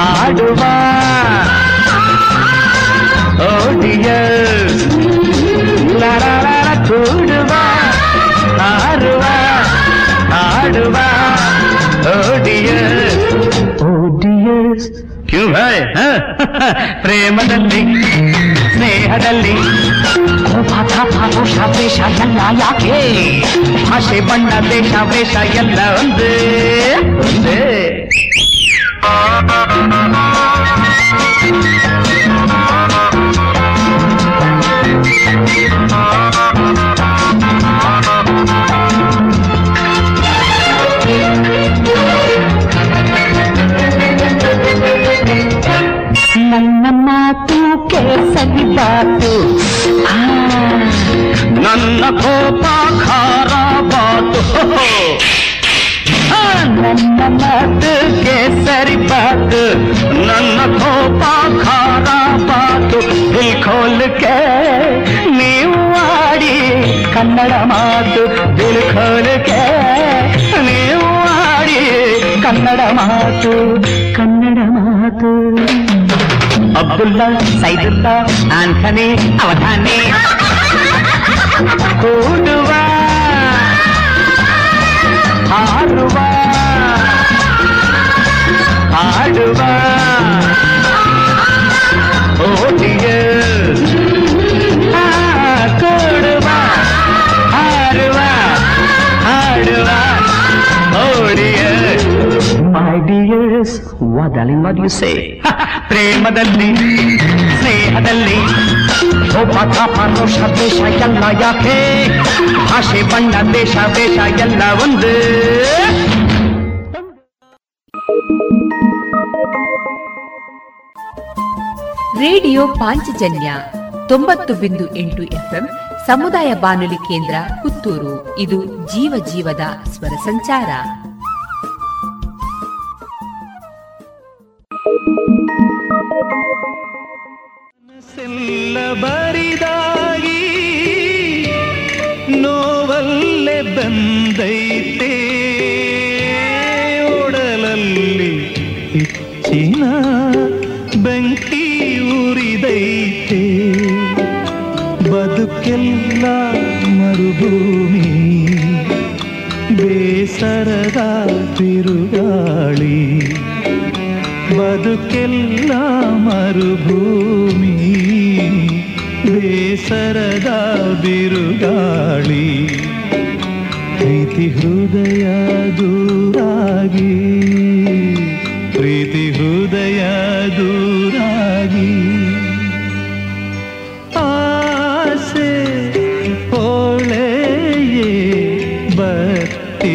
ஆடுவா. ஓடிய. கூடுவா ஆடுவா. ஆடுவா. ஓடிய. ಕ್ಯೂ ಸ್ನೇಹದಲ್ಲಿ ಪ್ರೇಮದಲ್ಲಿ ಸ್ನೇಹದಲ್ಲಿ. ವೇಷ ಎಲ್ಲ ಯಾಕೆ? ಭಾಷೆ ಬಣ್ಣ ದೇಶ ವೇಷ ಎಲ್ಲ ಒಂದೇ ಒಂದೇ. ಕೇಸರಿ ಬಾತು ಆ, ನನ್ನ ಕೋಪ ಖಾರ ಬಾತು ಆ, ನನ್ನ ಮಾತು ಕೇಸರಿ ಬಾತು ನನ್ನ ಕೋಪ ಖಾರ ಬಾತು ದಿಲ್ ಖೋಲ್ ಕೆ ನೀವು ಆಡಿ ಕನ್ನಡ ಮಾತು ದಿಲ್ ಖೋಲ್ ಕೆ ನೀವು ಆಡಿ ಕನ್ನಡ ಮಾತು ಕನ್ನಡ ಮಾತು அப்துல்லா சைதுல்லா ஆன்கனே அவதானே. கூடுவா. ஆடுவா. ஆடுவா ஓடிய கூடுவா. ஆடுவா ஆடுவா. ஓடிய My dears, what darling, what do you say? ಪ್ರೇಮದಲ್ಲಿ, ಸ್ನೇಹದಲ್ಲಿ ದೇಶ ಎಲ್ಲ ಯಾಕೆ? ಭಾಷೆ, ಬಣ್ಣ, ದೇಶ ದೇಶ ಎಲ್ಲ ಒಂದು. ರೇಡಿಯೋ ಪಾಂಚಜನ್ಯ ತೊಂಬತ್ತು ಬಿಂದು ಎಂಟು ಎಫ್ಎಂ, ಸಮುದಾಯ ಬಾನುಲಿ ಕೇಂದ್ರ ಪುತ್ತೂರು. ಇದು ಜೀವ ಜೀವದ ಸ್ವರ ಸಂಚಾರ. ಬರಿದಾಗಿ ನೋವಲ್ಲೆ ಬಂದೈತೆ. ಒಡಲಲ್ಲಿ ಹೆಚ್ಚಿನ ಬೆಂಕಿ ಉರಿದೈತೆ. ಬದುಕೆಲ್ಲ ಮರುಭೂಮಿ ಬೇಸರದ ತಿರುಗಾಳಿ. ಬದುಕೆಲ್ಲ ಮರುಭೂಮಿ ಬೇಸರದ ಬಿರುಗಾಳಿ. ಪ್ರೀತಿ ಹೃದಯ ದೂರಾಗಿ ಪ್ರೀತಿ ಹೃದಯ ದೂರಾಗಿ. ಆಸೆ ಓಳೆಯೇ ಬತ್ತಿ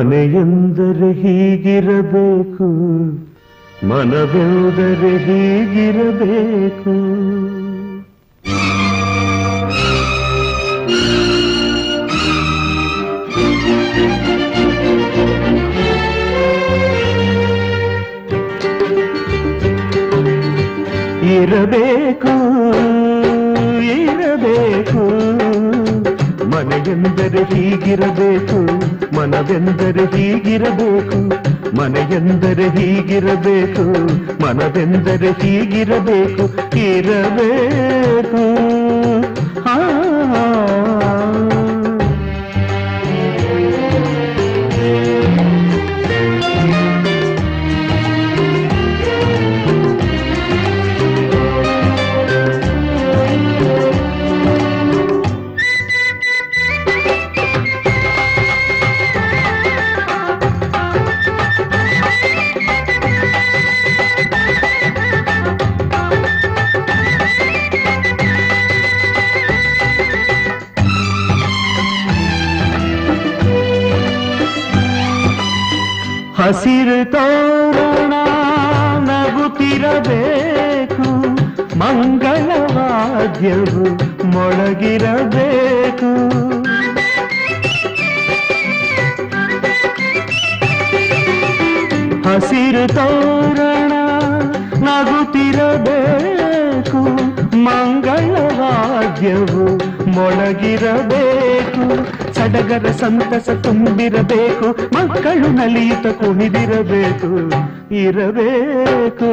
ಮನೆಯೆಂದರೆ ಹೀಗಿರಬೇಕು ಮನವೆಂದರೆ ಹೀಗಿರಬೇಕು ಇರಬೇಕು ಇರಬೇಕು ಮನೆಯೆಂದರೆ ಹೀಗಿರಬೇಕು ಮನವೆಂದರೆ ಹೀಗಿರಬೇಕು ಮನೆಯೆಂದರೆ ಹೀಗಿರಬೇಕು ಮನವೆಂದರೆ ಹೀಗಿರಬೇಕು ಇರಬೇಕು. ಆ ಹಸಿರು ತೋರಣ ನಗುತ್ತಿರಬೇಕು ಮಂಗಳವಾದ್ಯವು ಮೊಳಗಿರಬೇಕು. ಹಸಿರು ತೋರಣ ನಗುತ್ತಿರಬೇಕು ಮಂಗಳವಾದ್ಯವು ಮೊಳಗಿರಬೇಕು. ಸಡಗರ ಸಂತಸ ತುಂಬಿರಬೇಕು, ಮಕ್ಕಳು ನಲಿಯುತ್ತ ಕುಣಿದಿರಬೇಕು, ಇರಬೇಕು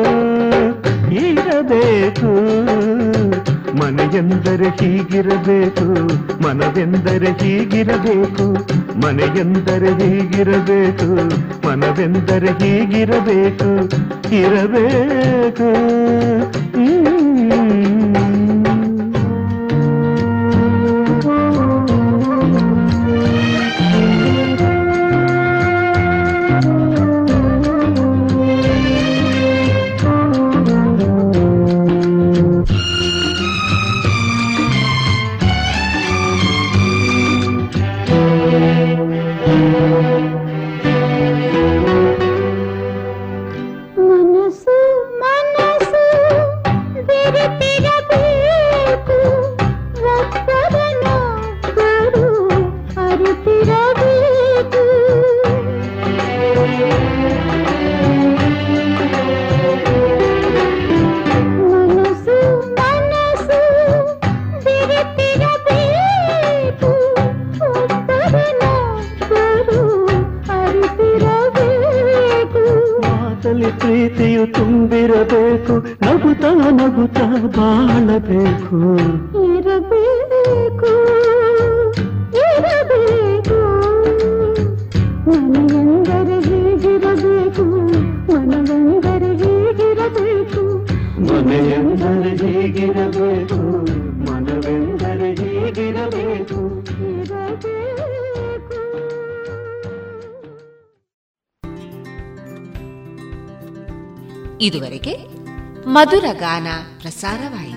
ಇರಬೇಕು ಮನೆಯೆಂದರೆ ಹೀಗಿರಬೇಕು, ಮನವೆಂದರೆ ಹೀಗಿರಬೇಕು, ಮನೆಯೆಂದರೆ ಹೀಗಿರಬೇಕು, ಮನವೆಂದರೆ ಹೀಗಿರಬೇಕು, ಇರಬೇಕು ಹ್ಮ್. ಮಧುರ ಗಾನ ಪ್ರಸಾರವಾಯಿತು.